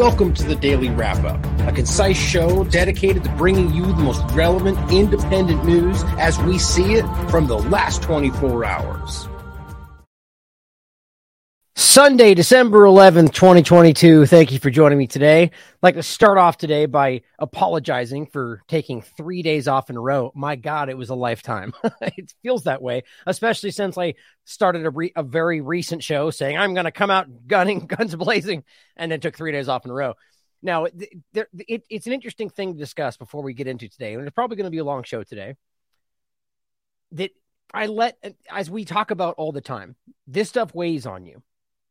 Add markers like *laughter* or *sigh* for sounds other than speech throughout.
Welcome to the Daily Wrap Up, a concise show dedicated to bringing you the most relevant independent news as we see it from the last 24 hours. Sunday, December 11th, 2022. Thank you for joining me today. I'd like to start off today by apologizing for taking three days off in a row. My God, it was a lifetime. *laughs* it feels that way, especially since I started a, re- a very recent show saying I'm going to come out gunning, *laughs* guns blazing, and then took three days off in a row. Now, there, it, it's an interesting thing to discuss before we get into today, and it's probably going to be a long show today. That I let, as we talk about all the time, this stuff weighs on you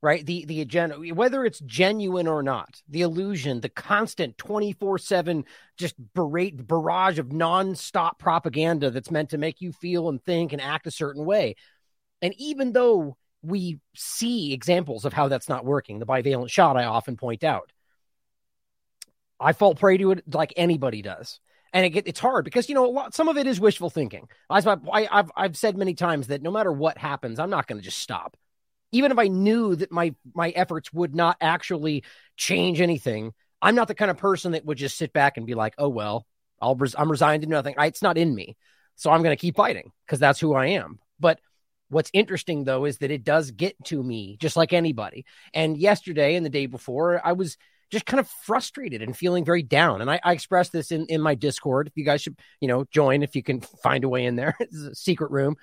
right? The the agenda, whether it's genuine or not, the illusion, the constant 24-7 just berate barrage of nonstop propaganda that's meant to make you feel and think and act a certain way. And even though we see examples of how that's not working, the bivalent shot I often point out. I fall prey to it like anybody does. And it, it's hard because you know lot, some of it is wishful thinking. I, have I've said many times that no matter what happens, I'm not going to just stop even if I knew that my my efforts would not actually change anything, I'm not the kind of person that would just sit back and be like, "Oh well, I'll res- I'm resigned to nothing." I, it's not in me, so I'm going to keep fighting because that's who I am. But what's interesting though is that it does get to me just like anybody. And yesterday and the day before, I was just kind of frustrated and feeling very down. And I, I expressed this in in my Discord. If you guys should, you know, join if you can find a way in there. *laughs* it's a secret room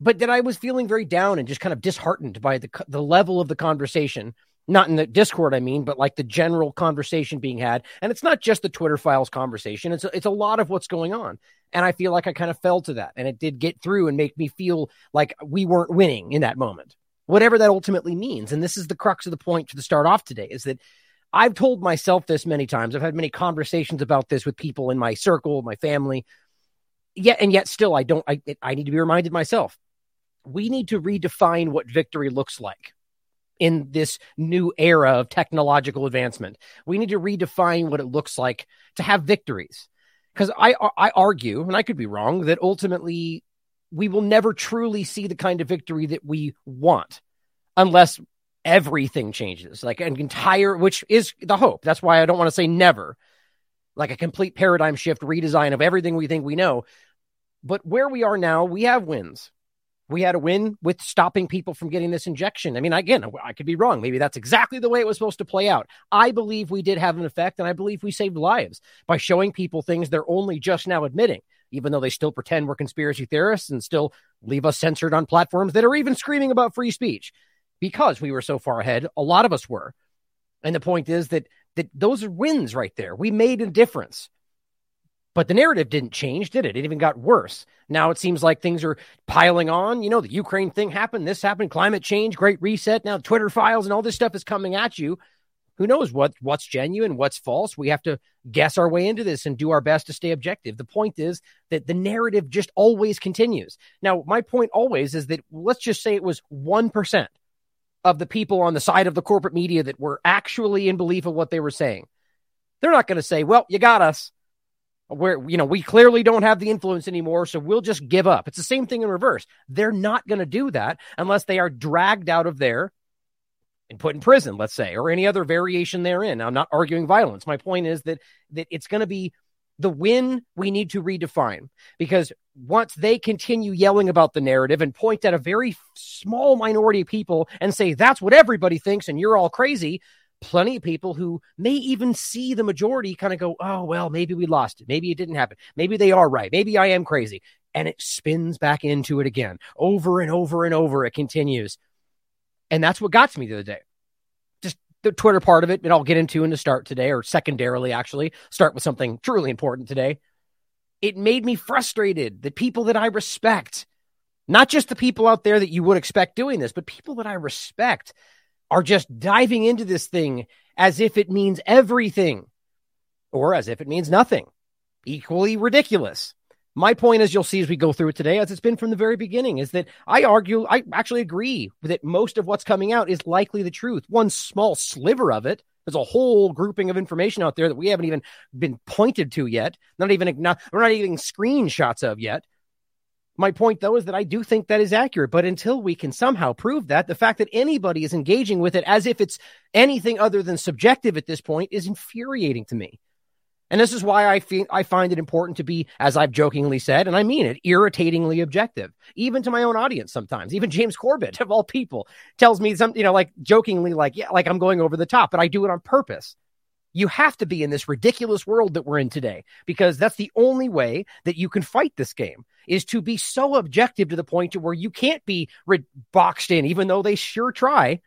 but that I was feeling very down and just kind of disheartened by the the level of the conversation. Not in the Discord, I mean, but like the general conversation being had. And it's not just the Twitter files conversation. It's a, it's a lot of what's going on. And I feel like I kind of fell to that. And it did get through and make me feel like we weren't winning in that moment, whatever that ultimately means. And this is the crux of the point to the start off today is that I've told myself this many times. I've had many conversations about this with people in my circle, my family. Yet and yet still I don't I I need to be reminded myself we need to redefine what victory looks like in this new era of technological advancement. We need to redefine what it looks like to have victories. Because I, I argue, and I could be wrong, that ultimately we will never truly see the kind of victory that we want unless everything changes, like an entire, which is the hope. That's why I don't want to say never, like a complete paradigm shift, redesign of everything we think we know. But where we are now, we have wins we had a win with stopping people from getting this injection. I mean, again, I could be wrong. Maybe that's exactly the way it was supposed to play out. I believe we did have an effect, and I believe we saved lives by showing people things they're only just now admitting, even though they still pretend we're conspiracy theorists and still leave us censored on platforms that are even screaming about free speech because we were so far ahead. A lot of us were. And the point is that that those are wins right there. We made a difference. But the narrative didn't change, did it? It even got worse. Now it seems like things are piling on. You know, the Ukraine thing happened, this happened, climate change, great reset. Now Twitter files and all this stuff is coming at you. Who knows what what's genuine, what's false? We have to guess our way into this and do our best to stay objective. The point is that the narrative just always continues. Now, my point always is that let's just say it was 1% of the people on the side of the corporate media that were actually in belief of what they were saying. They're not going to say, well, you got us where you know we clearly don't have the influence anymore so we'll just give up. It's the same thing in reverse. They're not going to do that unless they are dragged out of there and put in prison let's say or any other variation therein. I'm not arguing violence. My point is that that it's going to be the win we need to redefine because once they continue yelling about the narrative and point at a very small minority of people and say that's what everybody thinks and you're all crazy plenty of people who may even see the majority kind of go, oh, well, maybe we lost it. Maybe it didn't happen. Maybe they are right. Maybe I am crazy. And it spins back into it again over and over and over. It continues. And that's what got to me the other day. Just the Twitter part of it, and I'll get into in the start today, or secondarily, actually, start with something truly important today. It made me frustrated that people that I respect, not just the people out there that you would expect doing this, but people that I respect are just diving into this thing as if it means everything or as if it means nothing. Equally ridiculous. My point, as you'll see as we go through it today, as it's been from the very beginning, is that I argue, I actually agree that most of what's coming out is likely the truth. One small sliver of it, there's a whole grouping of information out there that we haven't even been pointed to yet. Not even, not, we're not even screenshots of yet. My point, though, is that I do think that is accurate. But until we can somehow prove that, the fact that anybody is engaging with it as if it's anything other than subjective at this point is infuriating to me. And this is why I feel I find it important to be, as I've jokingly said, and I mean it, irritatingly objective, even to my own audience sometimes. Even James Corbett, *laughs* of all people, tells me some, you know, like jokingly, like, yeah, like I'm going over the top, but I do it on purpose. You have to be in this ridiculous world that we're in today because that's the only way that you can fight this game is to be so objective to the point to where you can't be boxed in, even though they sure try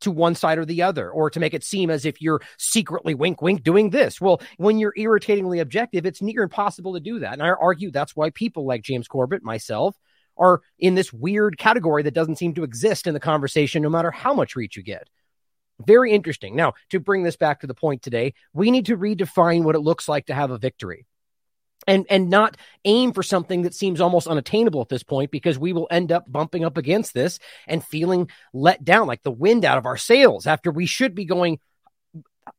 to one side or the other, or to make it seem as if you're secretly wink, wink doing this. Well, when you're irritatingly objective, it's near impossible to do that. And I argue that's why people like James Corbett, myself, are in this weird category that doesn't seem to exist in the conversation, no matter how much reach you get. Very interesting. Now, to bring this back to the point today, we need to redefine what it looks like to have a victory. And, and not aim for something that seems almost unattainable at this point because we will end up bumping up against this and feeling let down like the wind out of our sails after we should be going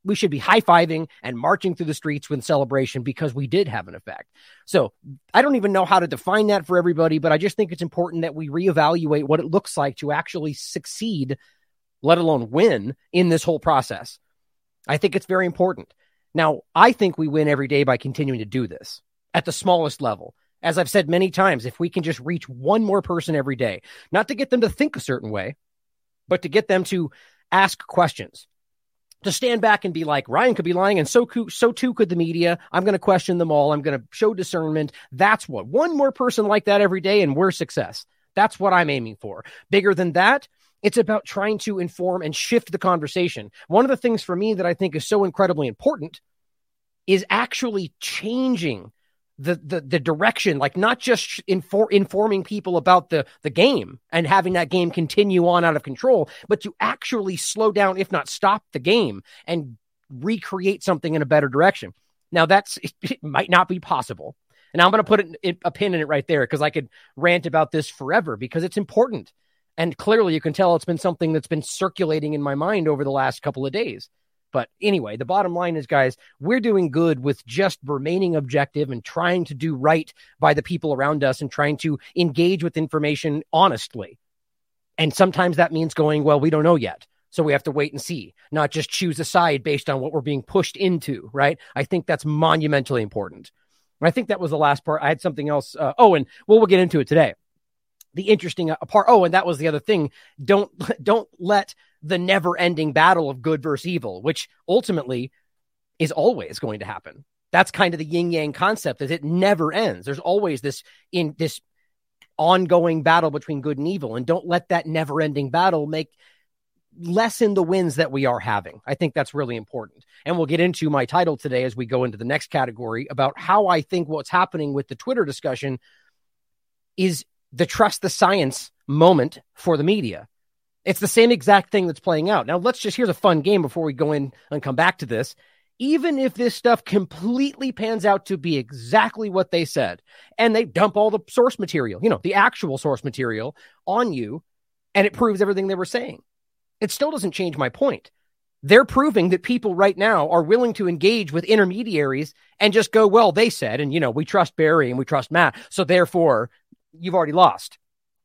we should be high fiving and marching through the streets with celebration because we did have an effect. So I don't even know how to define that for everybody, but I just think it's important that we reevaluate what it looks like to actually succeed let alone win in this whole process. I think it's very important. Now, I think we win every day by continuing to do this at the smallest level. As I've said many times, if we can just reach one more person every day, not to get them to think a certain way, but to get them to ask questions, to stand back and be like, Ryan could be lying, and so, so too could the media. I'm going to question them all. I'm going to show discernment. That's what one more person like that every day, and we're success. That's what I'm aiming for. Bigger than that, it's about trying to inform and shift the conversation. One of the things for me that I think is so incredibly important is actually changing the the, the direction, like not just infor- informing people about the the game and having that game continue on out of control, but to actually slow down, if not stop the game, and recreate something in a better direction. Now that's *laughs* it might not be possible. And I'm going to put it, a pin in it right there because I could rant about this forever because it's important. And clearly, you can tell it's been something that's been circulating in my mind over the last couple of days. But anyway, the bottom line is, guys, we're doing good with just remaining objective and trying to do right by the people around us and trying to engage with information honestly. And sometimes that means going, well, we don't know yet. So we have to wait and see, not just choose a side based on what we're being pushed into, right? I think that's monumentally important. I think that was the last part. I had something else. Uh, oh, and well, we'll get into it today the interesting uh, part. Oh, and that was the other thing. Don't *laughs* don't let the never-ending battle of good versus evil, which ultimately is always going to happen. That's kind of the yin yang concept that it never ends. There's always this in this ongoing battle between good and evil, and don't let that never-ending battle make lessen the wins that we are having. I think that's really important. And we'll get into my title today as we go into the next category about how I think what's happening with the Twitter discussion is the trust the science moment for the media. It's the same exact thing that's playing out. Now, let's just here's a fun game before we go in and come back to this. Even if this stuff completely pans out to be exactly what they said, and they dump all the source material, you know, the actual source material on you, and it proves everything they were saying, it still doesn't change my point. They're proving that people right now are willing to engage with intermediaries and just go, well, they said, and you know, we trust Barry and we trust Matt. So therefore, you've already lost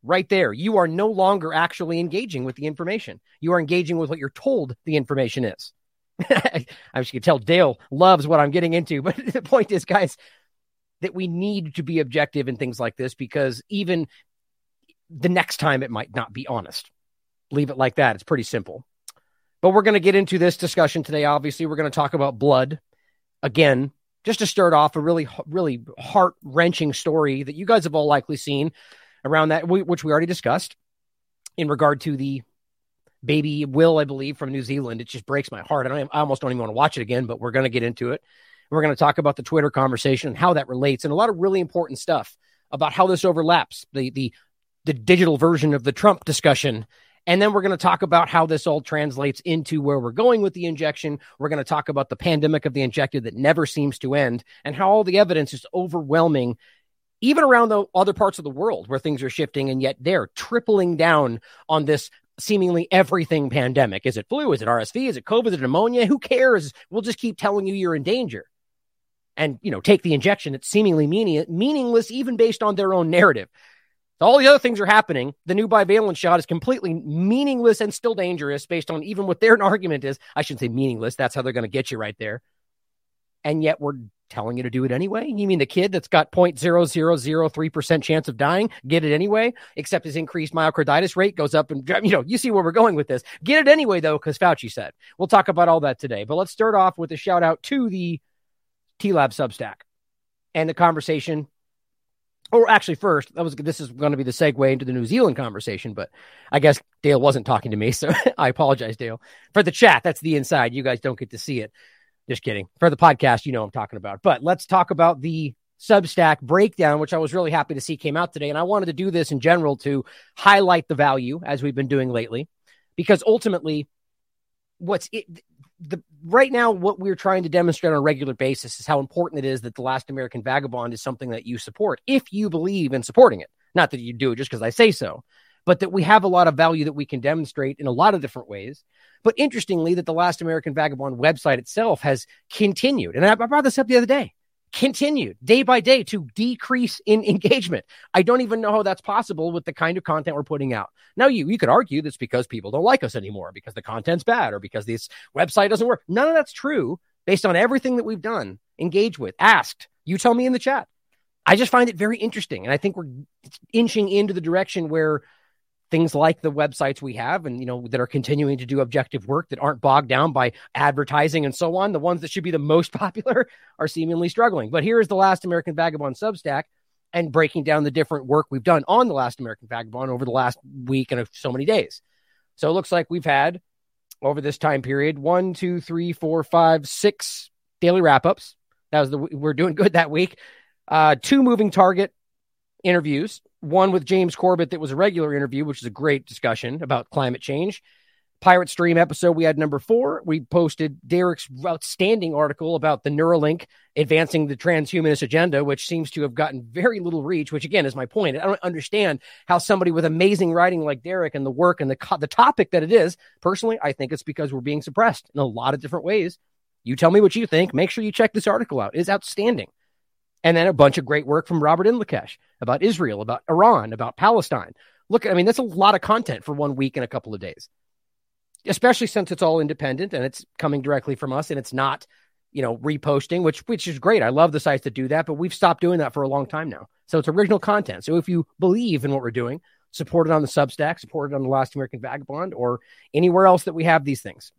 right there. You are no longer actually engaging with the information. You are engaging with what you're told the information is. *laughs* I just can tell Dale loves what I'm getting into, *laughs* but the point is, guys, that we need to be objective in things like this because even the next time it might not be honest. Leave it like that. It's pretty simple. But we're going to get into this discussion today. Obviously, we're going to talk about blood again just to start off a really, really heart wrenching story that you guys have all likely seen around that, which we already discussed in regard to the baby Will, I believe, from New Zealand. It just breaks my heart. I, I almost don't even want to watch it again, but we're going to get into it. We're going to talk about the Twitter conversation and how that relates, and a lot of really important stuff about how this overlaps the the the digital version of the Trump discussion and then we're going to talk about how this all translates into where we're going with the injection. We're going to talk about the pandemic of the injected that never seems to end and how all the evidence is overwhelming, even around the other parts of the world where things are shifting. And yet they're tripling down on this seemingly everything pandemic. Is it flu? Is it RSV? Is it COVID? Is it pneumonia? Who cares? We'll just keep telling you you're in danger. And, you know, take the injection. It's seemingly meaning- meaningless, even based on their own narrative. All the other things are happening. The new bivalent shot is completely meaningless and still dangerous based on even what their *laughs* argument is. I shouldn't say meaningless. That's how they're going to get you right there. And yet we're telling you to do it anyway. You mean the kid that's got 0.0003% chance of dying, get it anyway, except his increased myocarditis rate goes up and, you know, you see where we're going with this. Get it anyway, though, because Fauci said. We'll talk about all that today. But let's start off with a shout out to the TLAV Substack and the conversation or actually first that was this is going to be the segue into the new zealand conversation but i guess dale wasn't talking to me *laughs* so i apologize dale. For the chat that's the inside. You guys don't get to see it. Just kidding. For the podcast you know i'm talking about. But let's talk about the substack breakdown which i was really happy to see came out today and i wanted to do this in general to highlight the value as we've been doing lately because ultimately what's it, the right now what we're trying to demonstrate on a regular basis is how important it is that the last american vagabond is something that you support if you believe in supporting it. Not that you do it just because i say so but that we have a lot of value that we can demonstrate in a lot of different ways. But interestingly that the last american vagabond website itself has continued. And i brought this up the other day continued day by day to decrease in *laughs* engagement. I don't even know how that's possible with the kind of content we're putting out. Now, you you could argue that's because people don't like us anymore, because the content's bad, or because this website doesn't work. None of that's true based on everything that we've done, engaged with, asked. You tell me in the chat. I just find it very interesting, and I think we're inching into the direction where things like the websites we have and you know that are continuing to do objective work that aren't bogged down by advertising and so on the ones that should be the most *laughs* popular are seemingly struggling. But here is the last american vagabond substack and breaking down the different work we've done on the last american vagabond over the last week and so many days. So it looks like we've had over this time period one two three four five six daily wrap-ups. That was the we're doing good that week. Uh two moving target interviews one with James Corbett that was a regular interview, which is a great discussion about climate change. Pirate Stream episode, we had number four. We posted Derek's outstanding article about the Neuralink advancing the transhumanist agenda, which seems to have gotten very little reach, which again is my point. I don't understand how somebody with amazing writing like Derek and the work and the, the topic that it is, personally, I think it's because we're being suppressed in a lot of different ways. You tell me what you think. Make sure you check this article out. It's outstanding. And then a bunch of great work from Robert Inlakesh about Israel, about Iran, about Palestine. Look, I mean, that's a lot of content for one week and a couple of days, especially since it's all independent and it's coming directly from us and it's not, you know, reposting, which which is great. I love the sites that do that, but we've stopped doing that for a long time now. So it's original content. So if you believe in what we're doing, support it on the Substack, support it on the Last American Vagabond, or anywhere else that we have these things.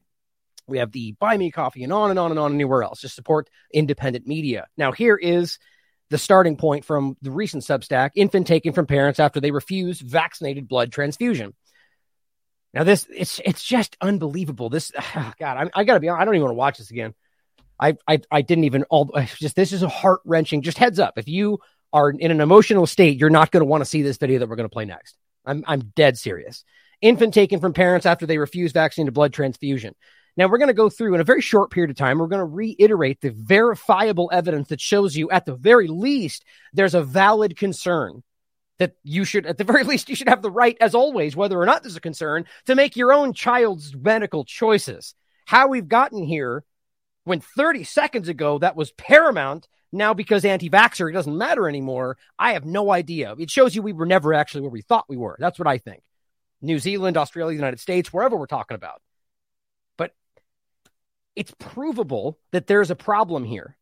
We have the Buy Me Coffee and on and on and on anywhere else. Just support independent media. Now, here is the starting point from the recent Substack infant taken from parents after they refused vaccinated blood transfusion. Now, this it's it's just unbelievable. This oh *sighs* God, I, I got to be honest. I don't even want to watch this again. I I, I didn't even all just this is a heart wrenching. Just heads up, if you are in an emotional state, you're not going to want to see this video that we're going to play next. I'm I'm dead serious. Infant taken from parents after they refused vaccinated blood transfusion. Now, we're going to go through in a very short period of time, we're going to reiterate the verifiable evidence that shows you, at the very least, there's a valid concern that you should, at the very *laughs* least, you should have the right, as always, whether or not there's a concern, to make your own child's medical choices. How we've gotten here when 30 seconds ago that was paramount. Now, because anti vaxxer, it doesn't matter anymore. I have no idea. It shows you we were never actually where we thought we were. That's what I think. New Zealand, Australia, United States, wherever we're talking about it's provable that there's a problem here.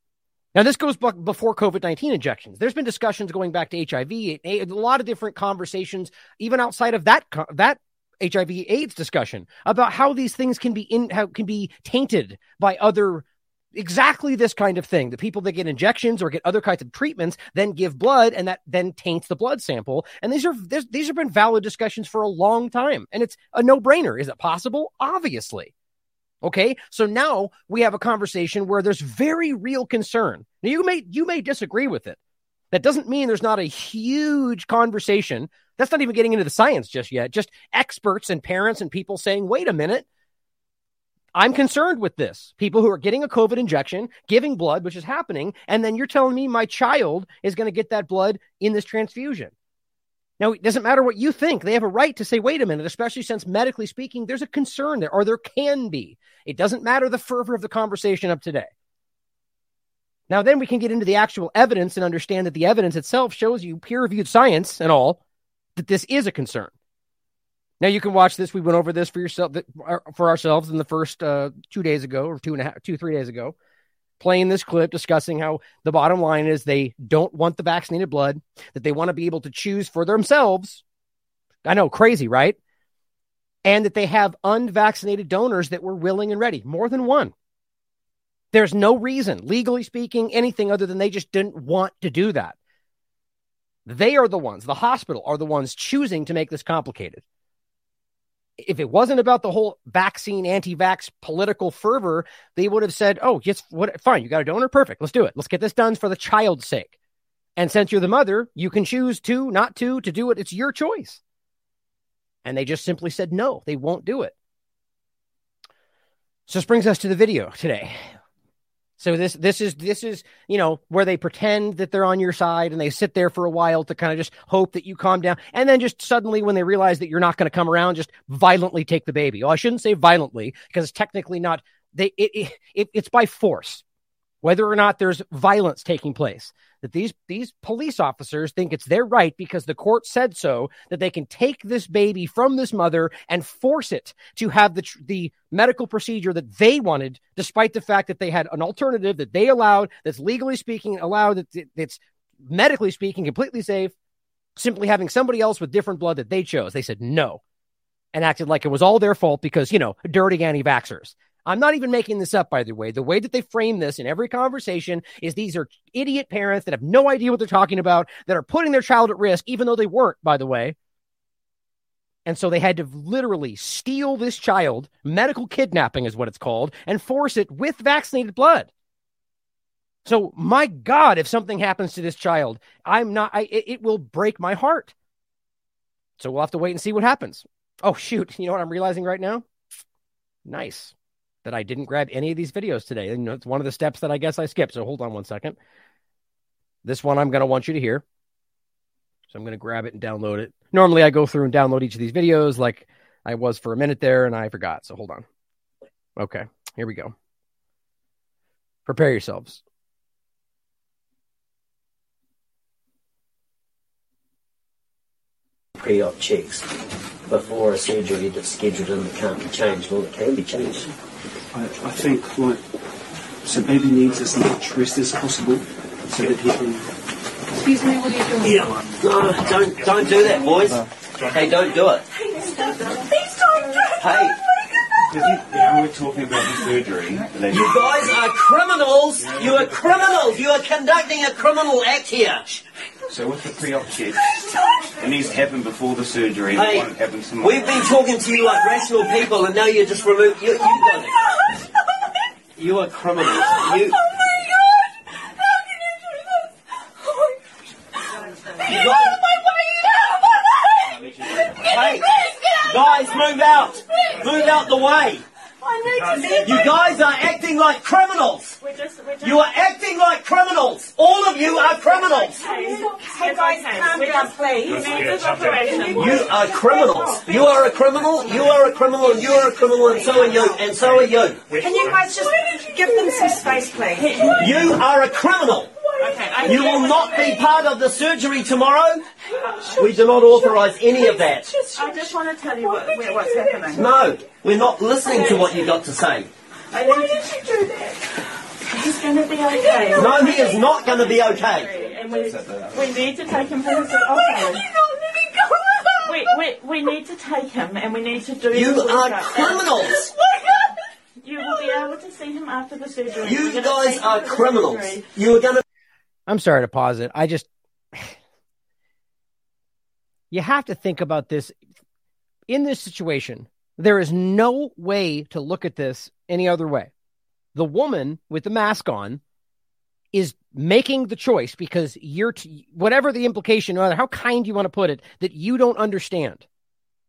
Now, this goes before COVID 19 injections. There's been discussions going back to HIV, a lot of different conversations, even outside of that, that HIV AIDS discussion about how these things can be in, how can be tainted by other exactly this kind of thing. The people that get injections or get other kinds of treatments then give blood and that then taints the blood sample. And these are these have been valid discussions for a long time. And it's a no-brainer. Is it possible? Obviously. Okay. So now we have a conversation where there's very real concern. Now you may you may disagree with it. That doesn't mean there's not a huge conversation. That's not even getting into the science just yet. Just experts and parents and people saying, wait a minute, I'm concerned with this. People who are getting a COVID injection, giving blood, which is happening, and then you're telling me my child is going to get that blood in this transfusion. Now, it doesn't matter what you think. They have a right to say, wait a minute, especially since medically speaking, there's a concern there, or there can be. It doesn't matter the fervor of the conversation of today. Now, then we can get into the actual evidence and understand that the evidence itself shows you peer reviewed science and all that this is a concern. Now you can watch this. We went over this for yourself for ourselves in the first uh, two days ago or two and a half, two three days ago, playing this clip discussing how the bottom line is they don't want the vaccinated blood, that they want to be able to choose for themselves. I know, crazy, right? And that they have unvaccinated donors that were willing and ready, more than one. There's no reason, legally speaking, anything other than they just didn't want to do that. They are the ones, the hospital are the ones choosing to make this complicated if it wasn't about the whole vaccine anti-vax political fervor, they would have said, "Oh, yes, what? Fine, you got a donor, perfect. Let's do it. Let's get this done for the child's sake." And since you're the mother, you can choose to, not to, to do it. It's your choice. And they just simply said no, they won't do it. So this brings us to the video today. So this this is this is you know where they pretend that they're on your side and they sit there for a while to kind of just hope that you calm down and then just suddenly when they realize that you're not going to come around just violently take the baby. Oh, I shouldn't say violently because it's technically not they it, it, it's by force whether or not there's violence taking place. That these these police officers think it's their right because the court said so that they can take this baby from this mother and force it to have the the medical procedure that they wanted, despite the fact that they had an alternative that they allowed, that's legally speaking allowed, that that's medically speaking completely safe. Simply having somebody else with different blood that they chose, they said no, and acted like it was all their fault because you know dirty anti-vaxxers. I'm not even making this up, by the way. The way that they frame this in every conversation is these are idiot parents that have no idea what they're talking about, that are putting their child at risk, even though they weren't, by the way. And so they had to literally steal this child, medical kidnapping is what it's called, and force it with vaccinated blood. So, my God, if something happens to this child, I'm not, I, it, it will break my heart. So we'll have to wait and see what happens. Oh, shoot. You know what I'm realizing right now? Nice that I didn't grab any of these videos today. And it's one of the steps that I guess I skipped. So hold on one second. This one I'm going to want you to hear. So I'm going to grab it and download it. Normally I go through and download each of these videos like I was for a minute there and I forgot. So hold on. Okay, here we go. Prepare yourselves. Pre-op checks before a surgery that's scheduled and can't be changed. Well, it can be changed. I, I think like so baby needs as much rest as possible so that he can Excuse me, what are you doing? Yeah. No, don't don't do that, boys. Hey, don't do it. Please don't do it. Hey, oh Now we're talking about the surgery. you guys are criminals. You are criminals. You are conducting a criminal act here. So with the pre-op check, it needs to happen before the surgery. Hey, it won't happen tomorrow. we've been talking to you like rational people, and now you're just removed. You, you got it. You are criminals. Oh my gosh! How can you, do this? Oh my gosh! you guys, hey, guys, move out. Move out the way. You guys are acting like criminals. You are acting like criminals. All of you are criminals. Hey guys, calm down, please. You are criminals. You are a criminal. You are a criminal. And you are a criminal. And so are you. And so are you. Can you guys just give them some space, please? You are a criminal. You will not be part of the surgery tomorrow. We do not authorise any of that. I just want to tell you what, what's happening. No, we're not listening to what you've got to say. Why did you do that? He's going to be okay. No, he is not going to be okay. And we, we need to take him for his okay. We, we, we need to take him and we need to do You are workup. criminals. *laughs* You will be able to see him after the surgery. You guys are criminals. You are going to. I'm sorry to pause it. I just *sighs* you have to think about this in this situation. There is no way to look at this any other way. The woman with the mask on is making the choice because you're t- whatever the implication, no matter how kind you want to put it, that you don't understand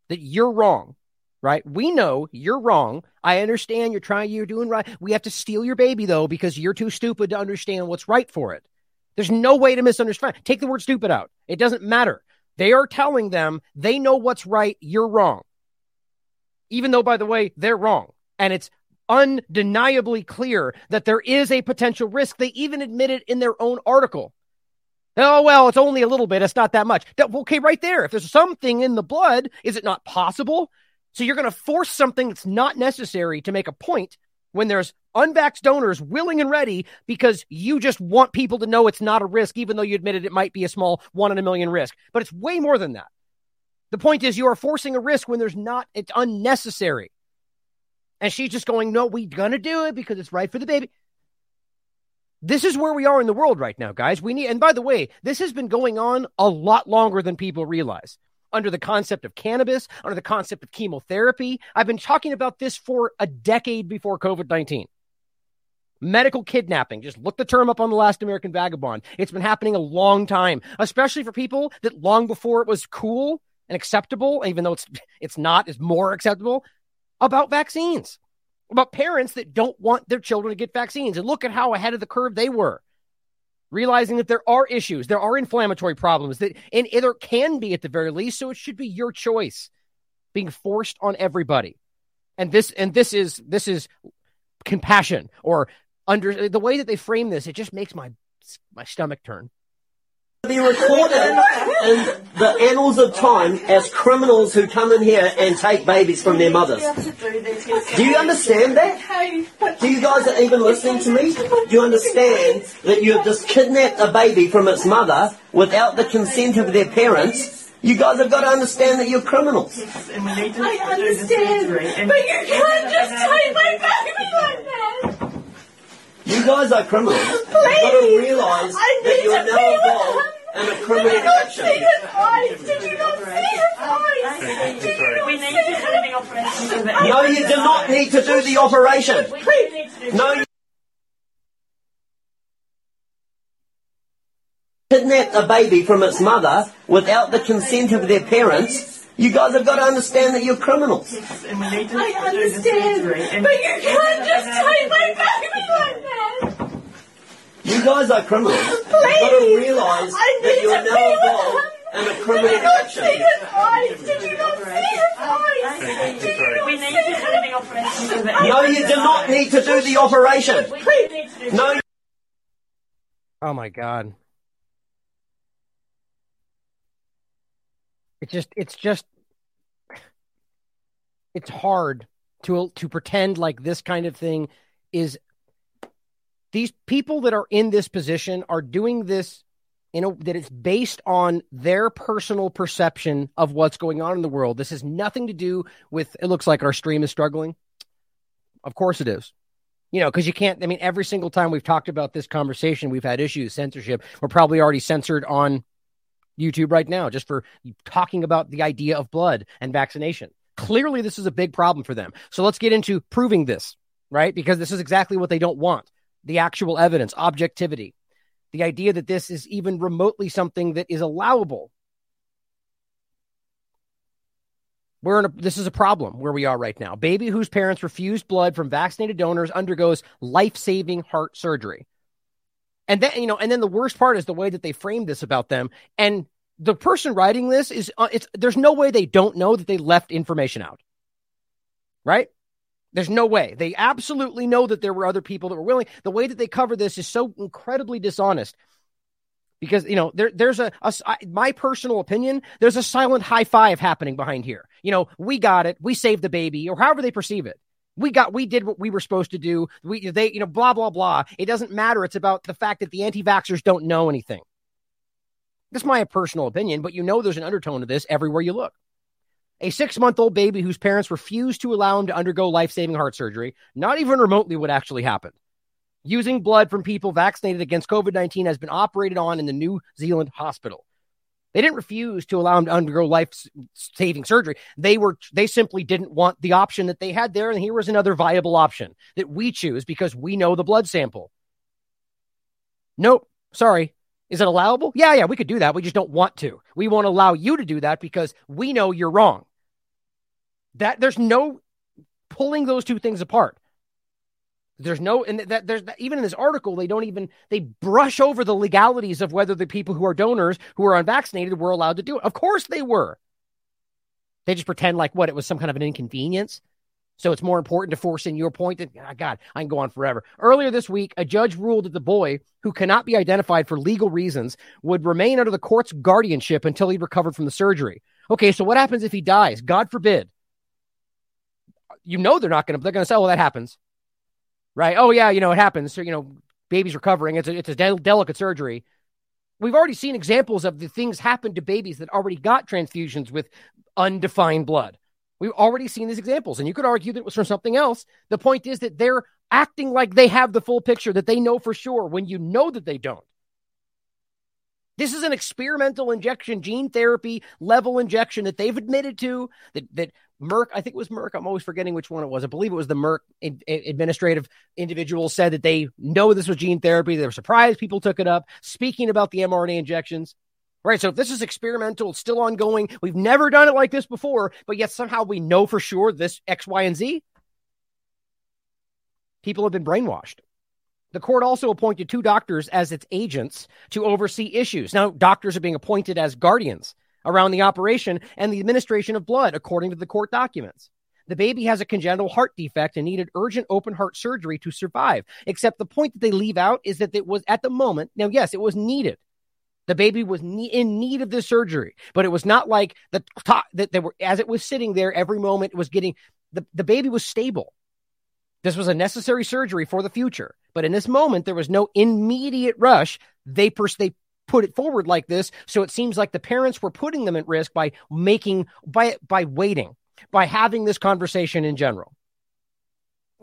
that you're wrong. Right? We know you're wrong. I understand you're trying, you're doing right. We have to steal your baby though because you're too stupid to understand what's right for it. There's no way to misunderstand. Take the word stupid out. It doesn't matter. They are telling them they know what's right. You're wrong. Even though, by the way, they're wrong. And it's undeniably clear that there is a potential risk. They even admit it in their own article. Oh, well, it's only a little bit. It's not that much. Okay, right there. If there's something in the blood, is it not possible? So you're going to force something that's not necessary to make a point when there's unvaxxed donors willing and ready because you just want people to know it's not a risk, even though you admitted it might be a small one in a million risk. But it's way more than that. The point is, you are forcing a risk when there's not, it's unnecessary. And she's just going, no, we're going to do it because it's right for the baby. This is where we are in the world right now, guys. We need, and by the way, this has been going on a lot longer than people realize. Under the concept of cannabis, under the concept of chemotherapy. I've been talking about this for a decade before COVID 19. Medical kidnapping. Just look the term up on the last American Vagabond. It's been happening a long time, especially for people that long before it was cool and acceptable, even though it's it's not, is more acceptable about vaccines about parents that don't want their children to get vaccines. And look at how ahead of the curve they were, realizing that there are issues, there are inflammatory problems that, and there can be at the very least. So it should be your choice being forced on everybody. And this, and this is, this is compassion or under the way that they frame this. It just makes my, my stomach turn be recorded in the annals of time as criminals who come in here and take babies from their mothers. Do you understand that? Do you guys are even listening to me? Do you understand that you have just kidnapped a baby from its mother without the consent of their parents? You guys have got to understand that you're criminals. I understand, but you can't just take my baby like that. You guys are criminals. *laughs* Please, You've got to realise that you're now involved and a criminal action. Did you not see his eyes? Did you not see his eyes? Did you not We need to do the operation. No, you do not need to do the operation. No, you kidnapped a baby from its mother without the consent of their parents. You guys have got to understand that you're criminals. I understand, but you can't just take my baby like that. You guys are criminals. You've got to realise I that you're now be with involved him. in a Did you not action. see his eyes? Did you not see his eyes? Did you not We see need to do the operation. No, you do not need to do the operation. No, Oh my god. It's just it's just it's hard to to pretend like this kind of thing is these people that are in this position are doing this you know that it's based on their personal perception of what's going on in the world. This has nothing to do with it looks like our stream is struggling. Of course it is you know, because you can't. I mean, every single time we've talked about this conversation, we've had issues, censorship. We're probably already censored on YouTube right now just for talking about the idea of blood and vaccination. Clearly, this is a big problem for them. So let's get into proving this, right? Because this is exactly what they don't want the actual evidence, objectivity, the idea that this is even remotely something that is allowable. We're in a, this is a problem where we are right now. Baby whose parents refused blood from vaccinated donors undergoes life-saving heart surgery. And then you know, and then the worst part is the way that they framed this about them. And the person writing this is uh, it's there's no way they don't know that they left information out. Right? There's no way. They absolutely know that there were other people that were willing. The way that they cover this is so incredibly dishonest because you know there there's a my personal opinion there's a silent high five happening behind here you know we got it we saved the baby or however they perceive it we got we did what we were supposed to do. We they you know blah blah blah. It doesn't matter. It's about the fact that the anti-vaxxers don't know anything. That's my personal opinion but you know there's an undertone to this everywhere you look. A six month old baby whose parents refused to allow him to undergo life saving heart surgery, not even remotely what actually happened. Using blood from people vaccinated against COVID 19 has been operated on in the New Zealand hospital. They didn't refuse to allow him to undergo life saving surgery. They were they simply didn't want the option that they had there. And here was another viable option that we choose because we know the blood sample. Nope. Sorry. Is it allowable? Yeah, yeah, we could do that. We just don't want to. We won't allow you to do that because we know you're wrong. That there's no pulling those two things apart. There's no, and that there's even in this article, they don't even they brush over the legalities of whether the people who are donors who are unvaccinated were allowed to do it. Of course they were. They just pretend like what it was some kind of an inconvenience. So it's more important to force in your point that, oh ah, God, I can go on forever. Earlier this week, a judge ruled that the boy, who cannot be identified for legal reasons, would remain under the court's guardianship until he recovered from the surgery. Okay, so what happens if he dies? God forbid. You know they're not going to, they're going to say, oh, well, that happens. Right? Oh, yeah, you know, it happens. So, you know, baby's recovering. It's a, it's a del- delicate surgery. We've already seen examples of the things happen to babies that already got transfusions with undefined blood. We've already seen these examples, and you could argue that it was from something else. The point is that they're acting like they have the full picture, that they know for sure when you know that they don't. This is an experimental injection, gene therapy level injection that they've admitted to, that, that Merck, I think it was Merck, I'm always forgetting which one it was. I believe it was the Merck administrative individual said that they know this was gene therapy. They were surprised people took it up, speaking about the mRNA injections. Right. So if this is experimental, it's still ongoing. We've never done it like this before, but yet somehow we know for sure this X, Y, and Z. People have been brainwashed. The court also appointed two doctors as its agents to oversee issues. Now, doctors are being appointed as guardians around the operation and the administration of blood, according to the court documents. The baby has a congenital heart defect and needed urgent open heart surgery to survive. Except the point that they leave out is that it was at the moment, now, yes, it was needed. The baby was ne- in need of this surgery, but it was not like the that they were as it was sitting there every moment it was getting the, the baby was stable. This was a necessary surgery for the future, but in this moment there was no immediate rush. They pers- they put it forward like this, so it seems like the parents were putting them at risk by making by by waiting, by having this conversation in general.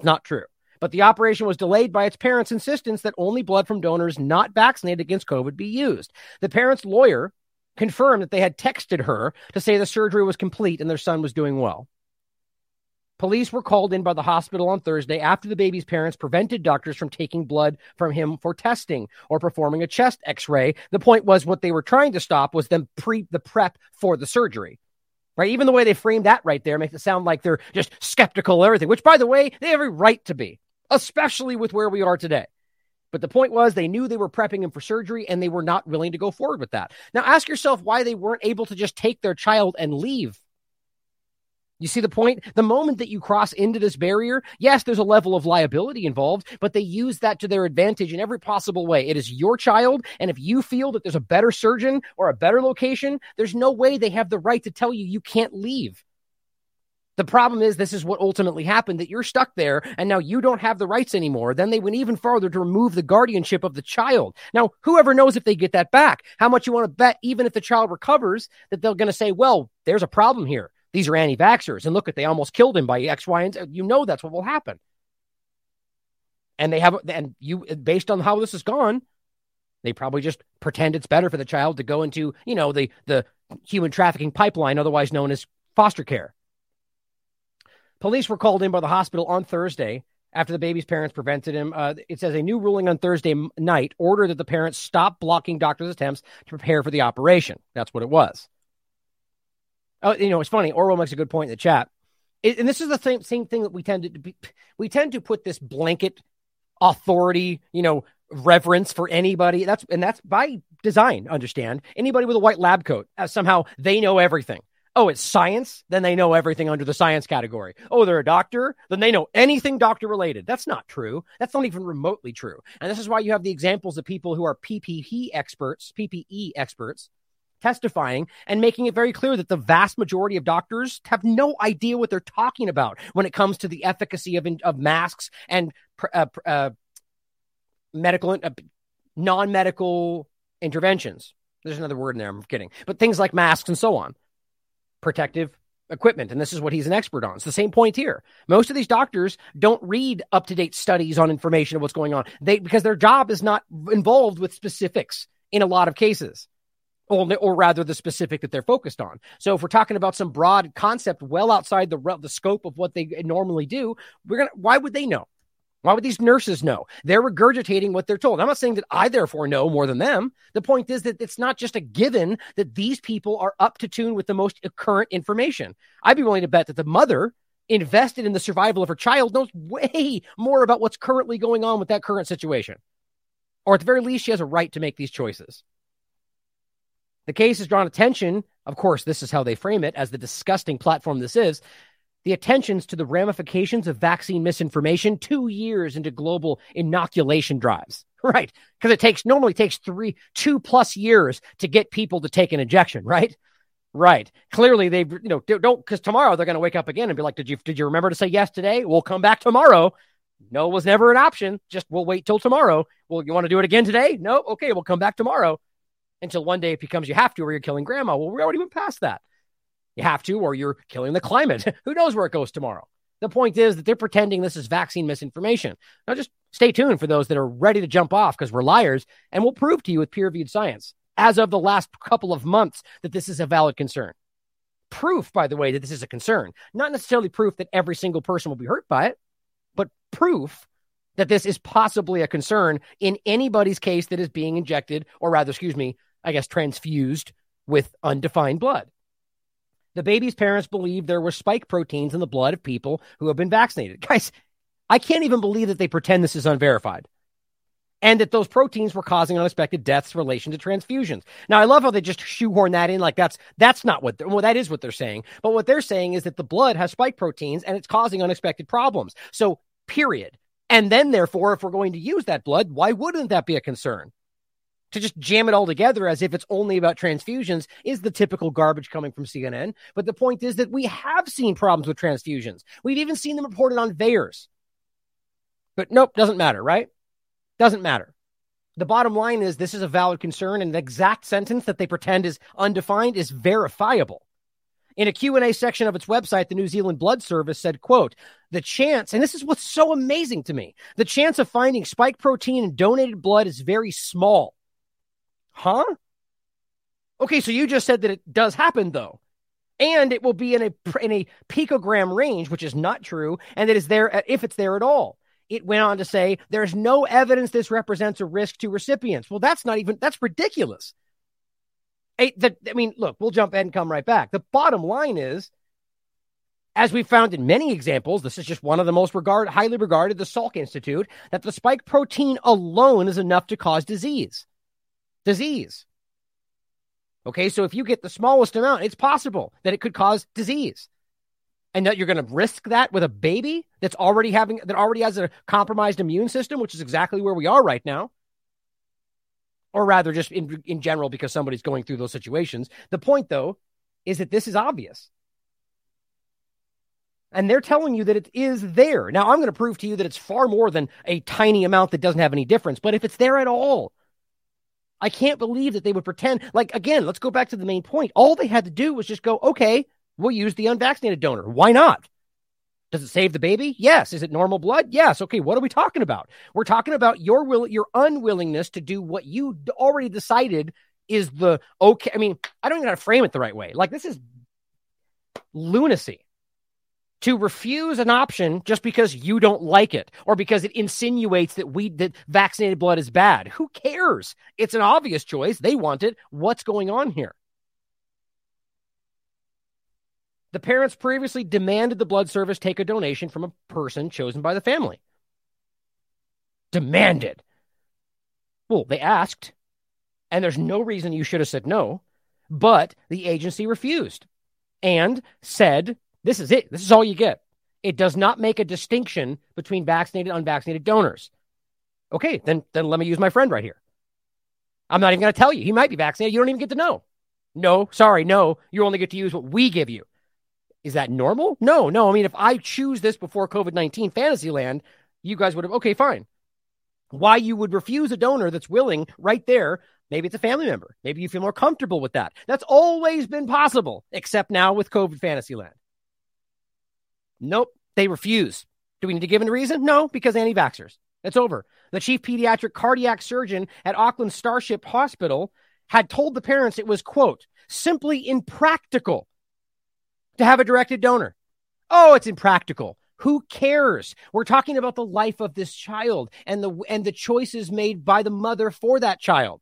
Not true but the operation was delayed by its parents' insistence that only blood from donors not vaccinated against COVID be used. The parents' lawyer confirmed that they had texted her to say the surgery was complete and their son was doing well. Police were called in by the hospital on Thursday after the baby's parents prevented doctors from taking blood from him for testing or performing a chest x-ray. The point was what they were trying to stop was them pre the prep for the surgery. Right? Even the way they framed that right there makes it sound like they're just skeptical of everything, which by the way, they have every right to be especially with where we are today. But the point was, they knew they were prepping him for surgery and they were not willing to go forward with that. Now, ask yourself why they weren't able to just take their child and leave. You see the point? The moment that you cross into this barrier, yes, there's a level of liability involved, but they use that to their advantage in every possible way. It is your child. And if you feel that there's a better surgeon or a better location, there's no way they have the right to tell you you can't leave. The problem is, this is what ultimately happened that you're stuck there and now you don't have the rights anymore. Then they went even farther to remove the guardianship of the child. Now, whoever knows if they get that back, how much you want to bet, even if the child recovers, that they're going to say, well, there's a problem here. These are anti vaxxers. And look at, they almost killed him by X, Y, and Z. You know that's what will happen. And they have, and you, based on how this has gone, they probably just pretend it's better for the child to go into, you know, the, the human trafficking pipeline, otherwise known as foster care. Police were called in by the hospital on Thursday after the baby's parents prevented him. Uh, it says a new ruling on Thursday night ordered that the parents stop blocking doctors' attempts to prepare for the operation. That's what it was. Oh, you know, it's funny. Orwell makes a good point in the chat, it, and this is the same same thing that we tend to be, we tend to put this blanket authority, you know, reverence for anybody. That's and that's by design. Understand anybody with a white lab coat uh, somehow they know everything. Oh, it's science? Then they know everything under the science category. Oh, they're a doctor? Then they know anything doctor related. That's not true. That's not even remotely true. And this is why you have the examples of people who are PPE experts, PPE experts, testifying and making it very clear that the vast majority of doctors have no idea what they're talking about when it comes to the efficacy of, of masks and uh, uh, medical, uh, non medical interventions. There's another word in there. I'm kidding. But things like masks and so on protective equipment. And this is what he's an expert on. It's the same point here. Most of these doctors don't read up to date studies on information of what's going on. They because their job is not involved with specifics in a lot of cases. Or, or rather, the specific that they're focused on. So, if we're talking about some broad concept well outside the the scope of what they normally do, we're gonna. Why would they know? Why would these nurses know? They're regurgitating what they're told. I'm not saying that I therefore know more than them. The point is that it's not just a given that these people are up to tune with the most current information. I'd be willing to bet that the mother invested in the survival of her child knows way more about what's currently going on with that current situation. Or at the very least, she has a right to make these choices. The case has drawn attention. Of course, this is how they frame it as the disgusting platform this is the attentions to the ramifications of vaccine misinformation two years into global inoculation drives. *laughs* Right. Because it takes normally takes three, two plus years to get people to take an injection, right? Right. Clearly they you know don't because tomorrow they're gonna wake up again and be like, Did you did you remember to say yes today? We'll come back tomorrow. No was never an option. Just we'll wait till tomorrow. Well, you want to do it again today? No, okay, we'll come back tomorrow. Until one day it becomes you have to, or you're killing grandma. Well, we already went past that. You have to, or you're killing the climate. *laughs* Who knows where it goes tomorrow? The point is that they're pretending this is vaccine misinformation. Now, just stay tuned for those that are ready to jump off because we're liars, and we'll prove to you with peer reviewed science as of the last couple of months that this is a valid concern. Proof, by the way, that this is a concern. Not necessarily proof that every single person will be hurt by it, but proof that this is possibly a concern in anybody's case that is being injected, or rather, excuse me, I guess transfused with undefined blood. The baby's parents believe there were spike proteins in the blood of people who have been vaccinated. *laughs* Guys, I can't even believe that they pretend this is unverified and that those proteins were causing unexpected deaths in relation to transfusions. Now, I love how they just shoehorn that in like that's that's not what well that is what they're saying, but what they're saying is that the blood has spike proteins and it's causing unexpected problems. So, period. And then, therefore, if we're going to use that blood, why wouldn't that be a concern? To just jam it all together as if it's only about transfusions is the typical garbage coming from CNN. But the point is that we have seen problems with transfusions. We've even seen them reported on VAERS. But nope, doesn't matter, right? Doesn't matter. The bottom line is this is a valid concern and the exact sentence that they pretend is undefined is verifiable. In a Q&A section of its website, the New Zealand Blood Service said, quote, the chance, and this is what's so amazing to me, the chance of finding spike protein in donated blood is very small. Huh? Okay, so you just said that it does happen though. And it will be in a in a picogram range, which is not true, and it is there uh, if it's there at all. It went on to say there's no evidence this represents a risk to recipients. Well, that's not even that's ridiculous. I, the, I mean, look, we'll jump and come right back. The bottom line is, as we've found in many examples, this is just one of the most regard, highly regarded, the Salk Institute, that the spike protein alone is enough to cause disease disease. Okay, so if you get the smallest amount, it's possible that it could cause disease. And that you're going to risk that with a baby that's already having that already has a compromised immune system, which is exactly where we are right now. Or rather, just in, in general, because somebody's going through those situations. The point, though, is that this is obvious. And they're telling you that it is there. Now, I'm going to prove to you that it's far more than a tiny amount that doesn't have any difference. But if it's there at all, I can't believe that they would pretend. Like, again, let's go back to the main point. All they had to do was just go, okay, we'll use the unvaccinated donor. Why not? Does it save the baby? Yes. Is it normal blood? Yes. Okay, what are we talking about? We're talking about your will, your unwillingness to do what you already decided is the okay. I mean, I don't even know how to frame it the right way. Like, this is lunacy to refuse an option just because you don't like it or because it insinuates that we that vaccinated blood is bad. Who cares? It's an obvious choice. They want it. What's going on here? The parents previously demanded the blood service take a donation from a person chosen by the family. Demanded. Well, they asked, and there's no reason you should have said no, but the agency refused and said this is it. This is all you get. It does not make a distinction between vaccinated and unvaccinated donors. Okay, then then let me use my friend right here. I'm not even going to tell you. He might be vaccinated. You don't even get to know. No, sorry, no. You only get to use what we give you. Is that normal? No, no. I mean, if I choose this before COVID 19 Fantasyland, you guys would have, okay, fine. Why you would refuse a donor that's willing right there? Maybe it's a family member. Maybe you feel more comfortable with that. That's always been possible, except now with COVID Fantasyland. Nope, they refuse. Do we need to give a reason? No, because anti vaxxers. It's over. The chief pediatric cardiac surgeon at Auckland Starship Hospital had told the parents it was, quote, simply impractical to have a directed donor. Oh, it's impractical. Who cares? We're talking about the life of this child and the and the choices made by the mother for that child.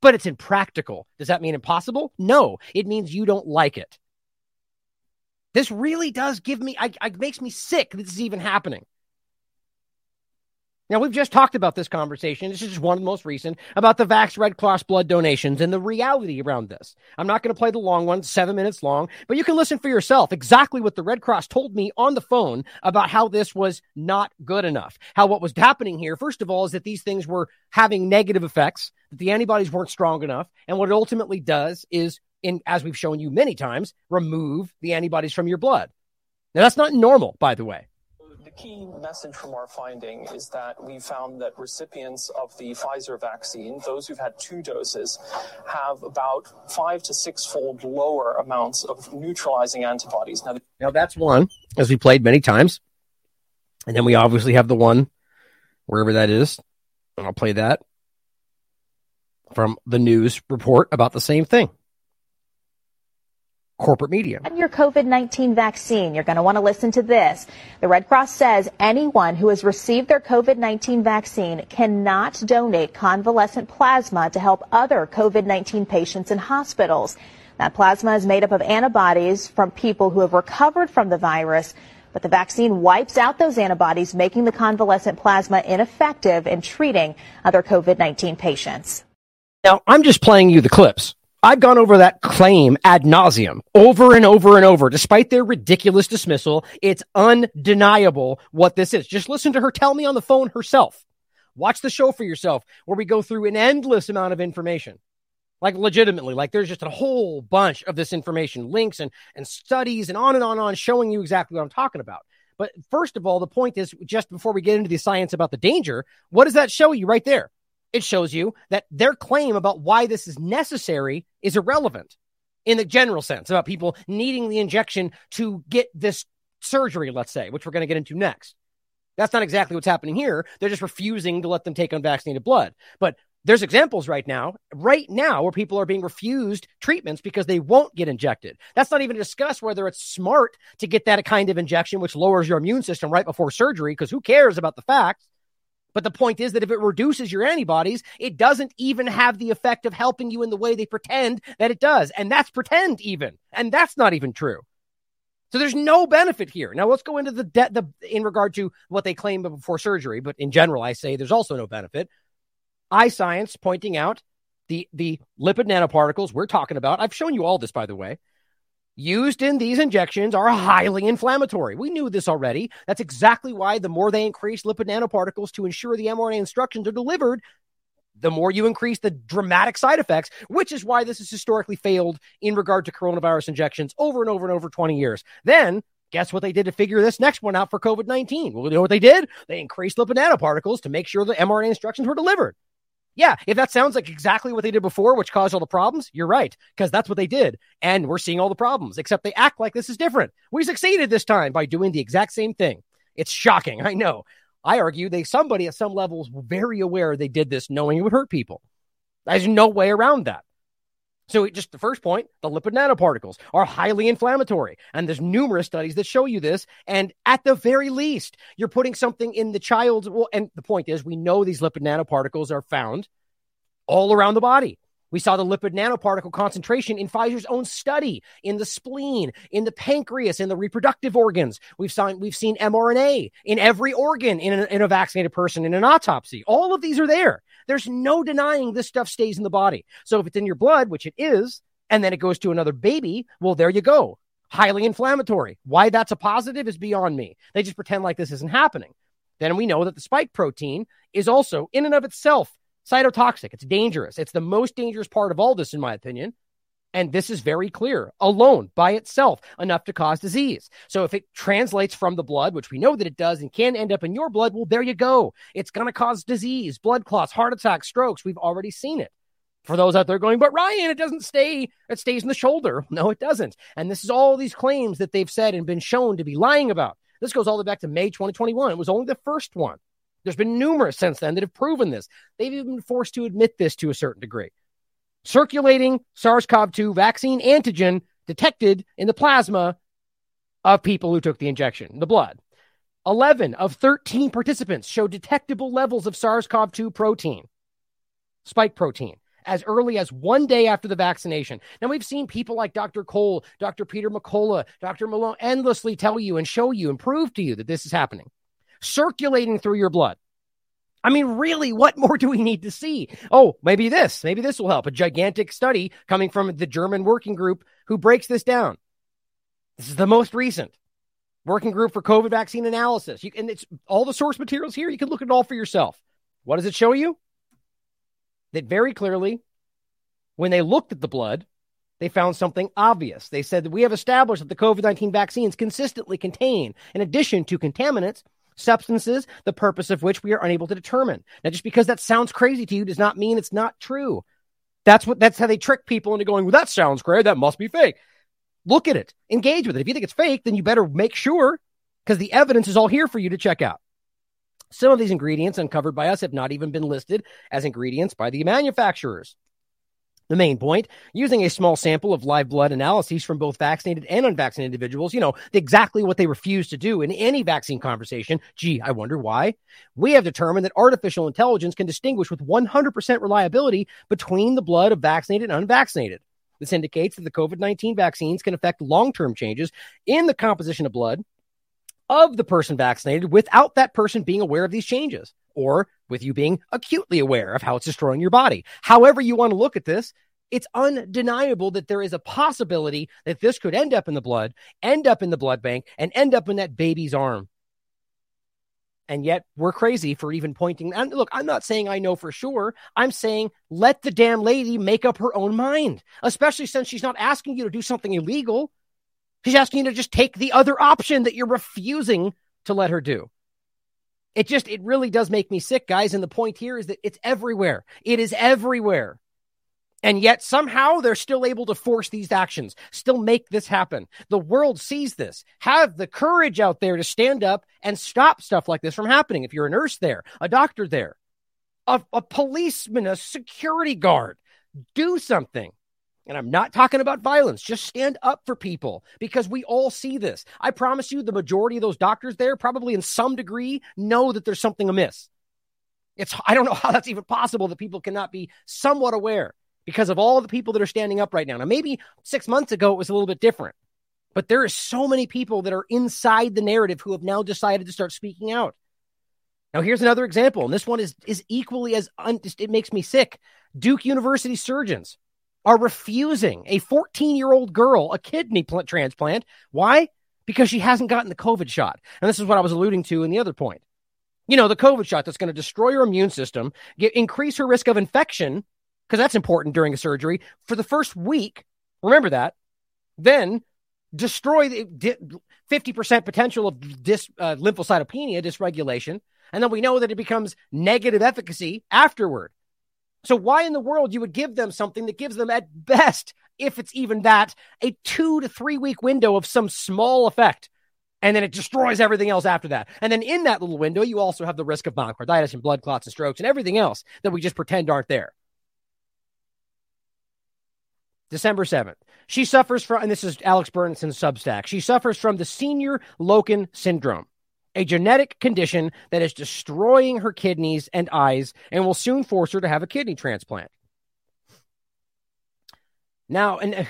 But it's impractical. Does that mean impossible? No, it means you don't like it. This really does give me, I, I makes me sick that this is even happening. Now, we've just talked about this conversation. This is just one of the most recent about the Vax Red Cross blood donations and the reality around this. I'm not going to play the long one, seven minutes long, but you can listen for yourself exactly what the Red Cross told me on the phone about how this was not good enough. How what was happening here, first of all, is that these things were having negative effects, that the antibodies weren't strong enough. And what it ultimately does is, in as we've shown you many times, remove the antibodies from your blood. Now, that's not normal, by the way The key message from our finding is that we found that recipients of the Pfizer vaccine, those who've had two doses, have about five to six fold lower amounts of neutralizing antibodies. Now, now that's one, as we played many times. And then we obviously have the one, wherever that is. And I'll play that from the news report about the same thing corporate media. And your COVID 19 vaccine, you're going to want to listen to this. The Red Cross says anyone who has received their COVID 19 vaccine cannot donate convalescent plasma to help other COVID 19 patients in hospitals. That plasma is made up of antibodies from people who have recovered from the virus, but the vaccine wipes out those antibodies, making the convalescent plasma ineffective in treating other COVID 19 patients. Now, I'm just playing you the clips. I've gone over that claim ad nauseum over and over and over, despite their ridiculous dismissal. It's undeniable what this is. Just listen to her tell me on the phone herself. Watch the show for yourself, where we go through an endless amount of information. Like legitimately, like there's just a whole bunch of this information, links and, and studies and on and on and on, showing you exactly what I'm talking about. But first of all, the point is just before we get into the science about the danger, what does that show you right there? It shows you that their claim about why this is necessary is irrelevant in the general sense about people needing the injection to get this surgery, let's say, which we're going to get into next. That's not exactly what's happening here. They're just refusing to let them take unvaccinated blood. But there's examples right now, right now, where people are being refused treatments because they won't get injected. That's not even to discuss whether it's smart to get that kind of injection, which lowers your immune system right before surgery, because who cares about the facts? But the point is that if it reduces your antibodies, it doesn't even have the effect of helping you in the way they pretend that it does. And that's pretend even. And that's not even true. So there's no benefit here. Now let's go into the de- the in regard to what they claim before surgery, but in general I say there's also no benefit. iScience pointing out the the lipid nanoparticles we're talking about. I've shown you all this by the way used in these injections are highly inflammatory. We knew this already. That's exactly why the more they increase lipid nanoparticles to ensure the mRNA instructions are delivered, the more you increase the dramatic side effects, which is why this has historically failed in regard to coronavirus injections over and over and over 20 years. Then guess what they did to figure this next one out for COVID 19? Well, you know what they did? They increased lipid nanoparticles to make sure the mRNA instructions were delivered. Yeah, if that sounds like exactly what they did before, which caused all the problems, you're right, because that's what they did. And we're seeing all the problems, except they act like this is different. We succeeded this time by doing the exact same thing. It's shocking. *laughs* I know. I argue they somebody at some levels were very aware they did this knowing it would hurt people. There's no way around that. So, just the first point the lipid nanoparticles are highly inflammatory. And there's numerous studies that show you this. And at the very least, you're putting something in the child's. Well, and the point is, we know these lipid nanoparticles are found all around the body. We saw the lipid nanoparticle concentration in Pfizer's own study in the spleen, in the pancreas, in the reproductive organs. We've seen, we've seen mRNA in every organ in a, in a vaccinated person in an autopsy. All of these are there. There's no denying this stuff stays in the body. So if it's in your blood, which it is, and then it goes to another baby, well, there you go. Highly inflammatory. Why that's a positive is beyond me. They just pretend like this isn't happening. Then we know that the spike protein is also, in and of itself, cytotoxic. It's dangerous. It's the most dangerous part of all this, in my opinion. And this is very clear alone by itself, enough to cause disease. So if it translates from the blood, which we know that it does and can end up in your blood, well, there you go. It's going to cause disease, blood clots, heart attacks, strokes. We've already seen it. For those out there going, but Ryan, it doesn't stay, it stays in the shoulder. *laughs* No, it doesn't. And this is all these claims that they've said and been shown to be lying about. This goes all the way back to May 2021. It was only the first one. There's been numerous since then that have proven this. They've even been forced to admit this to a certain degree circulating SARS CoV 2 vaccine antigen detected in the plasma of people who took the injection, the blood. 11 of 13 participants showed detectable levels of SARS CoV 2 protein, spike protein, as early as one day after the vaccination. Now, we've seen people like Dr. Cole, Dr. Peter McCullough, Dr. Malone endlessly tell you and show you and prove to you that this is happening, circulating through your blood. I mean, really, what more do we need to see? Oh, maybe this, maybe this will help. A gigantic study coming from the German working group who breaks this down. This is the most recent working group for COVID vaccine analysis. You, and it's all the source materials here. You can look at it all for yourself. What does it show you? That very clearly, when they looked at the blood, they found something obvious. They said that we have established that the COVID 19 vaccines consistently contain, in addition to contaminants, substances, the purpose of which we are unable to determine. Now, just because that sounds crazy to you does not mean it's not true. That's what that's how they trick people into going, well, that sounds great. That must be fake. Look at it, engage with it. If you think it's fake, then you better make sure because the evidence is all here for you to check out. Some of these ingredients uncovered by us have not even been listed as ingredients by the manufacturers. The main point using a small sample of live blood analyses from both vaccinated and unvaccinated individuals, you know, exactly what they refuse to do in any vaccine conversation. Gee, I wonder why. We have determined that artificial intelligence can distinguish with 100% reliability between the blood of vaccinated and unvaccinated. This indicates that the COVID 19 vaccines can affect long term changes in the composition of blood of the person vaccinated without that person being aware of these changes or with you being acutely aware of how it's destroying your body. However, you want to look at this, it's undeniable that there is a possibility that this could end up in the blood, end up in the blood bank, and end up in that baby's arm. And yet we're crazy for even pointing. And look, I'm not saying I know for sure. I'm saying let the damn lady make up her own mind, especially since she's not asking you to do something illegal. She's asking you to just take the other option that you're refusing to let her do. It just, it really does make me sick, guys. And the point here is that it's everywhere. It is everywhere. And yet somehow they're still able to force these actions, still make this happen. The world sees this. Have the courage out there to stand up and stop stuff like this from happening. If you're a nurse there, a doctor there, a, a policeman, a security guard, do something. And I'm not talking about violence. Just stand up for people because we all see this. I promise you, the majority of those doctors there, probably in some degree, know that there's something amiss. It's, I don't know how that's even possible that people cannot be somewhat aware because of all the people that are standing up right now. Now, maybe six months ago it was a little bit different, but there are so many people that are inside the narrative who have now decided to start speaking out. Now, here's another example, and this one is is equally as un- it makes me sick. Duke University surgeons are refusing a 14 year old girl a kidney pl- transplant. Why? Because she hasn't gotten the COVID shot. And this is what I was alluding to in the other point. You know, the COVID shot that's going to destroy her immune system, get, increase her risk of infection, because that's important during a surgery for the first week. Remember that. Then destroy the 50% potential of dis, uh, lymphocytopenia dysregulation. And then we know that it becomes negative efficacy afterward. So why in the world you would give them something that gives them at best, if it's even that, a two to three week window of some small effect. And then it destroys everything else after that. And then in that little window, you also have the risk of myocarditis and blood clots and strokes and everything else that we just pretend aren't there. December 7th. She suffers from, and this is Alex Berenson's Substack, she suffers from the senior Loken syndrome a genetic condition that is destroying her kidneys and eyes and will soon force her to have a kidney transplant. Now, and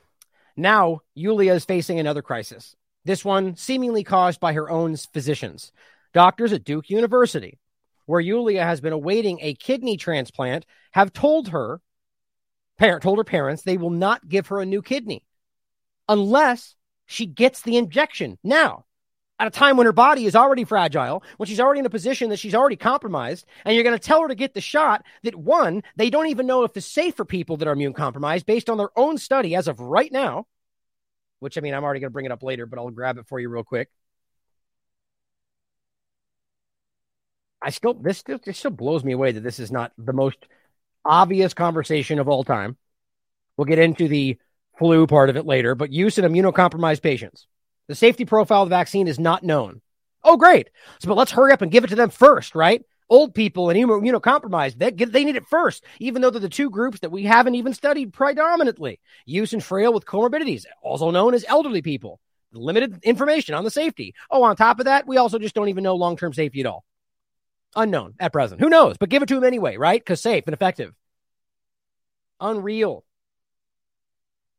*sighs* now Yulia is facing another crisis. This one seemingly caused by her own physicians, doctors at Duke University, where Yulia has been awaiting a kidney transplant, have told her, parent told her parents they will not give her a new kidney unless she gets the injection now at a time when her body is already fragile, when she's already in a position that she's already compromised, and you're going to tell her to get the shot that one, they don't even know if it's safe for people that are immune compromised based on their own study as of right now, which I mean, I'm already going to bring it up later, but I'll grab it for you real quick. I still, this still, this still blows me away that this is not the most obvious conversation of all time. We'll get into the flu part of it later, but use in immunocompromised patients. The safety profile of the vaccine is not known. Oh, great. So, but let's hurry up and give it to them first, right? Old people and immunocompromised, they, they need it first, even though they're the two groups that we haven't even studied predominantly. Use and frail with comorbidities, also known as elderly people. Limited information on the safety. Oh, on top of that, we also just don't even know long term safety at all. Unknown at present. Who knows? But give it to them anyway, right? Because safe and effective. Unreal.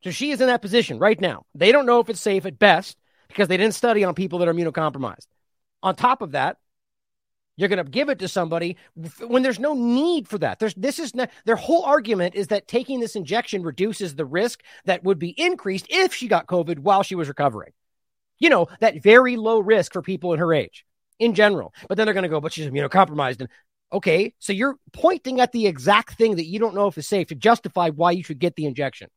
So she is in that position right now. They don't know if it's safe at best because they didn't study on people that are immunocompromised. On top of that, You're going to give it to somebody when there's no need for that. There's this is not, their whole argument is that taking this injection reduces the risk that would be increased if she got COVID while she was recovering. You know, that very low risk for people in her age in general. But then they're going to go, but she's immunocompromised. And okay, so you're pointing at the exact thing that you don't know if is safe to justify why you should get the injection.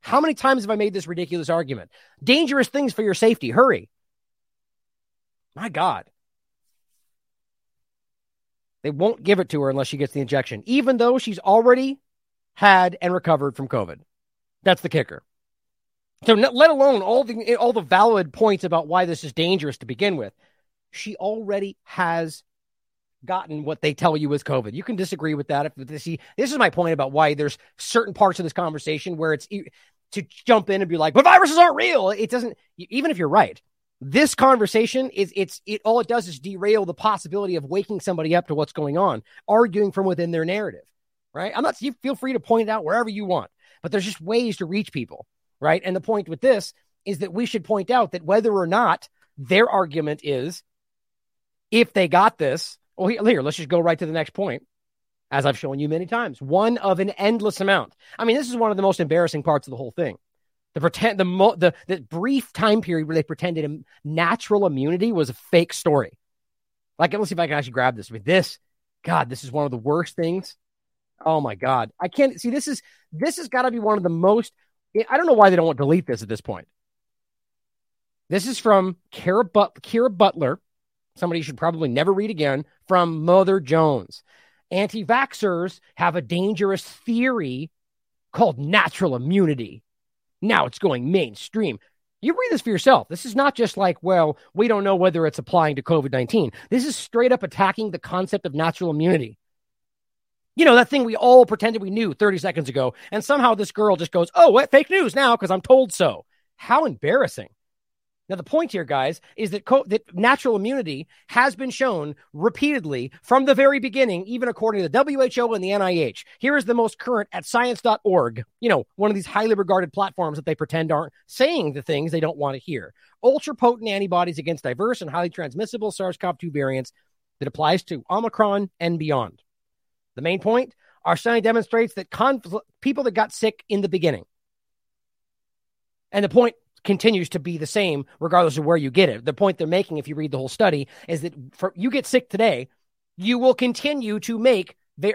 How many times have I made this ridiculous argument? Dangerous things for your safety. Hurry. My God. They won't give it to her unless she gets the injection, even though she's already had and recovered from COVID. That's the kicker. So, let alone all the all the valid points about why this is dangerous to begin with, she already has gotten what they tell you is COVID. You can disagree with that. If see, this is my point about why there's certain parts of this conversation where it's to jump in and be like, "But viruses aren't real." It doesn't. Even if you're right, this conversation is it's it all it does is derail the possibility of waking somebody up to what's going on, arguing from within their narrative. Right? I'm not. You feel free to point it out wherever you want, but there's just ways to reach people. Right? And the point with this is that we should point out that whether or not their argument is, if they got this, well, here, let's just go right to the next point as I've shown you many times, one of an endless amount. I mean, this is one of the most embarrassing parts of the whole thing. The pretend the mo- the the brief time period where they pretended natural immunity was a fake story. Like, let's see if I can actually grab this. With this, God, this is one of the worst things. Oh my God, I can't see. This is this has got to be one of the most. I don't know why they don't want to delete this at this point. This is from Kara, but- Kira Butler, somebody you should probably never read again, from Mother Jones. Anti vaxxers have a dangerous theory called natural immunity. Now it's going mainstream. You read this for yourself. This is not just like, well, we don't know whether it's applying to COVID 19. This is straight up attacking the concept of natural immunity. You know, that thing we all pretended we knew 30 seconds ago. And somehow this girl just goes, oh, what? Fake news now because I'm told so. How embarrassing. Now, the point here, guys, is that, co- that natural immunity has been shown repeatedly from the very beginning, even according to the WHO and the NIH. Here is the most current at science.org, you know, one of these highly regarded platforms that they pretend aren't saying the things they don't want to hear. Ultra potent antibodies against diverse and highly transmissible SARS CoV 2 variants that applies to Omicron and beyond. The main point our study demonstrates that people that got sick in the beginning, and the point continues to be the same regardless of where you get it. The point they're making, if you read the whole study, is that for you get sick today, you will continue to make va-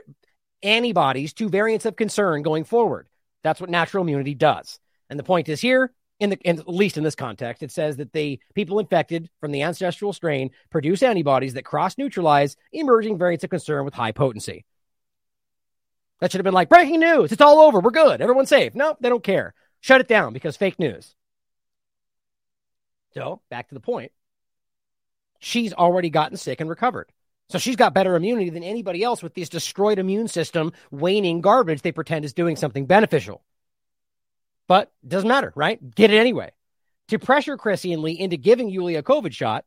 antibodies to variants of concern going forward. That's what natural immunity does. And the point is here, in the in, at least in this context, it says that the people infected from the ancestral strain produce antibodies that cross neutralize emerging variants of concern with high potency. That should have been like breaking news. It's all over. We're good. Everyone's safe. No, nope, they don't care. Shut it down because fake news. So, back to the point. She's already gotten sick and recovered. So she's got better immunity than anybody else with this destroyed immune system waning garbage they pretend is doing something beneficial. But doesn't matter, right? Get it anyway. To pressure Chrissy and Lee into giving Yulia a COVID shot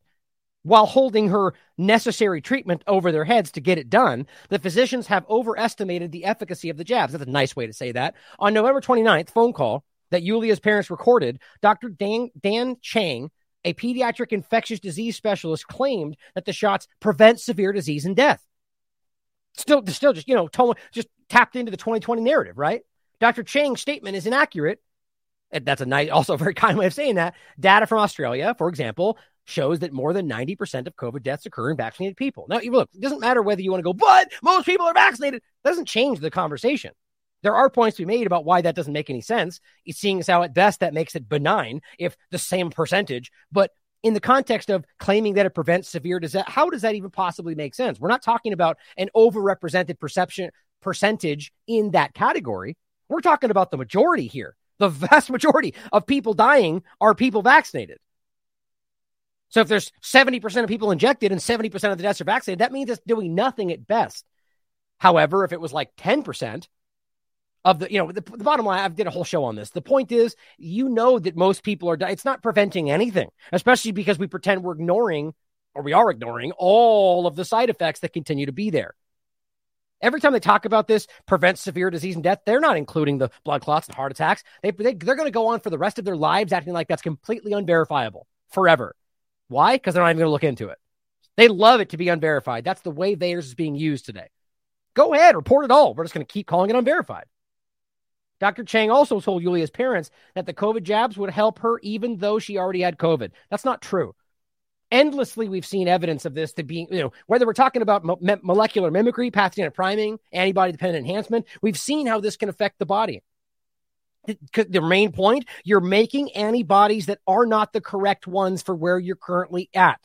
while holding her necessary treatment over their heads to get it done, the physicians have overestimated the efficacy of the jabs. That's a nice way to say that. On November 29th, phone call that Yulia's parents recorded, Dr. Dan, Dan Chang a pediatric infectious disease specialist claimed that the shots prevent severe disease and death. Still, still just, you know, just tapped into the 2020 narrative, right? Dr. Chang's statement is inaccurate. That's a nice, also very *laughs* kind way of saying that. Data from Australia, for example, shows that more than 90% of COVID deaths occur in vaccinated people. Now, look, it doesn't matter whether you want to go, but most people are vaccinated. It doesn't change the conversation. There are points to be made about why that doesn't make any sense. Seeing as how at best that makes it benign if the same percentage, but in the context of claiming that it prevents severe disease, how does that even possibly make sense? We're not talking about an overrepresented perception percentage in that category. We're talking about the majority here. The *laughs* vast majority of people dying are people vaccinated. So if there's 70% of people injected and 70% of the deaths are vaccinated, that means it's doing nothing at best. However, if it was like 10%, of the you know the, the, bottom line i've did a whole show on this the point is you know that most people are it's not preventing anything especially because we pretend we're ignoring or we are ignoring all of the side effects that continue to be there every time they talk about this prevents severe disease and death they're not including the blood clots and heart attacks they, they, they're going to go on for the rest of their lives acting like that's completely unverifiable forever why because they're not even going to look into it They love it to be unverified. That's the way theirs is being used today. Go ahead, report it all. We're just going to keep calling it unverified. Dr. Chang also told Yulia's parents that the COVID jabs would help her even though she already had COVID. That's not true. Endlessly, we've seen evidence of this to be, you know, whether we're talking about mo- molecular mimicry, pathogenic priming, antibody dependent enhancement, we've seen how this can affect the body. The, the main point you're making antibodies that are not the correct ones for where you're currently at.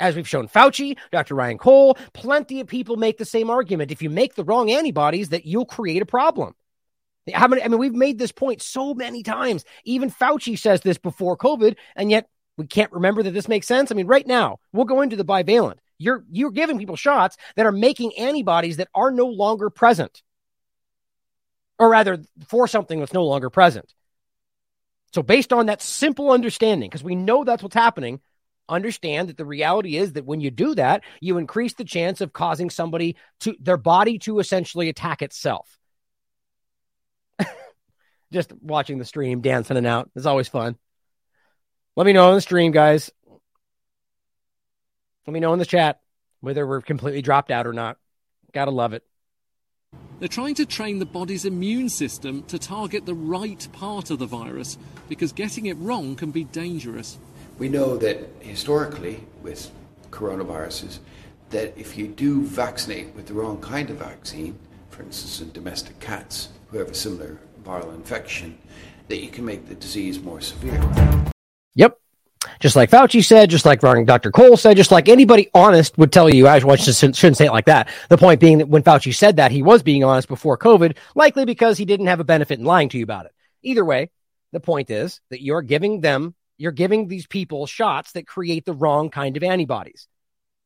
As we've shown Fauci, Dr. Ryan Cole, plenty of people make the same argument. If you make the wrong antibodies, that you'll create a problem. How many, I mean, we've made this point so many times. Even Fauci says this before COVID, and yet we can't remember that this makes sense. I mean, right now, we'll go into the bivalent. You're you're giving people shots that are making antibodies that are no longer present. Or rather, for something that's no longer present. So, based on that simple understanding, because we know that's what's happening, understand that the reality is that when you do that, you increase the chance of causing somebody to their body to essentially attack itself. Just watching the stream, dancing and out is always fun. Let me know on the stream, guys. Let me know in the chat whether we're completely dropped out or not. Gotta love it. They're trying to train the body's immune system to target the right part of the virus because getting it wrong can be dangerous. We know that historically, with coronaviruses, that if you do vaccinate with the wrong kind of vaccine, for instance, in domestic cats who have a similar viral infection, that you can make the disease more severe. Yep. Just like Fauci said, just like Dr. Cole said, just like anybody honest would tell you, I shouldn't say it like that. The point being that when Fauci said that, he was being honest before COVID, likely because he didn't have a benefit in lying to you about it. Either way, the point is that you're giving them, you're giving these people shots that create the wrong kind of antibodies.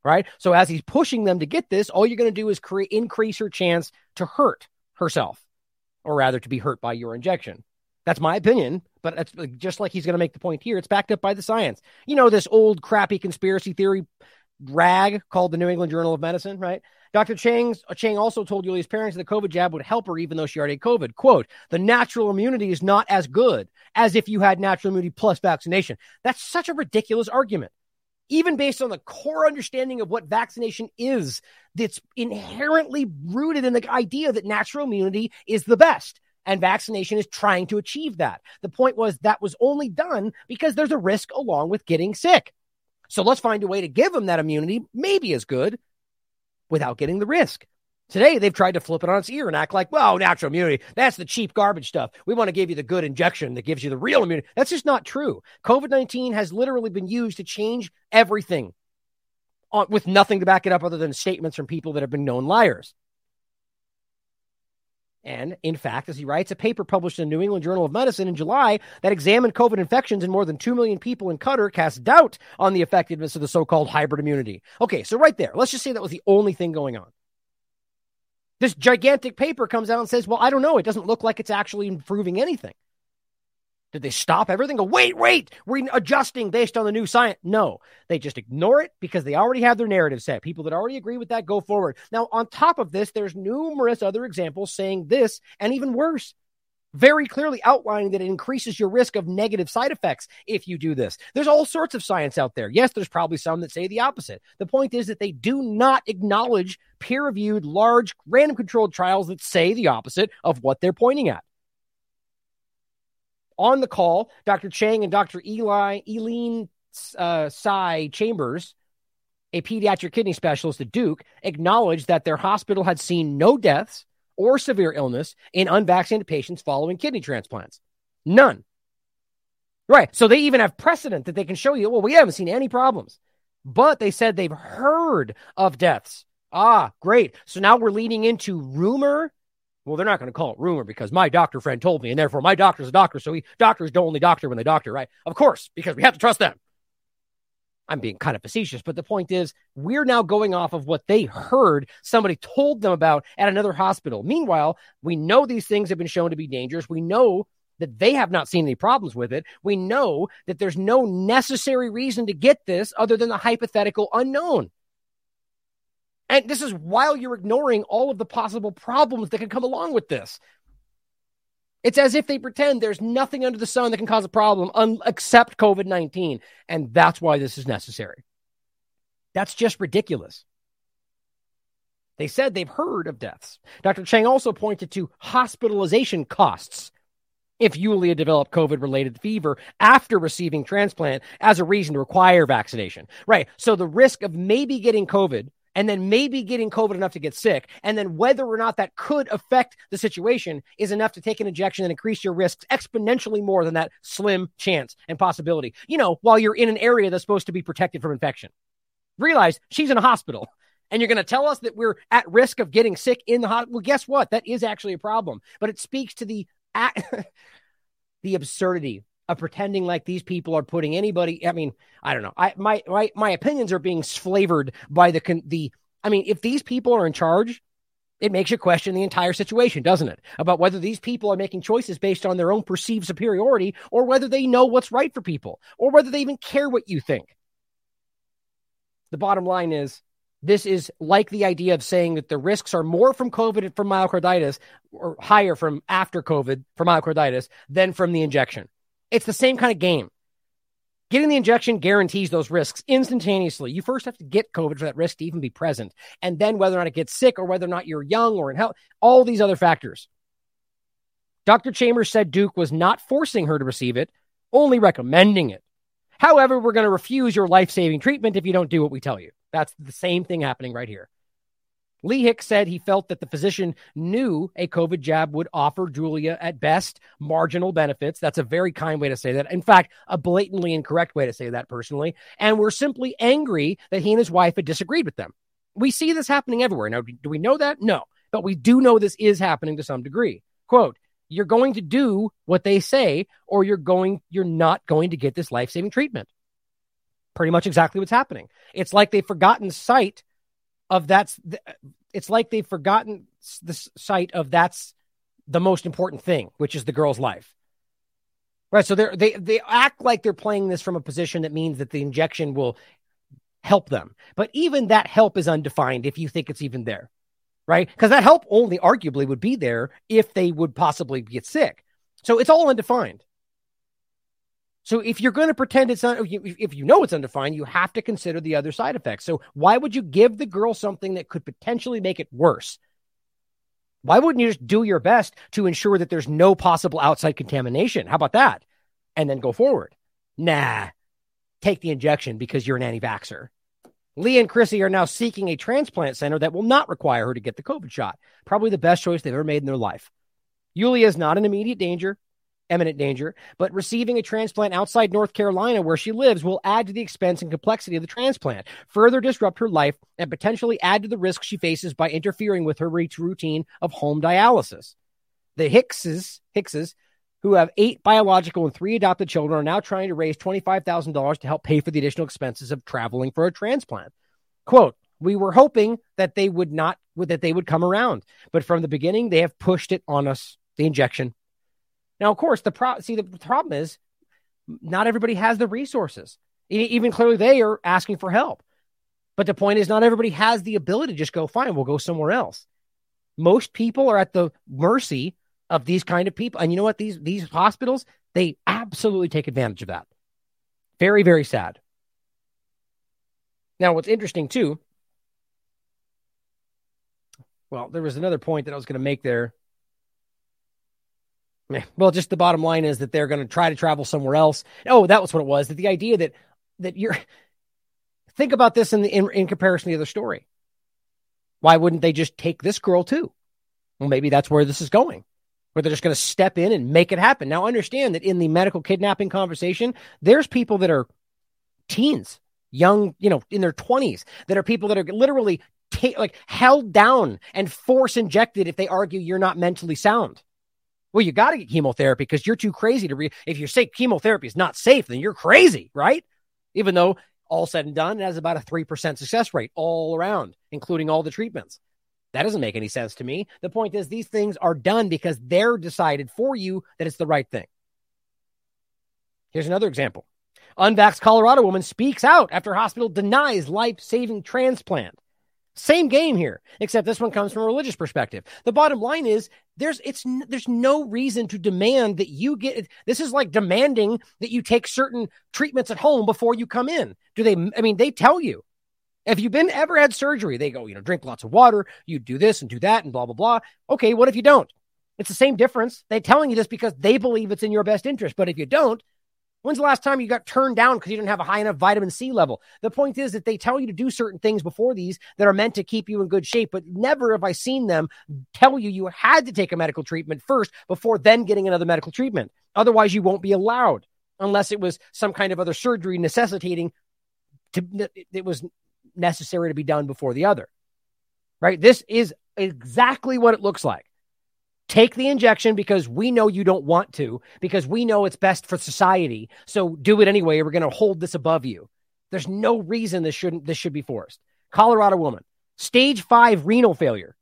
Right. So as he's pushing them to get this, all you're going to do is create increase her chance to hurt herself or rather to be hurt by your injection. That's my opinion, but it's just like he's going to make the point here. It's backed up by the science. You know, this old crappy conspiracy theory rag called the New England Journal of Medicine, right? Dr. Chang's, uh, Chang also told Yulia's parents that the COVID jab would help her even though she already had COVID. Quote, the natural immunity is not as good as if you had natural immunity plus vaccination. That's such a ridiculous argument even based on the core understanding of what vaccination is, that's inherently rooted in the idea that natural immunity is the best. And vaccination is trying to achieve that. The point was that was only done because there's a risk along with getting sick. So let's find a way to give them that immunity, maybe as good, without getting the risk. Today, they've tried to flip it on its ear and act like, well, natural immunity, that's the cheap garbage stuff. We want to give you the good injection that gives you the real immunity. That's just not true. COVID 19 has literally been used to change everything on, with nothing to back it up other than statements from people that have been known liars. And in fact, as he writes, a paper published in the New England Journal of Medicine in July that examined COVID infections in more than 2 million people in Qatar cast doubt on the effectiveness of the so called hybrid immunity. Okay, so right there, let's just say that was the only thing going on. This gigantic paper comes out and says, well, I don't know. It doesn't look like it's actually improving anything. Did they stop everything? Go, wait, wait, we're adjusting based on the new science. No, they just ignore it because they already have their narrative set. People that already agree with that go forward. Now, on top of this, there's numerous other examples saying this and even worse very clearly outlining that it increases your risk of negative side effects if you do this. There's all sorts of science out there. Yes, there's probably some that say the opposite. The point is that they do not acknowledge peer reviewed, large, random controlled trials that say the opposite of what they're pointing at. On the call, Dr. Chang and Dr. Eli, Eileen uh, Chambers, a pediatric kidney specialist at Duke, acknowledged that their hospital had seen no deaths or severe illness in unvaccinated patients following kidney transplants. None. Right. So they even have precedent that they can show you, well, we haven't seen any problems. But they said they've heard of deaths. Ah, great. So now we're leading into rumor. Well, they're not going to call it rumor because my doctor friend told me, and therefore my doctor's a doctor. So we doctors don't only doctor when they doctor, right? Of course, because we have to trust them. I'm being kind of facetious, but the point is, we're now going off of what they heard somebody told them about at another hospital. Meanwhile, we know these things have been shown to be dangerous. We know that they have not seen any problems with it. We know that there's no necessary reason to get this other than the hypothetical unknown. And this is while you're ignoring all of the possible problems that can come along with this. It's as if they pretend there's nothing under the sun that can cause a problem un- except COVID 19. And that's why this is necessary. That's just ridiculous. They said they've heard of deaths. Dr. Chang also pointed to hospitalization costs if Yulia developed COVID related fever after receiving transplant as a reason to require vaccination. Right. So the risk of maybe getting COVID and then maybe getting COVID enough to get sick, and then whether or not that could affect the situation is enough to take an injection and increase your risks exponentially more than that slim chance and possibility. You know, while you're in an area that's supposed to be protected from infection. Realize she's in a hospital and you're going to tell us that we're at risk of getting sick in the hospital. Well, guess what? That is actually a problem, but it speaks to the *laughs* the absurdity of pretending like these people are putting anybody. I mean, I don't know. I my my my opinions are being flavored by the the. I mean, if these people are in charge, it makes you question the entire situation, doesn't it? About whether these people are making choices based on their own perceived superiority or whether they know what's right for people or whether they even care what you think. The bottom line is this is like the idea of saying that the risks are more from COVID from myocarditis or higher from after COVID from myocarditis than from the injection. It's the same kind of game. Getting the injection guarantees those risks instantaneously. You first have to get COVID for that risk to even be present. And then whether or not it gets sick or whether or not you're young or in health, all these other factors. Dr. Chambers said Duke was not forcing her to receive it, only recommending it. However, we're going to refuse your life saving treatment if you don't do what we tell you. That's the same thing happening right here. Lee Hicks said he felt that the physician knew a COVID jab would offer Julia at best marginal benefits. That's a very kind way to say that. In fact, a blatantly incorrect way to say that personally. And we're simply angry that he and his wife had disagreed with them. We see this happening everywhere. Now, do we know that? No. But we do know this is happening to some degree. Quote, you're going to do what they say, or you're going, you're not going to get this life-saving treatment pretty much exactly what's happening. It's like they've forgotten sight of that's it's like they've forgotten the sight of that's the most important thing, which is the girl's life. Right. So they they they act like they're playing this from a position that means that the injection will help them. But even that help is undefined if you think it's even there. Right? Because that help only arguably would be there if they would possibly get sick. So it's all undefined. So if you're going to pretend it's not, if you know it's undefined, you have to consider the other side effects. So why would you give the girl something that could potentially make it worse? Why wouldn't you just do your best to ensure that there's no possible outside contamination? How about that? And then go forward. Nah, take the injection because you're an anti vaxxer. Lee and Chrissy are now seeking a transplant center that will not require her to get the COVID shot. Probably the best choice they've ever made in their life. Yulia is not in immediate danger imminent danger, but receiving a transplant outside North Carolina where she lives will add to the expense and complexity of the transplant, further disrupt her life, and potentially add to the risk she faces by interfering with her routine of home dialysis. The Hickses, Hickses, who have eight biological and three adopted children, are now trying to raise $25,000 to help pay for the additional expenses of traveling for a transplant. Quote, we were hoping that they would not that they would come around, but from the beginning they have pushed it on us. The injection, now, of course, the pro- see the problem is not everybody has the resources. Even clearly, they are asking for help. But the point is, not everybody has the ability to just go, fine, we'll go somewhere else. Most people are at the mercy of these kind of people. And you know what? These these hospitals, they absolutely take advantage of that. Very, very sad. Now, what's interesting too, well, there was another point that I was going to make there well, just the bottom line is that they're going to try to travel somewhere else. Oh, that was what it was. That the idea that that you're think about this in the in, in comparison to the other story. Why wouldn't they just take this girl too? Well, maybe that's where this is going. Where they're just going to step in and make it happen. Now, understand that in the medical kidnapping conversation, there's people that are teens, young, you know, in their 20s, that are people that are literally ta- like held down and force injected if they argue you're not mentally sound. Well, you got to get chemotherapy because you're too crazy to re. If you say chemotherapy is not safe, then you're crazy, right? Even though all said and done, it has about a 3% success rate all around, including all the treatments. That doesn't make any sense to me. The point is, these things are done because they're decided for you that it's the right thing. Here's another example. Unvaxxed Colorado woman speaks out after hospital denies life saving transplant. Same game here, except this one comes from a religious perspective. The bottom line is there's it's there's no reason to demand that you get this is like demanding that you take certain treatments at home before you come in. Do they I mean they tell you. If you've been ever had surgery, they go, you know, drink lots of water, you do this and do that and blah, blah, blah. Okay, what if you don't? It's the same difference. They're telling you this because they believe it's in your best interest. But if you don't, when's the last time you got turned down because you didn't have a high enough vitamin C level? The point is that they tell you to do certain things before these that are meant to keep you in good shape, but never have I seen them tell you you had to take a medical treatment first before then getting another medical treatment. Otherwise, you won't be allowed unless it was some kind of other surgery necessitating to it was necessary to be done before the other. Right? This is exactly what it looks like. Take the injection because we know you don't want to, because we know it's best for society. So do it anyway. We're going to hold this above you. There's no reason this shouldn't this should be forced. Colorado woman, stage five renal failure,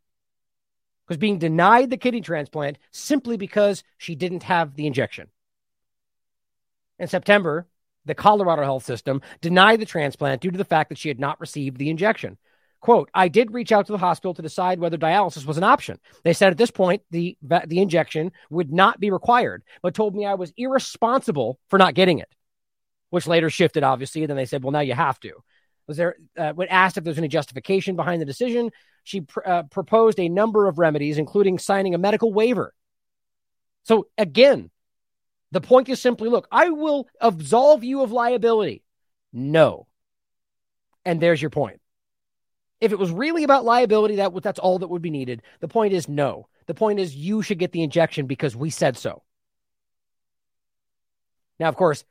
was being denied the kidney transplant simply because she didn't have the injection. In September, the Colorado health system denied the transplant due to the fact that she had not received the injection. Quote, I did reach out to the hospital to decide whether dialysis was an option. They said at this point the the injection would not be required, but told me I was irresponsible for not getting it, which later shifted obviously. And then they said, well, now you have to. Was there uh, when asked if there's any justification behind the decision, she pr- uh, proposed a number of remedies, including signing a medical waiver. So again, the point is simply look, I will absolve you of liability. No. And there's your point. If it was really about liability, that that's all that would be needed. The point is no. The point is you should get the injection because we said so. Now, of course,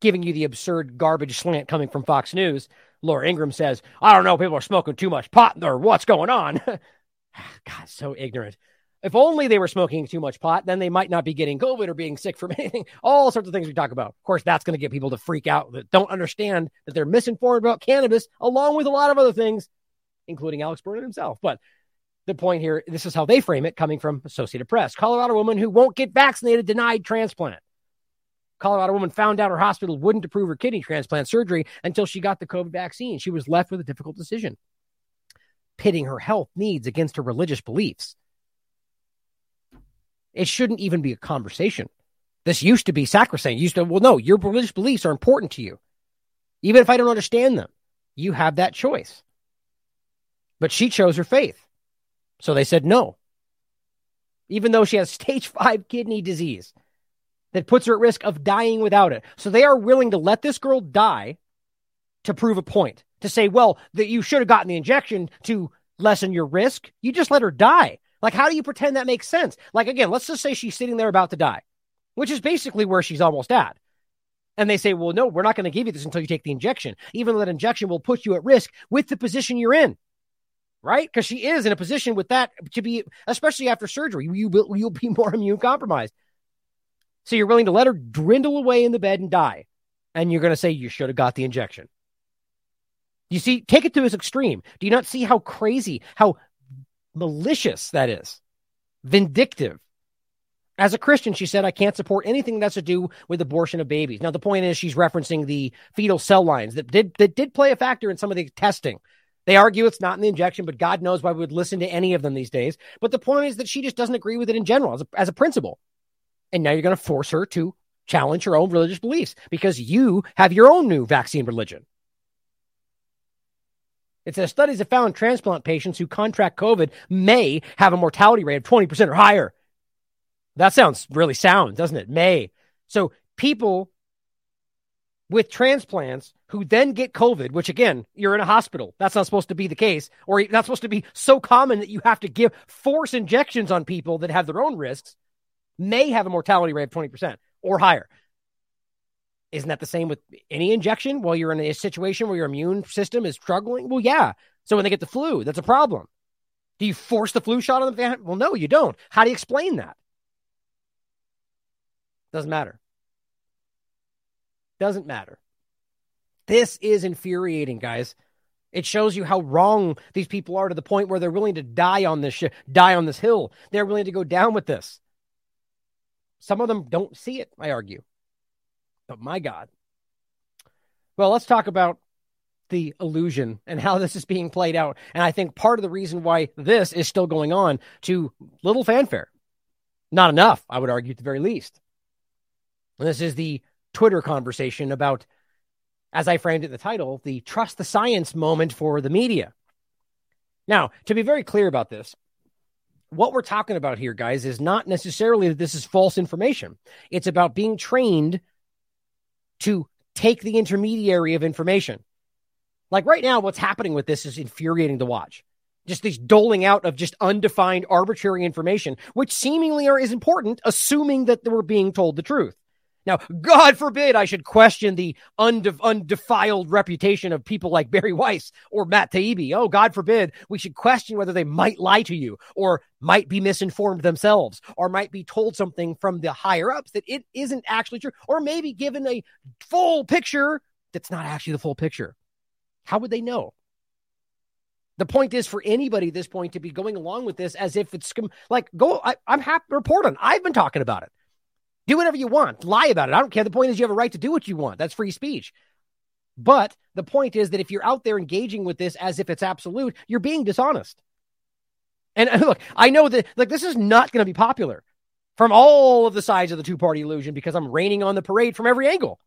giving you the absurd garbage slant coming from Fox News, Laura Ingraham says, I don't know, people are smoking too much pot or what's going on. *laughs* Ah, God, so ignorant. If only they were smoking too much pot, then they might not be getting COVID or being sick from *laughs* anything. All sorts of things we talk about. Of course, that's going to get people to freak out that don't understand that they're misinformed about cannabis, along with a lot of other things, including Alex Berenson himself. But the point here, this is how they frame it, coming from Associated Press. Colorado woman who won't get vaccinated denied transplant. Colorado woman found out her hospital wouldn't approve her kidney transplant surgery until she got the COVID vaccine. She was left with a difficult decision, pitting her health needs against her religious beliefs. It shouldn't even be a conversation. This used to be sacrosanct. Used to, well, no, your religious beliefs are important to you. Even if I don't understand them, you have that choice. But she chose her faith. So they said no. Even though she has *laughs* stage five kidney disease that puts her at risk of dying without it. So they are willing to let this girl die to prove a point, to say, well, that you should have gotten the injection to lessen your risk. You just let her die. Like, how do you pretend that makes sense? Like, again, let's just say she's sitting there about to die, which is basically where she's almost at. And they say, well, no, we're not going to give you this until you take the injection, even though that injection will put you at risk with the position you're in. Right? Because she is in a position with that to be, especially after surgery, you will, you'll be *laughs* more immune compromised. So you're willing to let her dwindle away in the bed and die. And you're going to say you should have got the injection. You see, take it to its extreme. Do you not see how crazy, how malicious that is, vindictive. As a Christian, she said, I can't support anything that's to do with abortion of babies. Now, the point is, she's referencing the fetal cell lines that did that did play a factor in some of the testing. They argue it's not in the injection, but God knows why we would listen to any of them these days. But the point is that she just doesn't agree with it in general as a, as a principle. And now you're going to force her to challenge her own religious beliefs because you have your own new vaccine religion. It says studies have found transplant patients who contract COVID may have a mortality rate of 20% or higher. That sounds really sound, doesn't it? May. So people with transplants who then get COVID, which again, you're in a hospital. That's not supposed to be the case, or not supposed to be so common that you have to give force injections on people that have their own risks, may have a mortality rate of 20% or higher. Isn't that the same with any injection while you're in a situation where your immune system is struggling? Well, yeah. So when they get the flu, that's a problem. Do you force the flu shot on them? Well, no, you don't. How do you explain that? Doesn't matter. Doesn't matter. This is infuriating, guys. It shows you how wrong these people are to the point where they're willing to die on this sh- die on this hill. They're willing to go down with this. Some of them don't see it, I argue. But my God. Well, let's talk about the illusion and how *laughs* this is being played out. And I think part of the reason why this is still going on to little fanfare. Not enough, I would argue, at the very least. And this is the Twitter conversation about as I framed it in the title, the trust the science moment for the media. Now, to be very clear about this, what we're talking about here, guys, is not necessarily that this is false information. It's about being trained to take the intermediary of information. Like right now, what's happening with this is infuriating to watch. Just these doling out of just undefined arbitrary information, which seemingly are, is important, assuming that we're being told the truth. Now, God forbid I should question the unde- undefiled reputation of people like Bari Weiss or Matt Taibbi. Oh, God forbid we should question whether they might lie to you or might be misinformed themselves or might be told something from the higher ups that it isn't actually true or maybe given a full picture that's not actually the full picture. How would they know? The point is for anybody at this point to be going along with this as if it's like, go, I, am happy to report on. I've been talking about it. Do whatever you want. Lie about it. I don't care. The point is you have a right to do what you want. That's free speech. But the point is that if you're out there engaging with this as if it's absolute, you're being dishonest. And *laughs* look, I know that like this is not going to be popular from all of the sides of the two party illusion because I'm raining on the parade from every angle.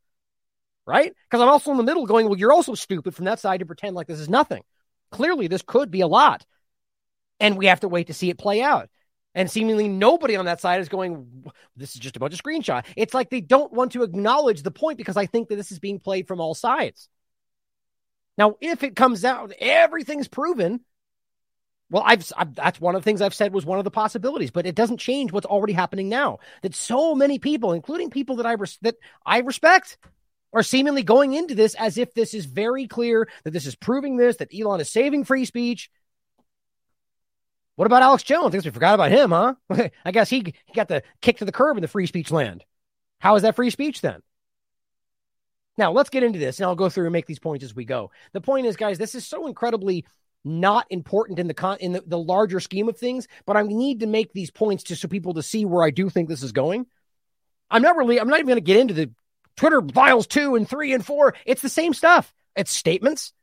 Right? Because I'm also in the middle going, well, you're also stupid from that side to pretend like this is nothing. Clearly, this could be a lot. And we have to wait to see it play out. And seemingly nobody on that side is going, this is just a bunch of screenshot. It's like they don't want to acknowledge the point because I think that this is being played from all sides. Now, if it comes out, everything's proven. Well, I've, I've, that's one of the things I've said was one of the possibilities, but it doesn't change what's already happening now. That so many people, including people that I res- that I respect, are seemingly going into this as if this is very clear that this is proving this that Elon is saving free speech what about Alex Jones? I guess we forgot about him, huh? *laughs* I guess he, he got the kick to the curb in the free speech land. How is that free speech then? Now, let's get into this and I'll go through and make these points as we go. The point is, guys, this is so incredibly not important in the con- in the, the larger scheme of things, but I need to make these points just so people to see where I do think this is going. I'm not really, I'm not even going to get into the Twitter files two and three and four. It's the same stuff. It's statements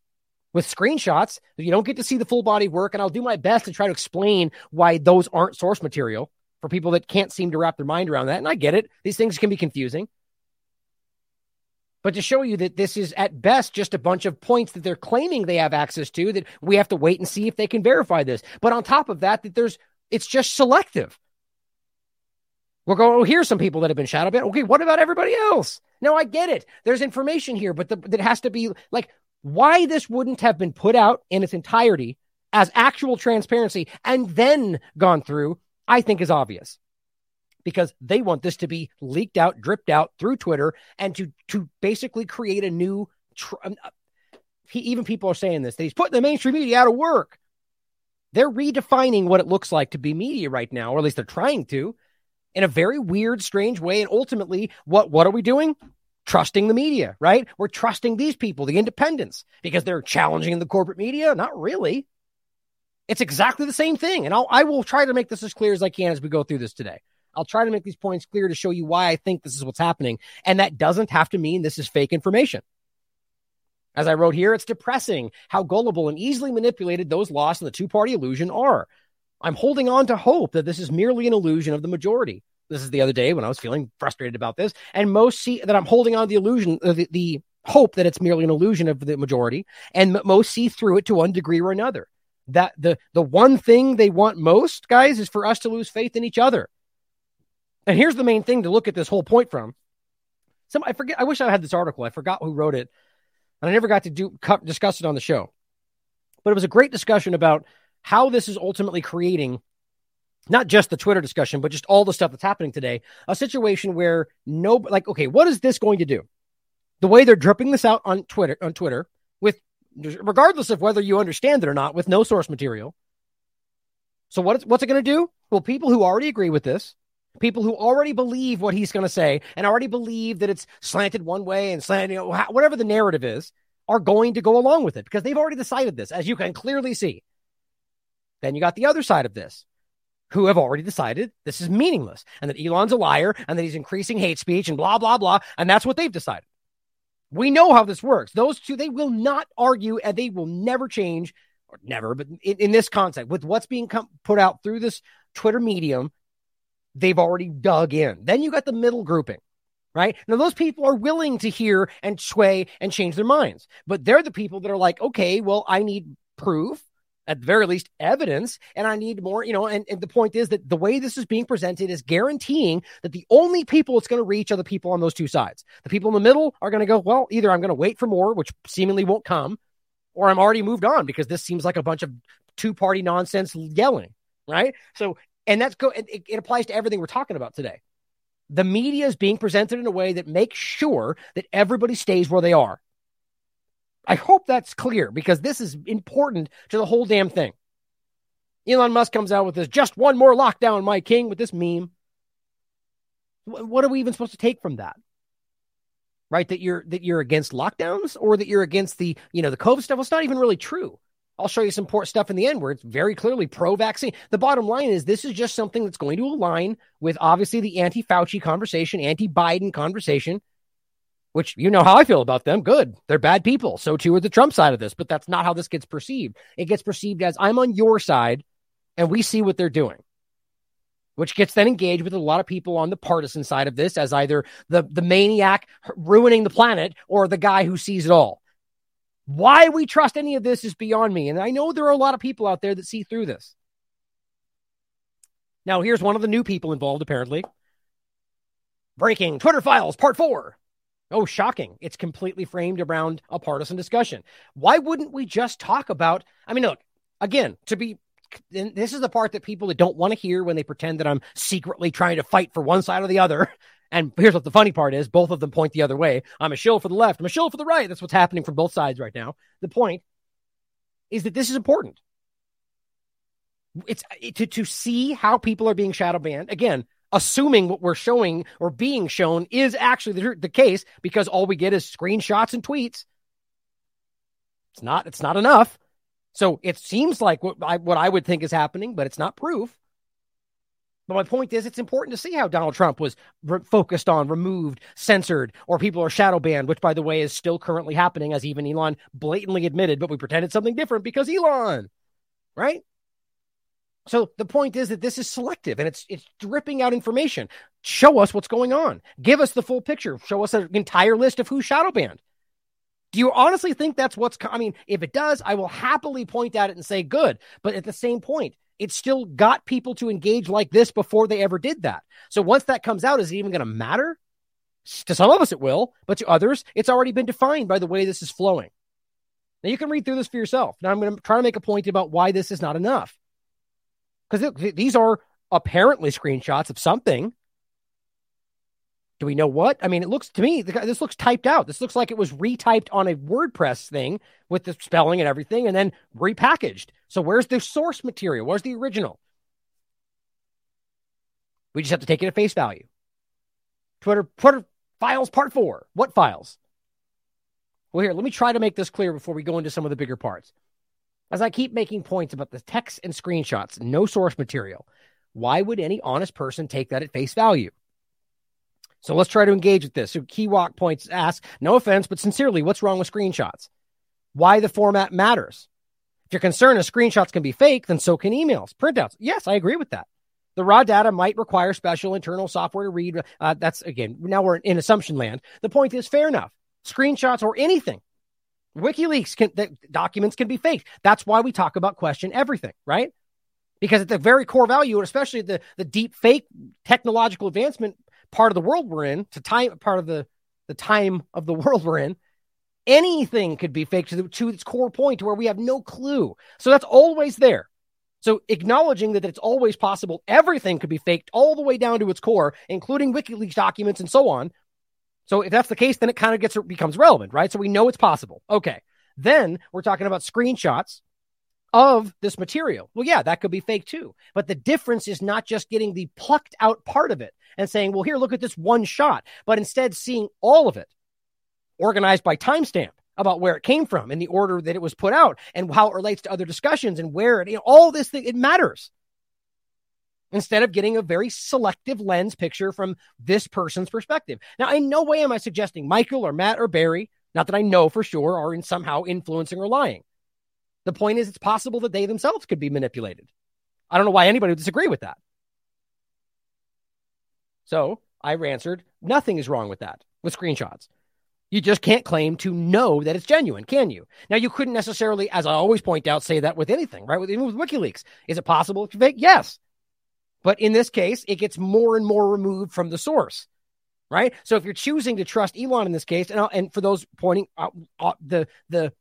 with screenshots. You don't get to see the full body work. And I'll do my best to try to explain why those aren't source material for people that can't seem to wrap their mind around that. And I get it. These things can be confusing. But to show you that this is at best just a bunch of points that they're claiming they have access to, that we have to wait and see if they can verify this. But on top of that, that there's it's just selective. We're going, oh, here's some people that have been shadowed. Okay, what about everybody else? No, I get it. There's information here, but the, that has to be like why this wouldn't have been put out in its entirety as actual transparency and then gone through, I think is obvious. Because they want this to be leaked out, dripped out through Twitter, and to to basically create a new. Tr- um, uh, he, even people are saying this that he's putting the mainstream media out of work. They're redefining what it looks like to be media right now, or at least they're trying to, in a very weird, strange way. And ultimately, what what are we doing? Trusting the media, right? We're trusting these people, the independents, because they're challenging the corporate media. Not really. It's exactly the same thing. And I'll, I will try to make this as clear as I can as we go through this today. I'll try to make these points clear to show you why I think this is what's happening. And that doesn't have to mean this is fake information. As I wrote here, it's depressing how gullible and easily manipulated those lost in the two party illusion are. I'm holding on to hope that this is merely an illusion of the majority. This is the other day when I was feeling frustrated about this, and most see that I'm holding on to the illusion, uh, the, the hope that it's merely an illusion of the majority, and most see through it to one degree or another. That the the one thing they want most, guys, is for us to lose faith in each other. And here's the main thing to look at this whole point from. Some I forget. I wish I had this article. I forgot who wrote it, and I never got to do discuss it on the show. But it was a great discussion about how this is ultimately creating not just the Twitter discussion, but just all the stuff that's happening today, a situation where no, like, okay, what is this going to do? The way they're dripping this out on Twitter, on Twitter, with regardless of whether you understand it or not, with no source material. So what what's it going to do? Well, people who already agree with this, people who already believe what he's going to say, and already believe that it's slanted one way and slanted, you know, whatever the narrative is, are going to go along with it because they've already decided this, as you can clearly see. Then you got the other side of this who have already decided this is meaningless and that Elon's a liar and that he's increasing hate speech and blah, blah, blah. And that's what they've decided. We know how this works. Those two, they will not argue and they will never change, or never, but in, in this concept, with what's being com- put out through this Twitter medium, they've already dug in. Then you got the middle grouping, right? Now, those people are willing to hear and sway and change their minds, but they're the people that are like, okay, well, I need proof, at the very least, evidence, and I need more, you know. And, and the point is that the way this is being presented is guaranteeing that the only people it's going to reach are the people on those two sides. The people in the middle are going to go, well, either I'm going to wait for more, which seemingly won't come, or I'm already moved on because this seems like a bunch of two party nonsense yelling, right? So, and that's go, it, it applies to everything we're talking about today the media is being presented in a way that makes sure that everybody stays where they are. I hope that's clear because this is important to the whole damn thing. Elon Musk comes out with this just one more lockdown, my king, with this meme. What are we even supposed to take from that? Right? That you're that you're against lockdowns or that you're against the, you know, the COVID stuff. Well, it's not even really true. I'll show you some important stuff in the end where it's very clearly pro vaccine. The bottom line is this is just something that's going to align with obviously the anti Fauci conversation, anti Biden conversation, which you know how I feel about them. Good. They're bad people. So too are the Trump side of this, but that's not how this gets perceived. It gets perceived as I'm on your side and we see what they're doing. Which gets then engaged with a lot of people on the partisan side of this as either the, the maniac ruining the planet or the guy who sees it all. Why we trust any of this is beyond me. And I know there are a lot of people out there that see through this. Now, here's one of the new people involved, apparently. Breaking Twitter files, part four. Oh, shocking. It's completely framed around a partisan discussion. Why wouldn't we just talk about? I mean, look, again, to be, this is the part that people that don't want to hear when they pretend that I'm secretly trying to fight for one side or the other. *laughs* And here's what the funny part is both of them point the other way. I'm a shill for the left, I'm a shill for the right. That's what's happening from both sides right now. The point is that this is important. It's to, to see how people are being shadow banned. Again, assuming what we're showing or being shown is actually the, the case because all we get is screenshots and tweets. It's not, it's not enough. So it seems like what I, what I would think is happening, but it's not proof. But my point is, it's important to see how Donald Trump was re- focused on, removed, censored, or people are shadow banned, which, by the way, is still currently happening, as even Elon blatantly admitted, but we pretended something different because Elon, right? So the point is that this is selective and it's it's dripping out information. Show us what's going on. Give us the full picture. Show us an entire list of who's shadow banned. Do you honestly think that's what's? I mean, if it does, I will happily point at it and say good. But at the same point, it still got people to engage like this before they ever did that. So once that comes out, is it even going to matter? To some of us, it will, but to others, it's already been defined by the way this is flowing. Now you can read through this for yourself. Now I'm going to try to make a point about why this is not enough. Because these are apparently screenshots of something. Do we know what? I mean, it looks to me, this looks typed out. This looks like it was retyped on a WordPress thing with the spelling and everything and then repackaged. So where's the source material? Where's the original? We just have to take it at face value. Twitter, Twitter files part four. What files? Well, here, let me try to make this clear before we go into some of the bigger parts. As I keep making points about the text and screenshots, no source material, why would any honest person take that at face value? So let's try to engage with this. So Keywalk points asks, no offense, but sincerely, what's wrong with screenshots? Why the format matters. If you're concerned that screenshots can be fake, then so can emails, printouts. Yes, I agree with that. The raw data might require special internal software to read. Uh, that's again, now we're in assumption land. The point is fair enough. Screenshots or anything. WikiLeaks can, the documents can be faked. That's why we talk about question everything, right? Because at the very core value, especially the, the deep fake technological advancement part of the world we're in, to time part of the the time of the *laughs* world we're in, anything could be faked to, the, to its core point to where we have no clue. So that's always there. So acknowledging that it's always possible, everything could be faked all the way down to its core, including WikiLeaks documents and so on. So if that's the case, then it kind of gets becomes relevant, right? So we know it's possible. Okay. Then we're talking about screenshots of this material. Well, yeah, that could be fake too. But the difference is not just getting the plucked out part of it and saying, well, here, look at this one shot, but instead seeing all of it organized by timestamp about where it came from and the order that it was put out and how it relates to other discussions and where it, you know, all this thing, it matters. Instead of getting a very selective lens picture from this person's perspective. Now, in no way am I suggesting Michael or Matt or Bari, not that I know for sure, are in somehow influencing or lying. The point is, it's possible that they themselves could be manipulated. I don't know why anybody would disagree with that. So I answered Nothing is wrong with that with screenshots. You just can't claim to know that it's genuine, can you? Now, you couldn't necessarily, as I always point out, say that with anything, right? Even with WikiLeaks. Is it possible it's fake? Yes. But in this case, it gets more and more removed from the source, right? So if you're choosing to trust Elon in this case, and, and for those pointing out uh, the, the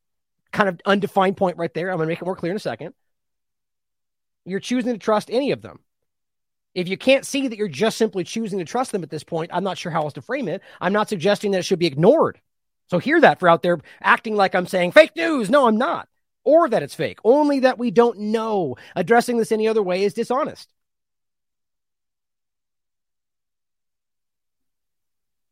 kind of undefined point right there, I'm going to make it more clear in a second. You're choosing to trust any of them. If you can't see that you're just simply choosing to trust them at this point, I'm not sure how else to frame it. I'm not suggesting that it should be ignored. So hear that for out there acting like I'm saying fake news. No, I'm not. Or that it's fake. Only that we don't know. Addressing this any other way is dishonest.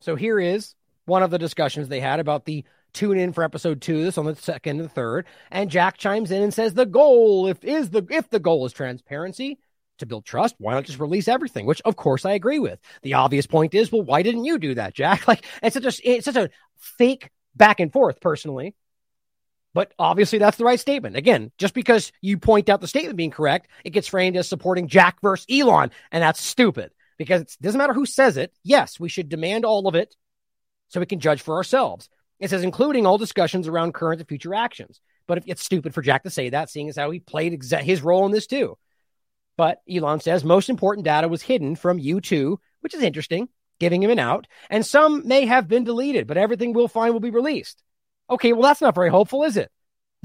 So here is one of the discussions they had about the tune in for episode two, this on the second and third. And Jack chimes in and says the goal, if is the if the goal is transparency, to build trust, why not just release everything? Which, of course, I agree with. The obvious point is, well, why didn't you do that, Jack? *laughs* Like, it's such a it's such a fake back and forth, personally. But obviously, that's the right statement. Again, just because you point out the statement being correct, it gets framed as supporting Jack versus Elon, and that's stupid because it doesn't matter who says it. Yes, we should demand all of it so we can judge for ourselves. It says, including all discussions around current and future actions. But it's stupid for Jack to say that, seeing as how he played exa- his role in this too. But Elon says most important data was hidden from U2, which is interesting, giving him an out. And some may have been deleted, but everything we'll find will be released. Okay, well, that's not very hopeful, is it?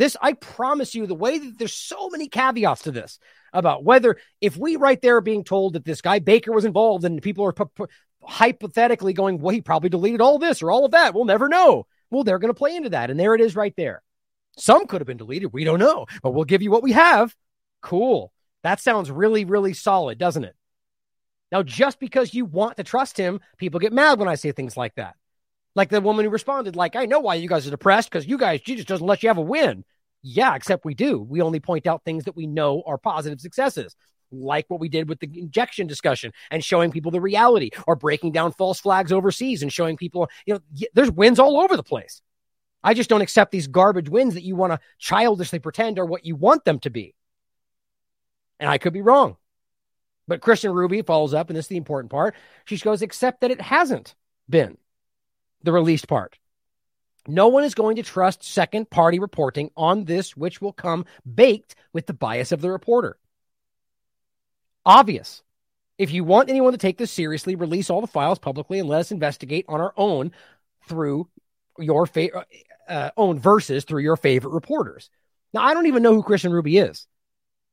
This, I promise you, the way that there's so many caveats to this about whether if we right there are being told that this guy Baker was involved and people are p- p- hypothetically going, well, he probably deleted all this or all of that. We'll never know. Well, they're going to play into that. And there it is right there. Some could have been deleted. We don't know, but we'll give you what we have. Cool. That sounds really, really solid, doesn't it? Now, just because you want to trust him, people get mad when I say things like that. Like the woman who responded, like, I know why you guys are depressed because you guys, Jesus doesn't let you have a win. Yeah, except we do. We only point out things that we know are positive successes, like what we did with the injection discussion and showing people the reality or breaking down false flags overseas and showing people, you know, there's wins all over the place. I just don't accept these garbage wins that you want to childishly pretend are what you want them to be. And I could be wrong. But Kristen Ruby follows up, and this is the important part. She goes, except that it hasn't been the released part. No one is going to trust second party reporting on this, which will come baked with the bias of the reporter. Obvious. If you want anyone to take this seriously, release all the files publicly and let us investigate on our own through your fa- uh, own verses through your favorite reporters. Now, I don't even know who Kristen Ruby is.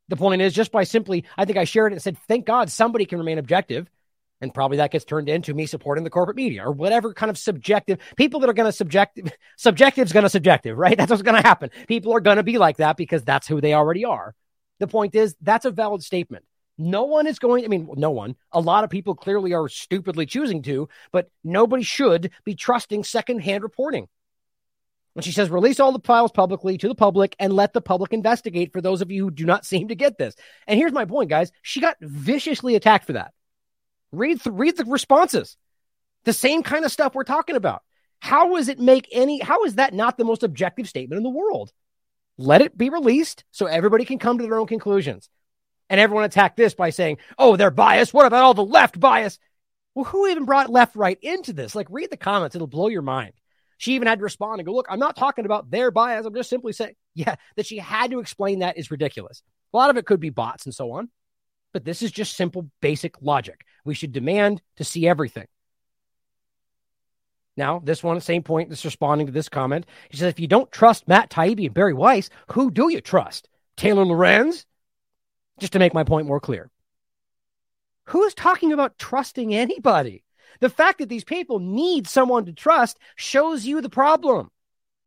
The point is just by simply, I think I shared it and said, thank God somebody can remain objective. And probably that gets turned into me supporting the corporate media or whatever kind of subjective people that are going to subjective, subjective is going to subjective, right? *laughs* That's what's going to happen. People are going to be like that because that's who they already are. The point is, that's a valid statement. No one is going, I mean, no one, a lot of people clearly are stupidly choosing to, but nobody should be trusting secondhand reporting. And she says, release all the files publicly to the public and let the public investigate for those of you who do not seem to get this. And here's my point, guys. She got viciously attacked for that. Read, th- read the responses. The same kind of stuff we're talking about. How does it make any, how is that not the most objective statement in the world? Let it be released so everybody can come to their own conclusions. And everyone attacked this by saying, oh, they're biased. What about all the left bias? Well, who even brought left right into this? Like, read the comments. It'll blow your mind. She even had to respond and go, look, I'm not talking about their bias. I'm just simply saying, yeah, that she had to explain that is ridiculous. A lot of it could be bots and so on, but this is just simple, basic logic. We should demand to see everything. Now, this one, same point, that's responding to this comment. He says, if you don't trust Matt Taibbi and Bari Weiss, who do you trust? Taylor Lorenz? Just to make my point more clear. Who's talking about trusting anybody? The fact that these people need someone to trust shows you the problem.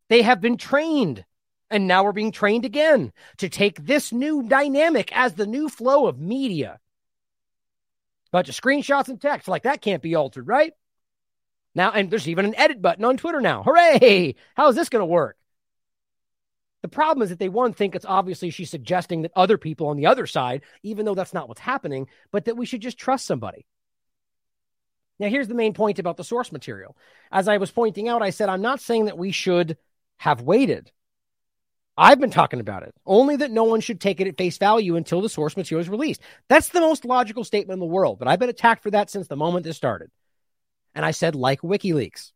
They have been trained, and now we're being trained again to take this new dynamic as the new flow of media. Bunch of screenshots and text, like that can't be altered, right? Now, and there's even an edit button on Twitter now. Hooray! How is this going to work? The problem is that they one think it's obviously she's suggesting that other people on the other side, even though that's not what's happening, but that we should just trust somebody. Now, here's the main point about the source material. As I was pointing out, I said, I'm not saying that we should have waited. I've been talking about it, only that no one should take it at face value until the source material is released. That's the most logical statement in the world, but I've been attacked for that since the moment this started. And I said, like WikiLeaks.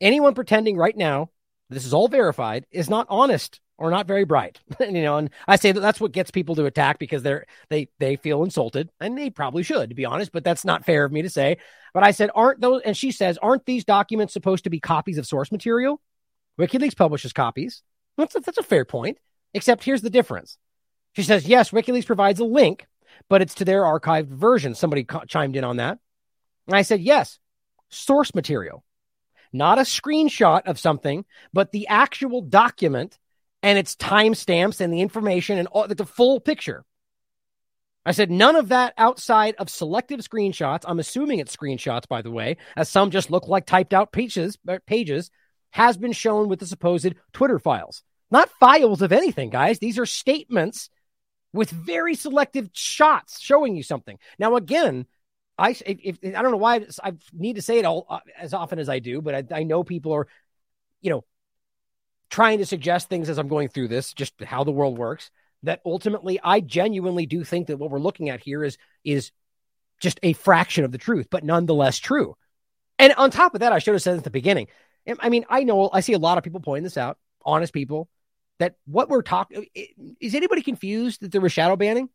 Anyone pretending right now this is all verified is not honest or not very bright. *laughs* you know, and I say that that's what gets people to attack because they're they they feel insulted, and they probably should, to be honest. But that's not fair of me to say. But I said, aren't those? And she says, aren't these documents supposed to be copies of source material? WikiLeaks publishes copies. That's a, that's a fair point. Except here's the difference. She says, yes, WikiLeaks provides a link, but it's to their archived version. Somebody chimed in on that. And I said, yes, source material, not a screenshot of something, but the actual document and its timestamps and the information and all, the full picture. I said none of that outside of selective screenshots. I'm assuming it's screenshots, by the way, as some just look like typed out pages. Uh, pages has been shown with the supposed Twitter files, not files of anything, guys. These are statements with very selective shots showing you something. Now, again, I if, if I don't know why I need to say it all uh, as often as I do, but I, I know people are, you know, trying to suggest things as I'm going through this, just how the world works. That ultimately, I genuinely do think that what we're looking at here is is just a fraction of the truth, but nonetheless true. And on top of that, I should have said at the beginning. I mean, I know I see a lot of people pointing this out, honest people, that what we're talking is anybody confused that there was shadow banning?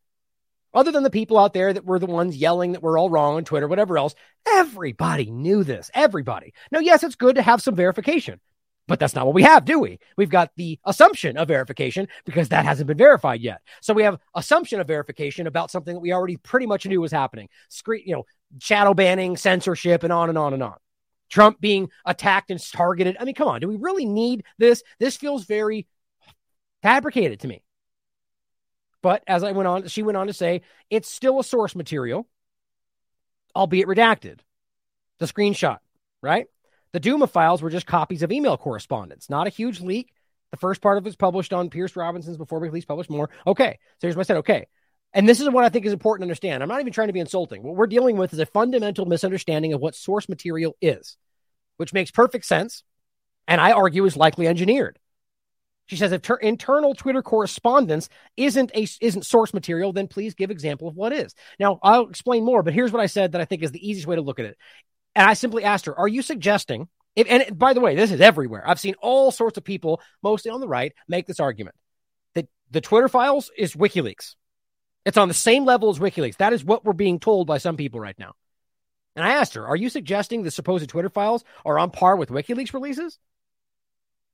Other than the people out there that were the ones yelling that we're all wrong on Twitter, whatever else, everybody knew this. Everybody. Now, yes, it's good to have some verification. But that's not what we have, do we? We've got the assumption of verification because that hasn't been verified yet. So we have assumption of verification about something that we already pretty much knew was happening. Screen, you know, shadow banning, censorship, and on and on and on. Trump being attacked and targeted. I mean, come on, do we really need this? This feels very fabricated to me. But as I went on, she went on to say it's still a source material, albeit redacted. The screenshot, right? The Douma files were just copies of email correspondence, not a huge leak. The first part of it was published on Piers Robinson's before we released published more. Okay. So here's what I said. Okay. And this is what I think is important to understand. I'm not even trying to be insulting. What we're dealing with is a fundamental misunderstanding of what source material is, which makes perfect sense. And I argue is likely engineered. She says if ter- internal Twitter correspondence isn't a isn't source material, then please give example of what is. Now I'll explain more, but here's what I said that I think is the easiest way to look at it. And I simply asked her, Are you suggesting? If, and by the way, this is everywhere. I've seen all sorts of people, mostly on the right, make this argument that the Twitter files is WikiLeaks. It's on the same level as WikiLeaks. That is what we're being told by some people right now. And I asked her, Are you suggesting the supposed Twitter files are on par with WikiLeaks releases?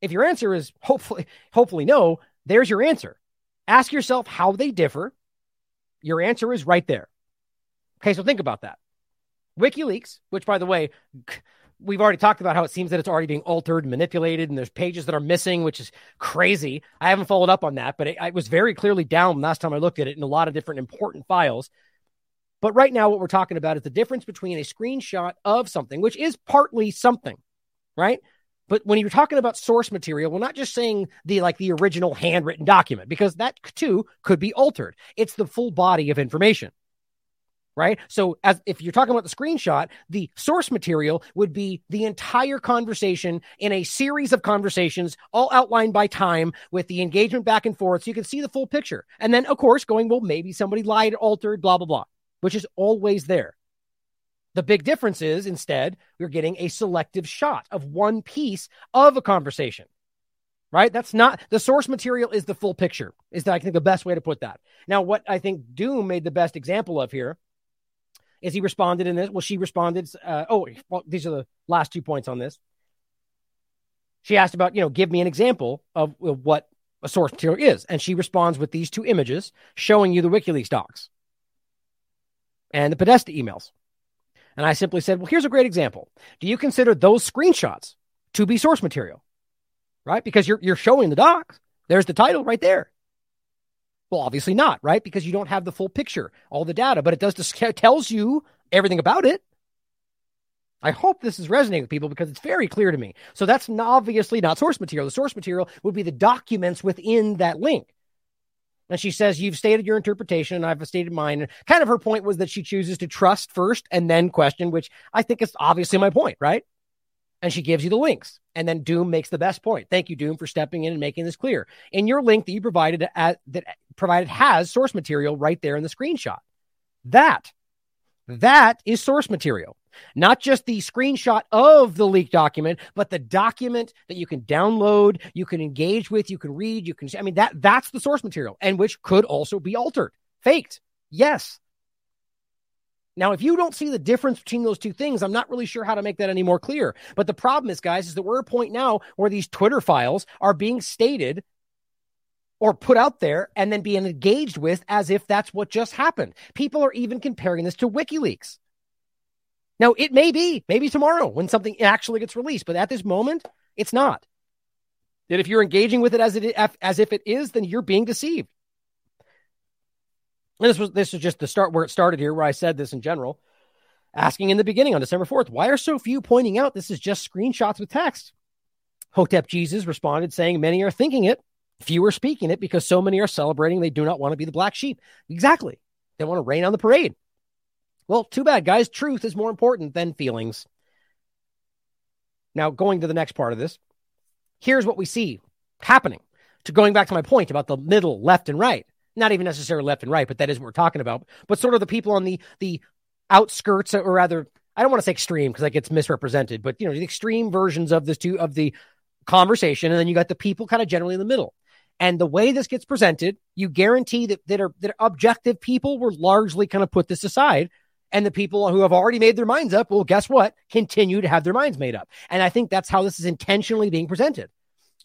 If your answer is hopefully, hopefully no, there's your answer. Ask yourself how they differ. Your answer is right there. Okay, so think about that. WikiLeaks, which by the way, we've already talked about how it seems that it's already being altered, manipulated, and there's pages that are missing, which is crazy. I haven't followed up on that, but it, it was very clearly down last time I looked at it in a lot of different important files. But right now, what we're talking about is the difference between a screenshot of something, which is partly something, right? But when you're talking about source material, we're not just saying the like the original handwritten document because that too could be altered. It's the full body of information right? So as if you're talking about the screenshot, the source material would be the entire conversation in a series of conversations, all outlined by time with the engagement back and forth. So you can see the full picture. And then, of course, going, well, maybe somebody lied, altered, blah, blah, blah, which is always there. The big difference is instead, we're getting a selective shot of one piece of a conversation right? That's not the source material is the full picture, is that I think the best way to put that. Now, what I think Doom made the best example of here is he responded in this? Well, she responded. Uh, oh, well, these are the last two points on this. She asked about, you know, give me an example of, of what a source material is. And she responds with these two images showing you the WikiLeaks docs and the Podesta emails. And I simply said, well, here's a great example. Do you consider those screenshots to be source material? Right? Because you're, you're showing the docs. There's the title right there. Well, obviously not, right? Because you don't have the full picture, all the data, but it does *laughs* tells you everything about it. I hope this is resonating with people because it's very clear to me. So that's obviously not source material. The source material would be the documents within that link. And she says, You've stated your interpretation, and I've stated mine. And kind of her point was that she chooses to trust first and then question, which I think is obviously my point, right? And she gives you the links. And then Doom makes the best point. Thank you, Doom, for stepping in and making this clear. In your link that you provided at, that provided has source material right there in the screenshot. That that is source material. Not just the screenshot of the leaked document, but the document that you can download, you can engage with, you can read, you can I mean that that's the source material and which could also be altered, faked. Yes. Now, if you don't see the difference between those two things, I'm not really sure how to make that any more clear. But the problem is, guys, is that we're at a point now where these Twitter files are being stated or put out there and then being engaged with as if that's what just happened. People are even comparing this to WikiLeaks. Now, it may be, maybe tomorrow when something actually gets released, but at this moment, it's not. That if you're engaging with it as it as if it is, then you're being deceived. And this was this was just the start where it started here, where I said this in general, asking in the beginning on December 4th, why are so few pointing out this is just screenshots with text? Hotep Jesus responded saying, Many are thinking it, few are speaking it because so many are celebrating they do not want to be the black sheep. Exactly. They want to rain on the parade. Well, too bad, guys. Truth is more important than feelings. Now, going to the next part of this, here's what we see happening. To going back to my point about the middle, left, and right not even necessarily left and right, but that is what we're talking about. But sort of the people on the the outskirts, or rather, I don't want to say extreme because that gets misrepresented, but you know, the extreme versions of this two of the conversation, and then you got the people kind of generally in the middle. And the way this gets presented, you guarantee that that are that are objective people were largely kind of put this aside. And the people who have already made their minds up, well, guess what? Continue to have their minds made up. And I think that's how this is intentionally being presented.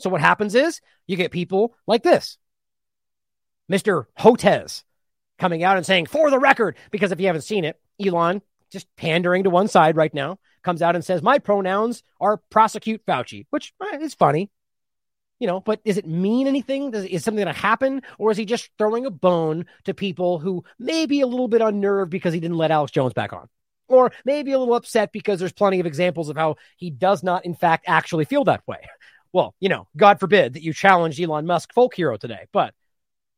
So what happens is you get people like this Mr. Hotez coming out and saying, for the record, because if you haven't seen it, Elon just pandering to one side right now comes out and says, my pronouns are prosecute Fauci, which eh, is funny, you know, but does it mean anything? Does, is something going to happen? Or is he just throwing a bone to people who may be a little bit unnerved because he didn't let Alex Jones back on? Or maybe a little upset because there's plenty of examples of how he does not, in fact, actually feel that way. Well, you know, God forbid that you challenge Elon Musk folk hero today, but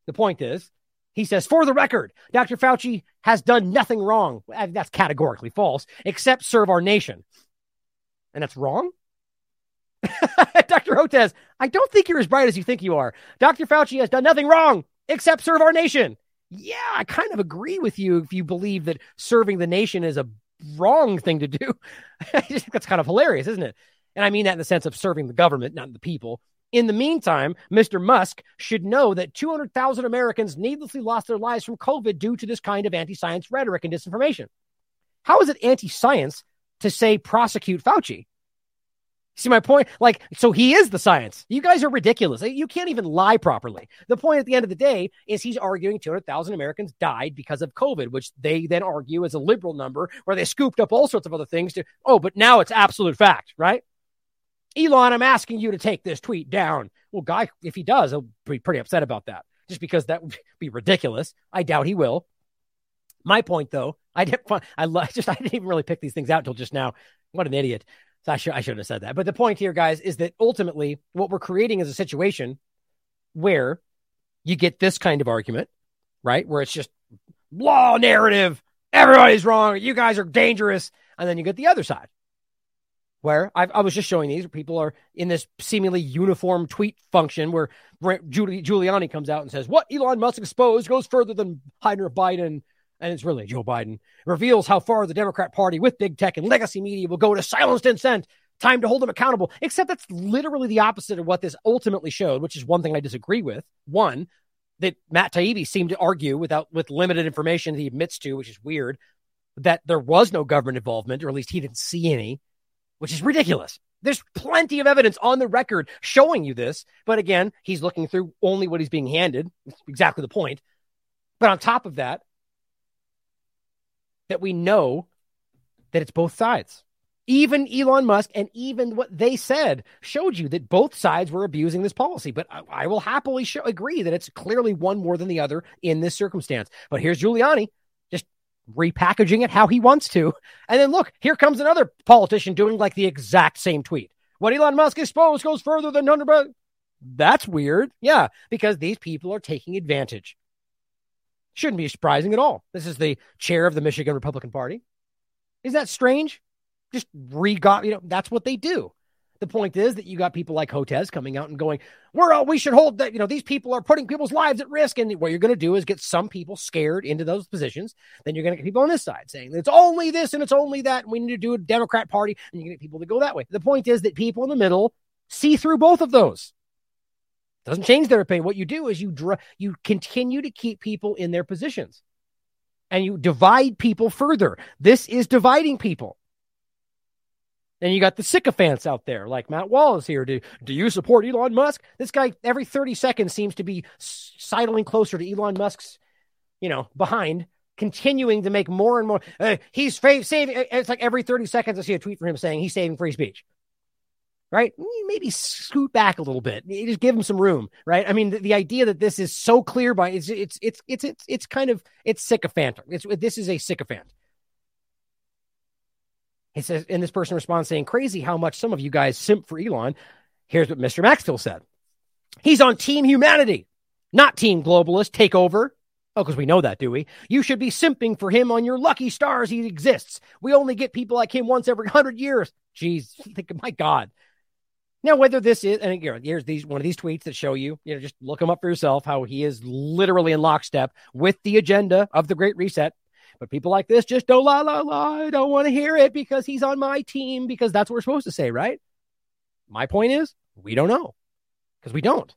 the point is, he says, for the record, Dr. Fauci has done nothing wrong. Uh, that's categorically false, except serve our nation. And that's wrong? *laughs* Dr. Hotez, I don't think you're as bright as you think you are. Dr. Fauci has done nothing wrong except serve our nation. Yeah, I kind of agree with you if you believe that serving the nation is a wrong thing to do. I just think that's kind of hilarious, isn't it? And I mean that in the sense of serving the government, not the people. In the meantime, Mr. Musk should know that 200,000 Americans needlessly lost their lives from COVID due to this kind of anti science rhetoric and disinformation. How is it anti science to say prosecute Fauci? See my point? Like, so he is the science. You guys are ridiculous. You can't even lie properly. The point at the end of the day is he's arguing 200,000 Americans died because of COVID, which they then argue is a liberal number where they scooped up all sorts of other things to, oh, but now it's absolute fact, right? Elon, I'm asking you to take this tweet down. Well, guy, if he does, he'll be pretty upset about that just because that would be ridiculous. I doubt he will. My point, though, I didn't. *laughs* I just I didn't even really pick these things out until just now. What an idiot! So I I shouldn't have said that. But the point here, guys, is that ultimately what we're creating is a situation where you get this kind of argument, right? Where it's just law narrative, everybody's wrong, you guys are dangerous, and then you get the other side, where I, I, was just showing these where people are in this seemingly uniform tweet function where Giuliani comes out and says, What Elon Musk exposed goes further than Hunter Biden, and it's really Joe Biden, reveals how far the Democrat Party with big tech and legacy media will go to silence dissent. Time to hold them accountable. Except that's literally the opposite of what this ultimately showed, which is one thing I disagree with. One, that Matt Taibbi seemed to argue without with limited information he admits to, which is weird, that there was no government involvement, or at least he didn't see any which is ridiculous. There's plenty of evidence on the record showing you this. But again, he's looking through only what he's being handed. That's exactly the point. But on top of that, that we know that it's both sides. Even Elon Musk and even what they said showed you that both sides were abusing this policy. But I, I will happily show, agree that it's clearly one more than the other in this circumstance. But here's Giuliani repackaging it how he wants to. And then look, here comes another politician doing like the exact same tweet. What Elon Musk exposed goes further than under. That's weird. Yeah, because these people are taking advantage. Shouldn't be surprising at all. This is the chair of the Michigan Republican Party. Is that strange? Just re got, you know, that's what they do. The point is that you got people like Hotez coming out and going, "We're all, we should hold that." You know, these people are putting people's lives at risk, and what you're going to do is get some people scared into those positions. Then you're going to get people on this side saying it's only this and it's only that, and we need to do a Democrat Party, and you get people to go that way. The point is that people in the middle see through both of those. Doesn't change their opinion. What you do is you dr- you continue to keep people in their positions, and you divide people further. This is dividing people. Then you got the sycophants out there, like Matt Wallace here. Do, do you support Elon Musk? This guy, every 30 seconds, seems to be sidling closer to Elon Musk's, you know, behind, continuing to make more and more. Uh, he's saving. It's like every 30 seconds, I see a tweet from him saying he's saving free speech. Right? Maybe scoot back a little bit. Just give him some room. Right? I mean, the, the idea that this is so clear by it's it's it's it's it's, it's kind of it's sycophantic. It's this is a sycophant. He says, and this person responds saying, crazy how much some of you guys simp for Elon. Here's what Mr. Maxfield said. He's on team humanity, not team globalist takeover. Oh, because we know that, do we? You should be simping for him on your lucky stars he exists. We only get people like him once every hundred years. Jeez, *laughs* my God. Now, whether this is, and you know, here's these one of these tweets that show you, you know, just look him up for yourself, how he is literally in lockstep with the agenda of the Great Reset. But people like this just don't la la la. I don't want to hear it because he's on my team because that's what we're supposed to say, right? My point is, we don't know because we don't.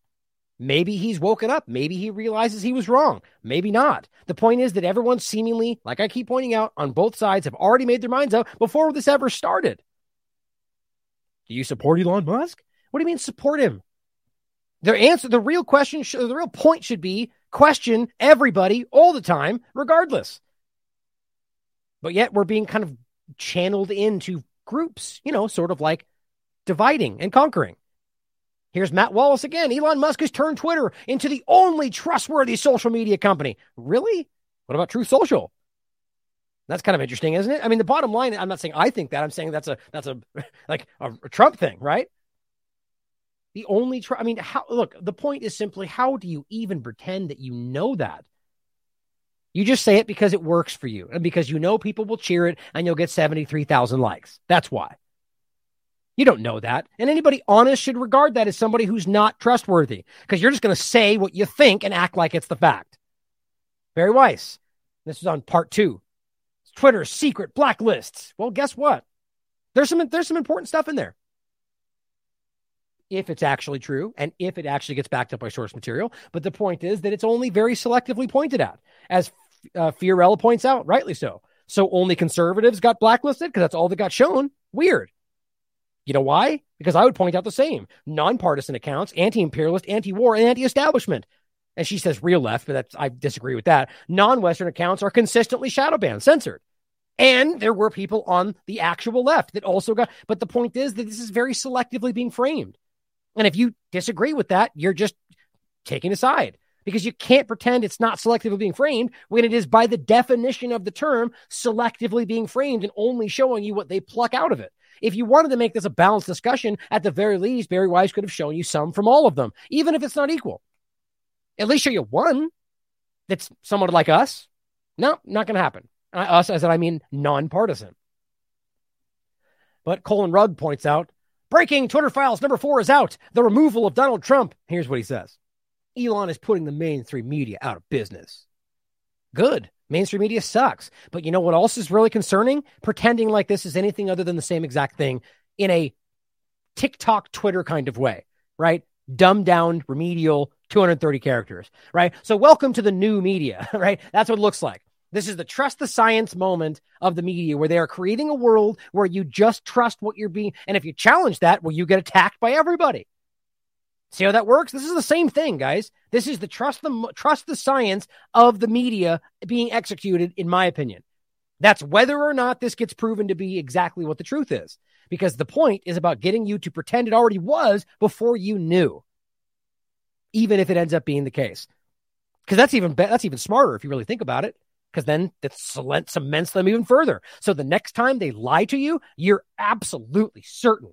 Maybe he's woken up. Maybe he realizes he was wrong. Maybe not. The point is that everyone seemingly, like I keep pointing out, on both sides have already made their minds up before this ever started. Do you support Elon Musk? What do you mean support him? The answer, the real question, the real point should be question everybody all the time, regardless. But yet we're being kind of channeled into groups, you know, sort of like dividing and conquering. Here's Matt Wallace again. Elon Musk has turned Twitter into the only trustworthy social media company. Really? What about Truth Social? That's kind of interesting, isn't it? I mean, the bottom line, I'm not saying I think that. I'm saying that's a that's a *laughs* like a, Trump thing, right? The only tr- I mean, how look, the point is simply how do you even pretend that you know that? You just say it because it works for you and because you know people will cheer it and you'll get 73,000 likes. That's why. You don't know that. And anybody honest should regard that as somebody who's not trustworthy because you're just going to say what you think and act like it's the fact. Bari Weiss. This is on part two. Twitter's secret blacklists. Well, guess what? There's some there's some important stuff in there. If it's actually true and if it actually gets backed up by source material. But the point is that it's only very selectively pointed at. As uh, Fiorella points out, rightly so. So only conservatives got blacklisted because that's all that got shown. Weird. You know why? Because I would point out the same nonpartisan accounts, anti imperialist, anti war, and anti establishment. And she says real left, but that's, I disagree with that. Non Western accounts are consistently shadow banned, censored. And there were people on the actual left that also got, but the point is that this is very selectively being framed. And if you disagree with that, you're just taking a side because you can't pretend it's not selectively being framed when it is, by the definition of the term, selectively being framed and only showing you what they pluck out of it. If you wanted to make this a balanced discussion, at the very least, Bari Weiss could have shown you some from all of them, even if it's not equal. At least show you one that's somewhat like us. No, not going to happen. Uh, us, as I mean nonpartisan. But Colin Rugg points out breaking Twitter files number four is out. The removal of Donald Trump. Here's what he says Elon is putting the mainstream media out of business. Good. Mainstream media sucks. But you know what else is really concerning? Pretending like this is anything other than the same exact thing in a TikTok, Twitter kind of way, right? Dumbed down, remedial, 230 characters, right? So welcome to the new media, *laughs* right? That's what it looks like. This is the trust the science moment of the media where they are creating a world where you just trust what you're being. And if you challenge that, well, you get attacked by everybody. See how that works? This is the same thing, guys. This is the trust the trust the science of the media being executed, in my opinion. That's whether or not this gets proven to be exactly what the truth is. Because the point is about getting you to pretend it already was before you knew. Even if it ends up being the case. Because that's even that's even smarter if you really think about it. Because then that cements them even further. So the next time they lie to you, you're absolutely certain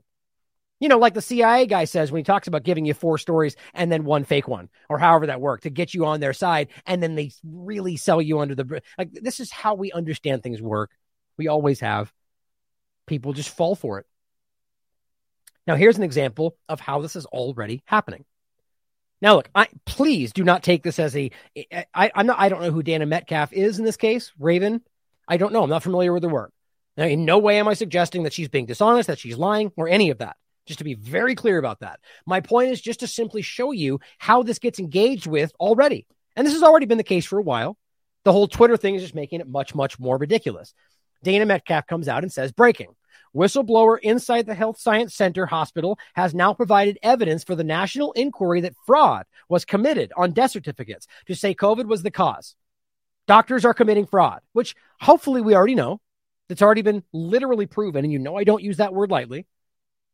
you know, like the CIA guy says when he talks about giving you four stories and then one fake one, or however that worked to get you on their side, and then they really sell you under the like. This is how we understand things work. We always have. People just fall for it. Now, here's an example of how this is already happening. Now, look, I please do not take this as a. I, I'm not. I don't know who Dana Metcalf is in this case. Raven, I don't know. I'm not familiar with her work. Now, in no way am I suggesting that she's being dishonest, that she's lying, or any of that. Just to be very clear about that. My point is just to simply show you how this gets engaged with already. And this has already been the case for a while. The whole Twitter thing is just making it much, much more ridiculous. Dana Metcalf comes out and says, breaking. Whistleblower inside the Health Science Center hospital has now provided evidence for the national inquiry that fraud was committed on death certificates to say COVID was the cause. Doctors are committing fraud, which hopefully we already know. It's already been literally proven. And you know, I don't use that word lightly.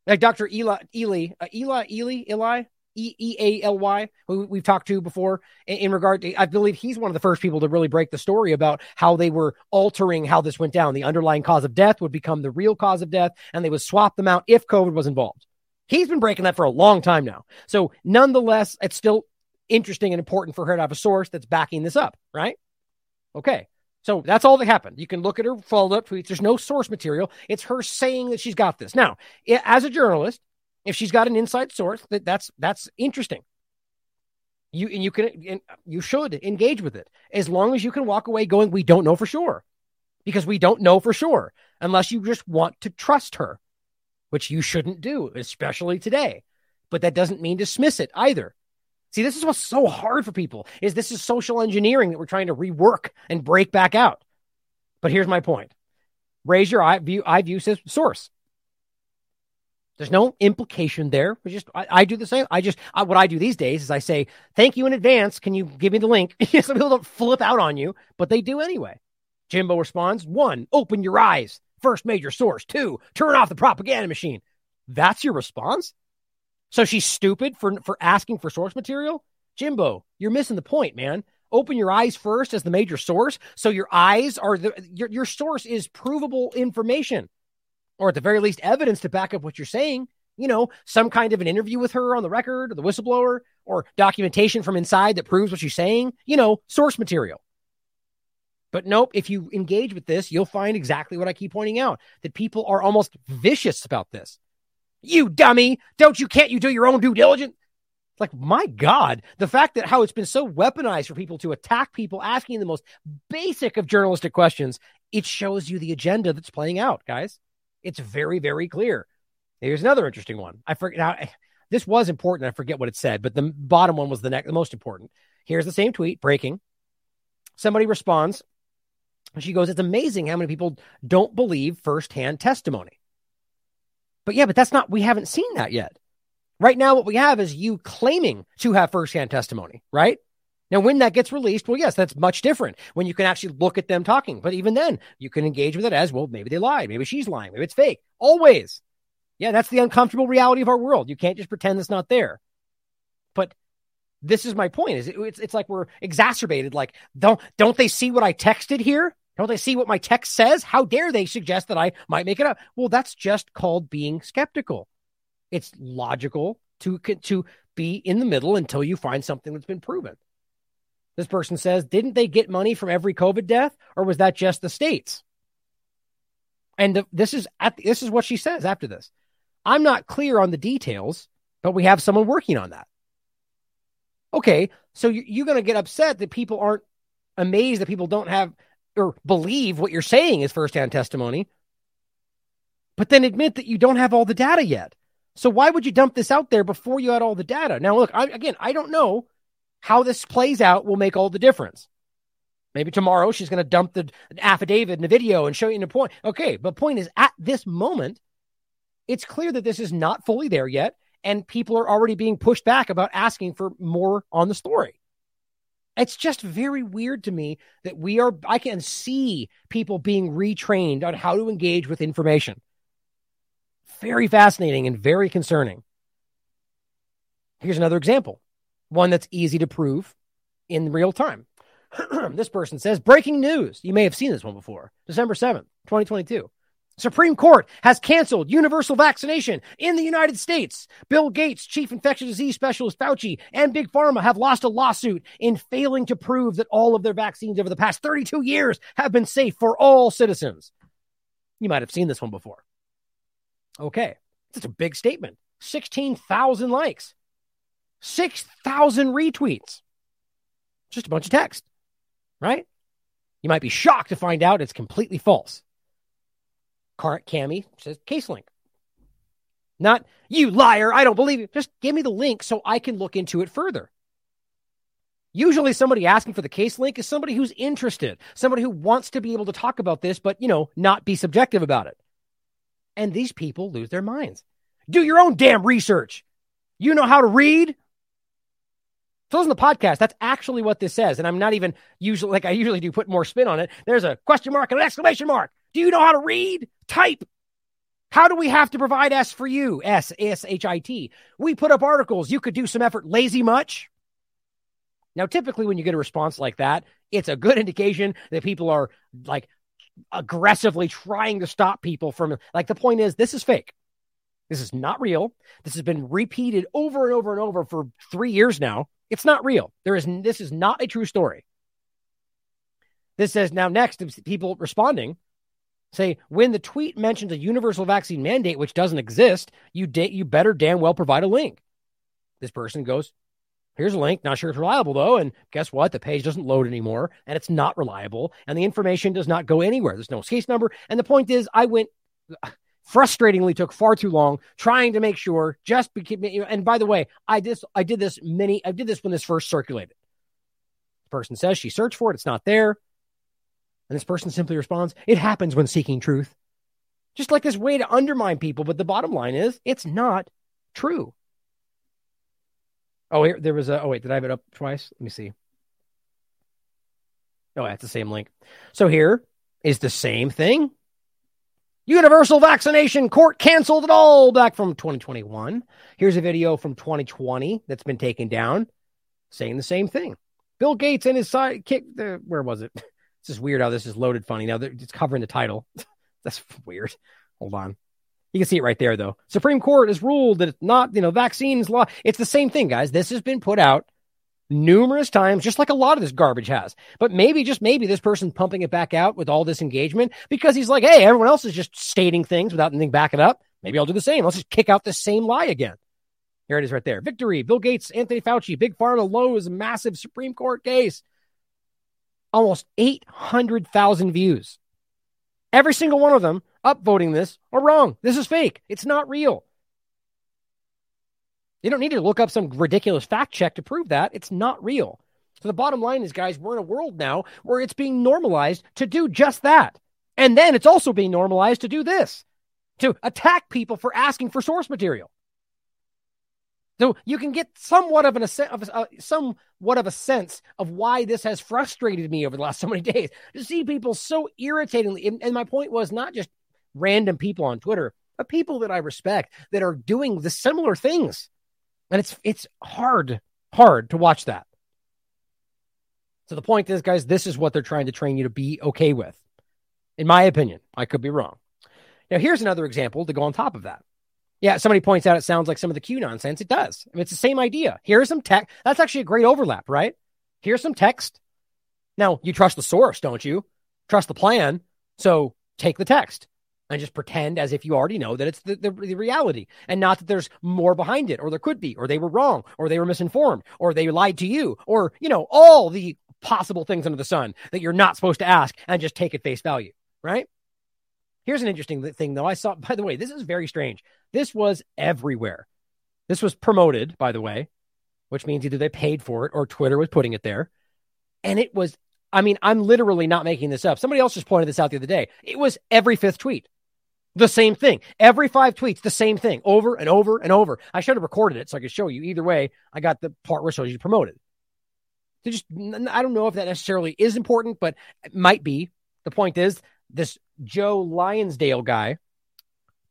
Like Dr. Eli, Eli, uh, Eli, Eli, Eli, E E A L Y, who we've talked to before in, in, regard to, I believe he's one of the first people to really break the story about how they were altering how this went down. The underlying cause of death would become the real cause of death, and they would swap them out if COVID was involved. He's been breaking that for a long time now. So, nonetheless, it's still interesting and important for her to have a source that's backing this up, right? Okay. So that's all that happened. You can look at her followed up tweets. There's no source material. It's her saying that she's got this. Now, as a journalist, if she's got an inside source, that that's that's interesting. You and you can and you should engage with it as long as you can walk away going, we don't know for sure, because we don't know for sure unless you just want to trust her, which you shouldn't do, especially today. But that doesn't mean dismiss it either. See, this is what's so hard for people is this is social engineering that we're trying to rework and break back out. But here's my point. Raise your eye view, I view source. There's no implication there. We just I, I, do the same. I just I, what I do these days is I say thank you in advance. Can you give me the link? *laughs* Some people don't flip out on you, but they do anyway. Jimbo responds: one, open your eyes. First major source. Two, turn off the propaganda machine. That's your response. So she's stupid for for asking for source material. Jimbo, you're missing the point, man. Open your eyes first as the major source, so your eyes are the your your source is provable information or at the very least, evidence to back up what you're saying. You know, some kind of an interview with her on the record or the whistleblower or documentation from inside that proves what she's saying, you know, source material. But nope, if you engage with this, you'll find exactly what I keep pointing out that people are almost vicious about this. You dummy, don't you can't you do your own due diligence? Like, my God, the fact that how it's been so weaponized for people to attack people asking the most basic of journalistic questions, it shows you the agenda that's playing out, guys. It's very, very clear. Here's another interesting one. I forget now. Eh, this was important. I forget what it said, but the bottom one was the next, the most important. Here's the same tweet breaking. Somebody responds. She goes, It's amazing how many people don't believe firsthand testimony. But yeah, but that's not, we haven't seen that yet. Right now, what we have is you claiming to have firsthand testimony, right? Now, when that gets released, well, yes, that's much different when you can actually look at them talking. But even then, you can engage with it as well. Maybe they lied. Maybe she's lying. Maybe it's fake. Always. Yeah, that's the uncomfortable reality of our world. You can't just pretend it's not there. But this is my point. Is it, it's it's like we're exacerbated. Like don't don't they see what I texted here? Don't they see what my text says? How dare they suggest that I might make it up? Well, that's just called being skeptical. It's logical to to be in the middle until you find something that's been proven. This person says, didn't they get money from every COVID death, or was that just the states? And the, this is at this is what she says after this. I'm not clear on the details, but we have someone working on that. Okay, so you're going to get upset that people aren't amazed that people don't have or believe what you're saying is firsthand testimony, but then admit that you don't have all the data yet. So why would you dump this out there before you had all the data? Now, look, I, again, I don't know how this plays out will make all the difference. Maybe tomorrow she's going to dump the affidavit in a video and show you the point. Okay, but point is at this moment, it's clear that this is not fully there yet, and people are already being pushed back about asking for more on the story. It's just very weird to me that we are, I can see people being retrained on how to engage with information. Very fascinating and very concerning. Here's another example one that's easy to prove in real time. *clears throat* this person says breaking news. You may have seen this one before. December 7th, 2022. Supreme Court has canceled universal vaccination in the United States. Bill Gates, chief infectious disease specialist Fauci, and Big Pharma have lost a lawsuit in failing to prove that all of their vaccines over the past 32 years have been safe for all citizens. You might have seen this one before. Okay, that's a big statement. 16,000 likes, 6,000 retweets. Just a bunch of text, right? You might be shocked to find out it's completely false. Cami says case link. Not you liar, I don't believe you. Just give me the link so I can look into it further. Usually somebody asking for the case link is somebody who's interested, somebody who wants to be able to talk about this, but you know, not be subjective about it. And these people lose their minds. Do your own damn research. You know how to read? So listen to the podcast. That's actually what this says. And I'm not even usually like I usually do put more spin on it. There's a question mark and an exclamation mark. Do you know how to read? Type. How do we have to provide S for you? S S H I T. We put up articles. You could do some effort. Lazy much? Now, typically, when you get a response like that, it's a good *laughs* indication that people are like aggressively trying to stop people from like the point is this is fake. This is not real. This has been repeated over and over and over for three years now. It's not real. There is this is not a true story. This says now next people responding say when the tweet mentions a universal vaccine mandate which doesn't exist, you da- you better damn well provide a link. This person goes, Here's a link. Not sure it's reliable though. And guess what? The page doesn't load anymore and it's not reliable and the information does not go anywhere. There's no case number. And the point is, I went *sighs* frustratingly took far too long trying to make sure just because, and by the way, I just, I did this many, I did this when this first circulated. Person says she searched for it. It's not there. And this person simply responds, it happens when seeking truth. Just like this way to undermine people. But the bottom line is it's not true. Oh, here there was a. Oh wait, did I have it up twice? Let me see. Oh, that's the same link. So here is the same thing. Universal vaccination court canceled it all back from 2021. Here's a video from 2020 that's been taken down saying the same thing. Bill Gates and his sidekick, the, where was it? *laughs* This is weird how this is loaded funny. Now it's covering the title. *laughs* that's weird. Hold on. You can see it right there, though. Supreme Court has ruled that it's not, you know, vaccines law. It's the same thing, guys. This has been put out numerous times, just like a lot of this garbage has. But maybe, just maybe, this person's pumping it back out with all this engagement because he's like, hey, everyone else is just stating things without anything backing up. Maybe I'll do the same. Let's just kick out the same lie again. Here it is right there. Victory. Bill Gates, Anthony Fauci, Big Pharma, Lowe's, massive Supreme Court case. Almost 800,000 views. Every single one of them upvoting this are wrong. This is fake. It's not real. You don't need to look up some ridiculous fact check to prove that. It's not real. So the bottom line is, guys, we're in a world now where it's being normalized to do just that. And then it's also being normalized to do this to attack people for asking for source material. So you can get somewhat of an of a, uh, somewhat of a sense of why this has frustrated me over the last *laughs* so many days to see people so irritatingly. And, and my point was not just random people on Twitter, but people that I respect that are doing the similar things. And it's it's hard, hard to watch that. So the point is, guys, this is what they're trying to train you to be okay with. In my opinion, I could be wrong. Now, here's another example to go on top of that. Yeah, somebody points out it sounds like some of the Q nonsense. It does. I mean, it's the same idea. Here's some text. That's actually a great overlap, right? Here's some text. Now, you trust the source, don't you? Trust the plan. So take the text and just pretend as if you already know that it's the, the, the, reality and not that there's more behind it or there could be or they were wrong or they were misinformed or they lied to you or you know all the possible things under the sun that you're not supposed to ask and just take at face value right here's an interesting thing though i saw by the way this is very strange this was everywhere this was promoted by the way which means either they paid for it or twitter was putting it there and it was I mean, I'm literally not making this up. Somebody else just pointed this out the other day. It was every fifth tweet. The same thing. Every five tweets, the same thing over and over and over. I should have recorded it so I could show you. Either way, I got the part where it shows you promoted. Just, I don't know if that necessarily is important, but it might be. The point is, this Joe Lonsdale guy,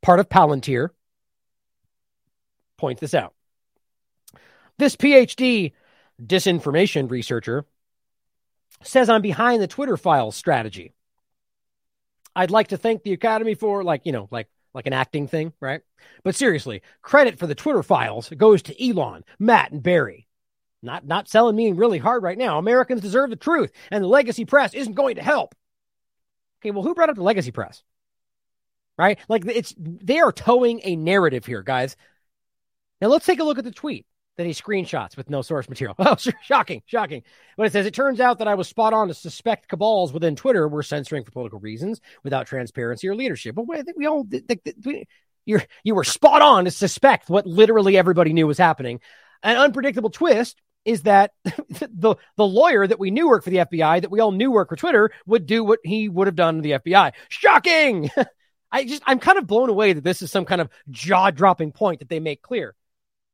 part of Palantir, points this out. This PhD disinformation researcher says I'm behind the Twitter files strategy. I'd like to thank the Academy for like, you know, like like an acting thing, right? But seriously, credit for the Twitter files goes to Elon, Matt, and Bari. Not not selling me really hard right now. Americans deserve the truth, and the legacy press isn't going to help. Okay, well, who brought up the legacy press? Right? Like it's they are towing a narrative here, guys. Now let's take a look at the tweet that he screenshots with no source material. *laughs* Oh, shocking, shocking. But it says it turns out that I was spot on to suspect cabals within Twitter were censoring for political reasons without transparency or leadership. But I think we all you you were spot on to suspect what literally everybody knew was happening. An unpredictable twist is that *laughs* the the lawyer that we knew worked for the FBI, that we all knew worked for Twitter, would do what he would have done to the FBI. Shocking! *laughs* I just I'm kind of blown away that this is some kind of jaw dropping point that they make clear.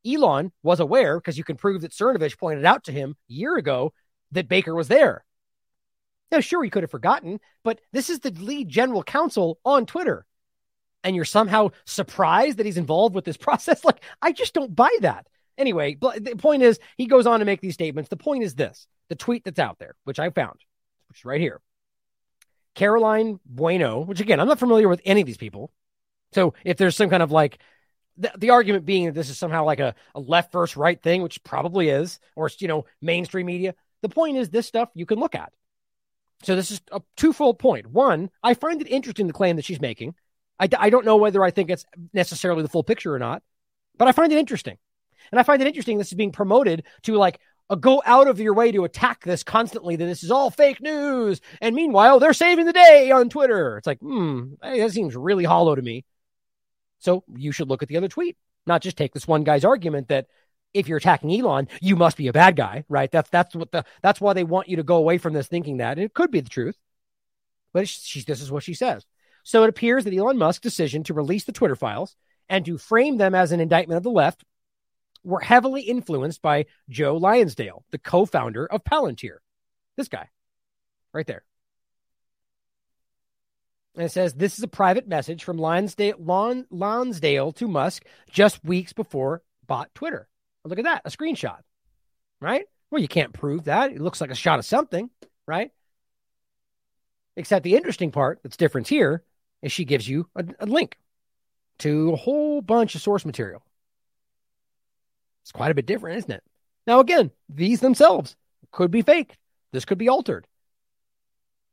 Elon was aware because you can prove that Cernovich pointed out to him a year ago that Baker was there. Now, sure, he could have forgotten, but this is the lead general counsel on Twitter. And you're somehow surprised that he's involved with this *laughs* process. Like, I just don't buy that. Anyway, the point is, he goes on to make these statements. The point is this the tweet that's out there, which I found, which is right here. Caroline Bueno, which again, I'm not familiar with any of these people. So if there's some kind of like the, the argument being that this is somehow like a, a left versus right thing, which probably is, or it's, you know, mainstream media. The point is, this stuff you can look at. So this is a twofold point. One, I find it interesting the claim that she's making. I, I don't know whether I think it's necessarily the full picture or not, but I find it interesting. And I find it interesting this is being promoted to like a go out of your way to attack this constantly that this is all fake news. And meanwhile, they're saving the day on Twitter. It's like, hmm, that seems really hollow to me. So you should look at the other tweet, not just take this one guy's argument that if you're attacking Elon, you must be a bad guy, right? That's that's what the that's why they want you to go away from this thinking that and it could be the truth, but she, this is what she says. So it appears that Elon Musk's decision to release the Twitter files and to frame them as an indictment of the left were heavily influenced by Joe Lonsdale, the co-founder of Palantir. This guy, right there. And it says this is a private message from Lonsdale, Lon, Lonsdale to Musk just weeks before bought Twitter. Look at that, a screenshot, right? Well, you can't prove that. It looks like a shot of something, right? Except the interesting part that's different here is she gives you a, a link to a whole bunch of source material. It's quite a bit different, isn't it? Now, again, these themselves could be fake. This could be altered.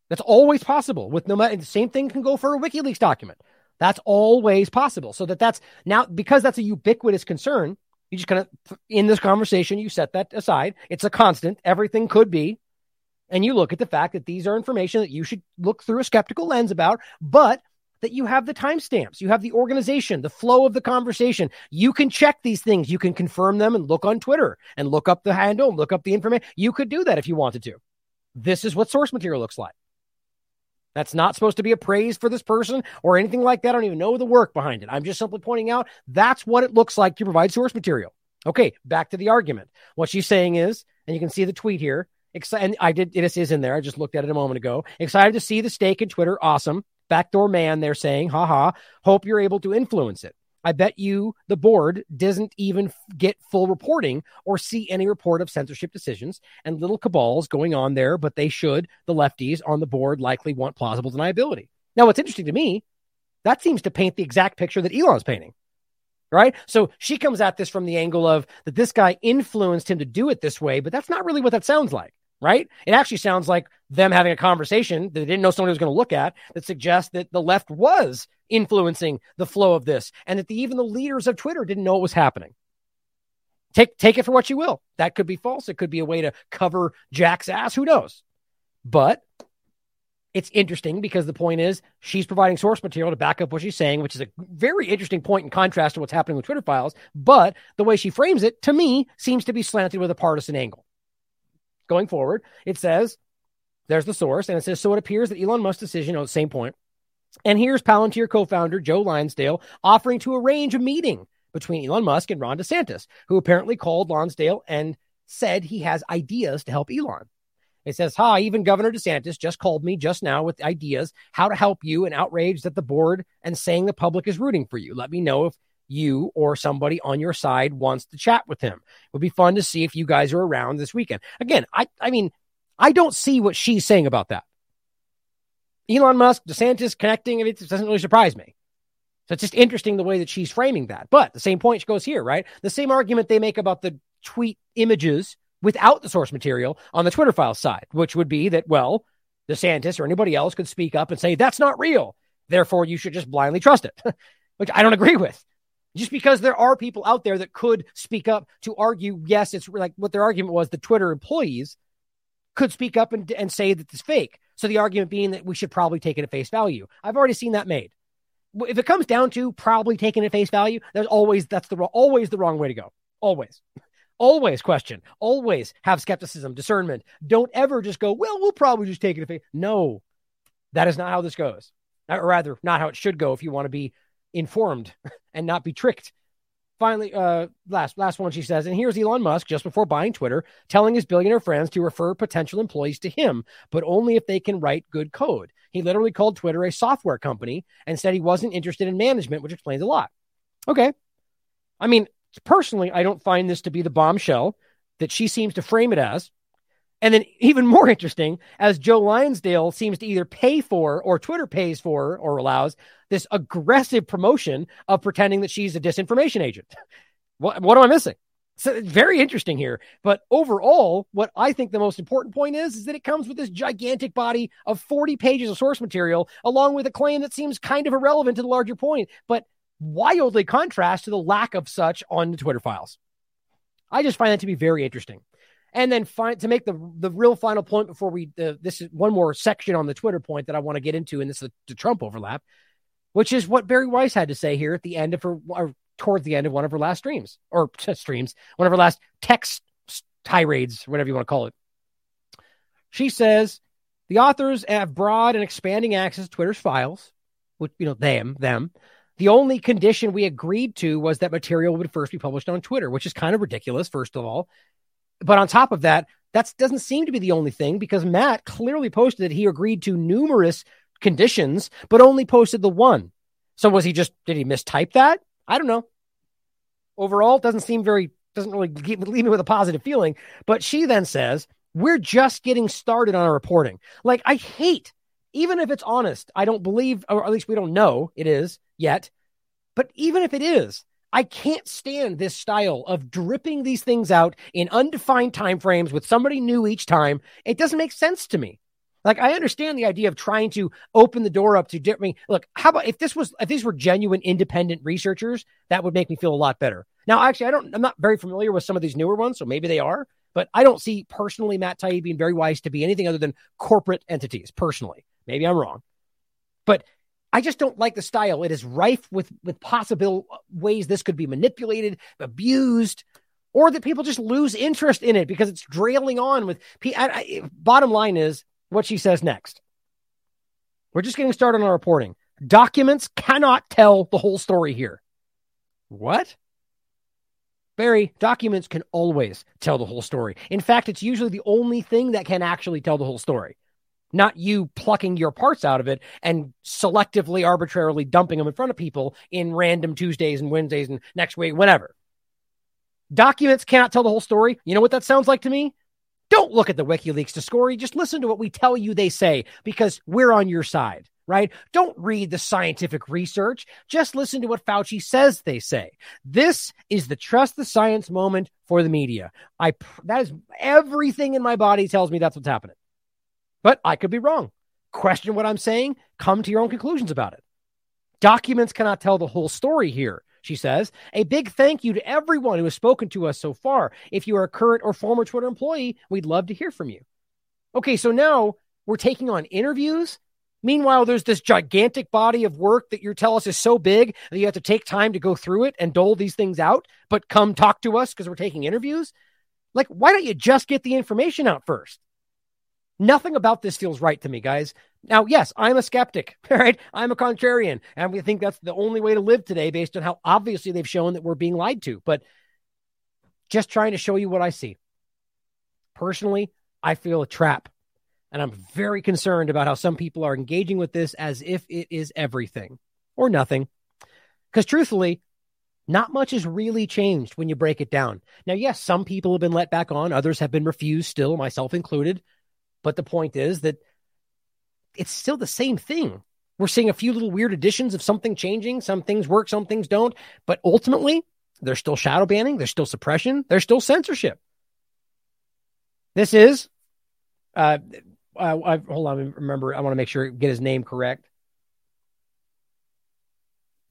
That's always possible. With no matter the same thing can go for a WikiLeaks document. That's always possible. So that that's now because that's a ubiquitous concern. You just kind of in this conversation you set that aside. It's a constant. Everything could be, and you look at the fact that these are information that you should look through a skeptical lens about, but that you have the timestamps, you have the organization, the flow of the conversation. You can check these things. You can confirm them and look on Twitter and look up the handle and look up the information. You could do that if you wanted to. This is what source material looks like. That's not supposed to be a praise for this person or anything like that. I don't even know the work behind it. I'm just simply pointing out that's what it looks like to provide source material. Okay, back to the argument. What she's saying is, and you can see the tweet here. and I did, this is in there. I just looked at it a moment ago. Excited to see the stake in Twitter. Awesome. Backdoor man, they're saying, haha. Hope you're able to influence it. I bet you the board doesn't even get full reporting or see any report of censorship decisions and little cabals going on there, but they should, the lefties on the board likely want plausible deniability. Now, what's interesting to me, that seems to paint the exact picture that Elon's painting. Right. So she comes at this from the angle of that this guy influenced him to do it this way, but that's not really what that sounds like right? It actually sounds like them having a conversation that they didn't know somebody was going to look at that suggests that the left was influencing the flow of this and that the, even the leaders of Twitter didn't know it was happening. Take, take it for what you will. That could be false. It could be a way to cover Jack's ass. Who knows? But it's interesting because the point is she's providing source material to back up what she's saying, which is a very interesting point in contrast to what's happening with Twitter files. But the way she frames it, to me, seems to be slanted with a partisan angle going forward, it says there's the source, and it says so it appears that Elon Musk's decision, on the same point. And here's Palantir co-founder Joe Lonsdale offering to arrange a meeting between Elon Musk and Ron DeSantis, who apparently called Lonsdale and said he has ideas to help Elon. It says, Hi, even Governor DeSantis just called me just now with ideas how to help you and outraged that the board and saying the public is rooting for you. Let me know if you or somebody on your side wants to chat with him. It would be fun to see if you guys are around this weekend. Again, I, I mean, I don't see what she's saying about that. Elon Musk, DeSantis connecting, it doesn't really surprise me. So it's just interesting the way that she's framing that. But the same point goes here, right? The same argument they make about the tweet images without the source material on the Twitter file side, which would be that, well, DeSantis or anybody else could speak up and say, that's not real. Therefore, you should just blindly trust it, *laughs* which I don't agree with. Just because there are people out there that could speak up to argue, yes, it's like what their argument was the Twitter employees could speak up and, and say that it's fake. So the argument being that we should probably take it at face value. I've already seen that made. If it comes down to probably taking it at face value, there's always that's the always the wrong way to go. Always. Always question. Always have skepticism, discernment. Don't ever just go, well, we'll probably just take it at face. No, that is not how this goes. Or rather, not how it should go if you want to be informed *laughs* and not be tricked. Finally, uh, last last one she says, and here's Elon Musk just before buying Twitter, telling his billionaire friends to refer potential employees to him, but only if they can write good code. He literally called Twitter a software company and said he wasn't interested in management, which explains a lot. Okay, I mean, personally, I don't find this to be the bombshell that she seems to frame it as. And then, even more *laughs* interesting, as Joe Lonsdale seems to either pay for or Twitter pays for or allows this aggressive promotion of pretending that she's a disinformation agent. *laughs* what, what am I missing? So very interesting here. But overall, what I think the most important point is, is that it comes with this gigantic body of 40 pages of source material, along with a claim that seems kind of irrelevant to the larger point, but wildly contrasts to the lack of such on the Twitter files. I just find that to be very interesting. And then find to make the the real final point before we uh, this is one more section on the Twitter point that I want to get into, and this is the Trump overlap, which is what Bari Weiss had to say here at the end of her or towards the end of one of her last streams or *laughs* streams, one of her last text tirades, whatever you want to call it. She says the authors have broad and expanding access to Twitter's files, which you know them them. The only condition we agreed to was that material would first be published on Twitter, which is kind of ridiculous, first of all. But on top of that, that doesn't seem to be the only thing because Matt clearly posted that he agreed to numerous conditions, but only posted the one. So was he just, did he mistype that? I don't know. Overall, doesn't seem very, doesn't really leave me with a positive feeling. But she then says, we're just getting started on our reporting. Like, I hate, even if it's honest, I don't believe, or at least we don't know it is yet. But even if it is, I can't stand this style of dripping these things out in undefined time frames with somebody new each time. It doesn't make sense to me. Like I understand the idea of trying to open the door up to different. Look, how about if this was if these were genuine independent researchers, that would make me feel a lot better. Now, actually, I don't. I'm not very familiar with some of these newer ones, so maybe they are. But I don't see personally Matt Taibbi being very wise to be anything other than corporate entities. Personally, maybe I'm wrong, but I just don't like the style. It is rife with with possible ways this could be manipulated, abused, or that people just lose interest in it because it's drailing on with. I, I, bottom line is what she says next. We're just getting started on our reporting. Documents cannot tell the whole story here. What? Bari, documents can always tell the whole story. In fact, it's usually the only thing that can actually tell the whole story not you plucking your parts out of it and selectively, arbitrarily dumping them in front of people in random Tuesdays and Wednesdays and next week, whenever. Documents cannot tell the whole story. You know what that sounds like to me? Don't look at the WikiLeaks discovery. Just listen to what we tell you they say because we're on your side, right? Don't read the scientific research. Just listen to what Fauci says they say. This is the trust the science moment for the media. I that is everything in my body tells me that's what's happening. But I could be wrong. Question what I'm saying, come to your own conclusions about it. Documents cannot tell the whole story here, she says. A big thank you to everyone who has spoken to us so far. If you are a current or former Twitter employee, we'd love to hear from you. Okay, so now we're taking on interviews. Meanwhile, there's this gigantic body of work that you tell us is so big that you have to take time to go through it and dole these things out, but come talk to us because we're taking interviews. Like, why don't you just get the information out first? Nothing about this feels right to me, guys. Now, yes, I'm a skeptic, *laughs* right? I'm a contrarian, and we think that's the only way to live today based on how obviously they've shown that we're being lied to. But just trying to show you what I see. Personally, I feel a trap, and I'm very concerned about how some people are engaging with this as if it is everything or nothing. Because truthfully, not much has really changed when you break it down. Now, yes, some people have been let back on, others have been refused still, myself included. But the point is that it's still the same thing. We're seeing a few little weird additions of something changing. Some things work, some things don't. But ultimately, there's still shadow banning, there's still suppression, there's still censorship. This is, uh, uh, I, hold on, remember, I want to make sure get his name correct.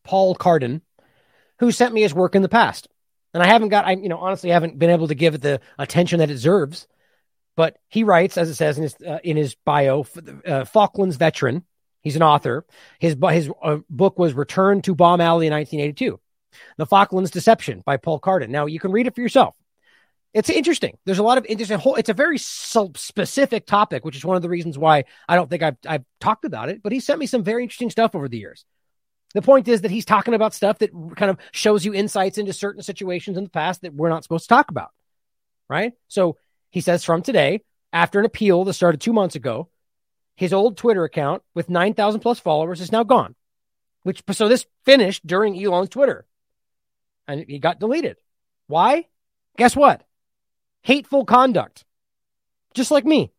Paul Cardin who sent me his work in the past. And I haven't got, I, you know, honestly, haven't been able to give it the attention that it deserves. But he writes, as it says in his, uh, in his bio, uh, Falklands veteran. He's an author. His, his uh, book was Return to Bomb Alley in 1982. The Falklands Deception by Paul Cardin. Now you can read it for yourself. It's interesting. There's a lot of interesting whole. It's a very specific topic, which is one of the reasons why I don't think I've I've talked about it. But he sent me some very interesting stuff over the years. The point is that he's talking about stuff that kind of shows you insights into certain situations in the past that we're not supposed to talk about. Right. So he says from today, after an appeal that started two months ago, his old Twitter account with 9,000 plus followers is now gone. Which, so this finished during Elon's Twitter and he got deleted. Why? Guess what? Hateful conduct. Just like me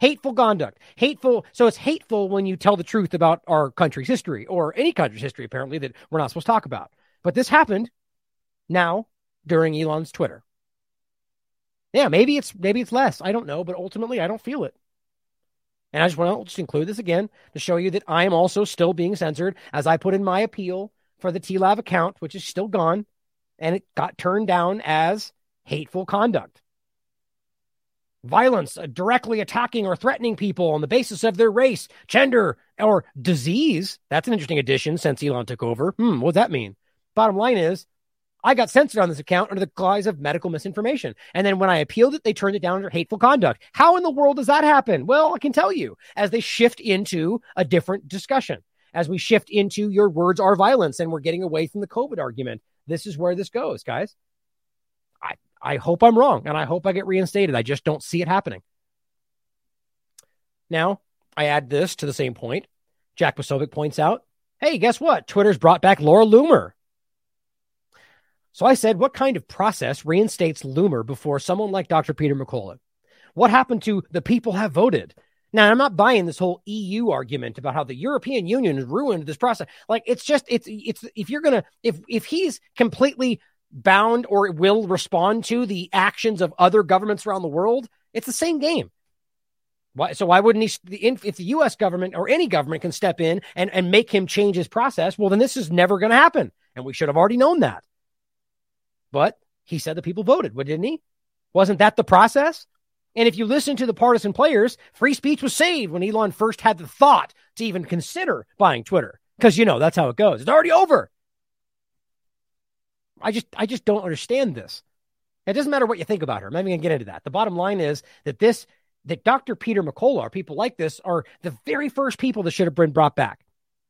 hateful conduct hateful so it's hateful when you tell the truth about our country's history or any country's history apparently that we're not supposed to talk about but this happened now during elon's twitter yeah maybe it's maybe it's less i don't know but ultimately i don't feel it and i just want to just include this again to show you that i am also still being censored as i put in my appeal for the tlav account which is still gone and it got turned down as hateful conduct violence, uh, directly attacking or threatening people on the basis of their race, gender, or disease. That's an interesting addition since Elon took over. Hmm, what does that mean? Bottom line is, I got censored on this account under the guise of medical misinformation. And then when I appealed it, they turned it down under hateful conduct. How in the world does that happen? Well, I can tell you as they shift into a different discussion, as we shift into your words are violence and we're getting away from the COVID argument. This is where this goes, guys. I I hope I'm wrong and I hope I get reinstated. I just don't see it happening. Now, I add this to the same point. Jack Posobiec points out, hey, guess what? Twitter's brought back Laura Loomer. So I said, what kind of process reinstates Loomer before someone like Dr. Peter McCullough? What happened to the people have voted? Now, I'm not buying this whole EU argument about how the European Union has ruined this process. Like, it's just, it's, it's, if you're going to, if, if he's completely bound or will respond to the actions of other governments around the world, it's the same game. Why, so why wouldn't he? If the U.S. government or any government can step in and, and make him change his process, well, then this is never going to happen, and we should have already known that. But he said the people voted, didn't he? Wasn't that the process? And if you listen to the partisan players, free speech was saved when Elon first had the thought to even consider buying Twitter, because you know that's how it goes. It's already over. I just I just don't understand this. It doesn't matter what you think about her. I'm not even gonna get into that. The bottom line is that this that Dr. Peter McCullough, people like this, are the very first people that should have been brought back.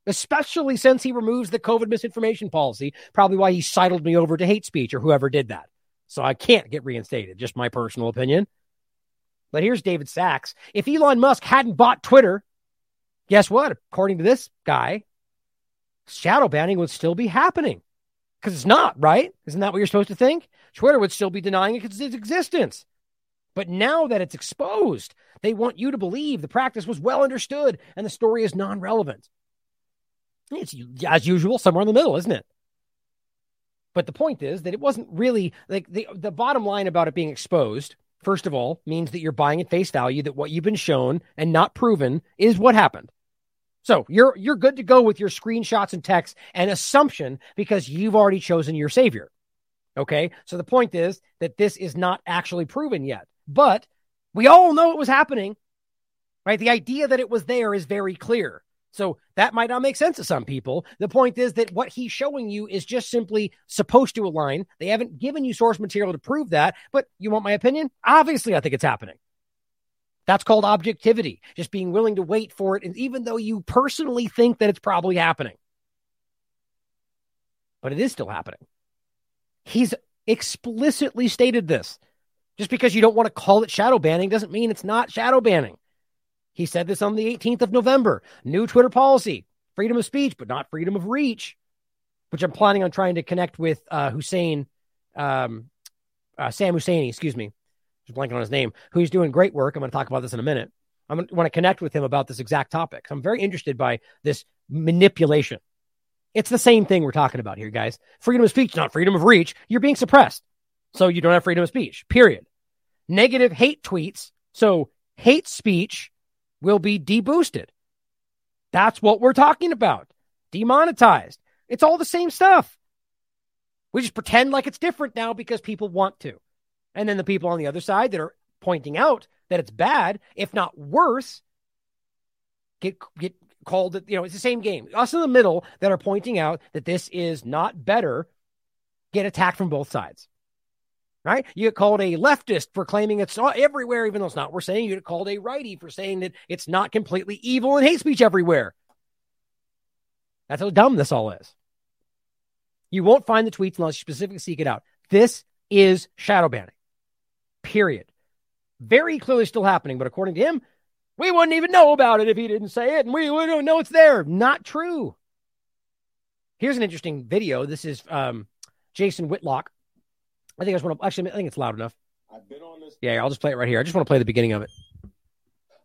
Especially since he removes the COVID misinformation policy, probably why he sidled me over to hate speech or whoever did that. So I can't get reinstated, just my personal opinion. But here's David Sacks. If Elon Musk hadn't bought Twitter, guess what? According to this guy, shadow banning would still be happening. Because it's not, right? Isn't that what you're supposed to think? Twitter would still be denying its existence. But now that it's exposed, they want you to believe the practice was well understood and the story is non relevant. It's as usual, somewhere in the middle, isn't it? But the point is that it wasn't really like the, the bottom line about it being exposed, first of all, means that you're buying at face value that what you've been shown and not proven is what happened. So you're you're good to go with your screenshots and text and assumption because you've already chosen your savior. Okay? So the point is that this is not actually proven yet. But we all know it was happening. Right? The idea that it was there is very clear. So that might not make sense to some people. The point is that what he's showing you is just simply supposed to align. They haven't given you source material to prove that, but you want my opinion? Obviously, I think it's happening. That's called objectivity, just being willing to wait for it. And even though you personally think that it's probably happening, but it is still happening. He's explicitly stated this. Just because you don't want to call it shadow banning doesn't mean it's not shadow banning. He said this on the 18th of November. New Twitter policy freedom of speech, but not freedom of reach, which I'm planning on trying to connect with uh, Hussein, um, uh, Sam Husseini, excuse me, just blanking on his name, who's doing great work. I'm going to talk about this in a minute. I want to connect with him about this exact topic. I'm very interested by this manipulation. It's the same thing we're talking about here, guys. Freedom of speech, not freedom of reach. You're being suppressed. So you don't have freedom of speech, period. Negative hate tweets. So hate speech will be deboosted. That's what we're talking about. Demonetized. It's all the same stuff. We just pretend like it's different now because people want to. And then the people on the other side that are pointing out that it's bad, if not worse, get get called you know, it's the same game. Us in the middle that are pointing out that this is not better get attacked from both sides. Right? You get called a leftist for claiming it's not everywhere, even though it's not. We're saying you get called a righty for saying that it's not completely evil and hate speech everywhere. That's how dumb this all is. You won't find the tweets unless you specifically seek it out. This is shadow banning. Period. Very clearly still happening, but according to him, we wouldn't even know about it if he didn't say it, and we wouldn't know it's there. Not true. Here's an interesting video. This is um, Jason Whitlock. I think I just want to actually. I think it's loud enough. I've been on this. Yeah, I'll just play it right here. I just want to play the beginning of it.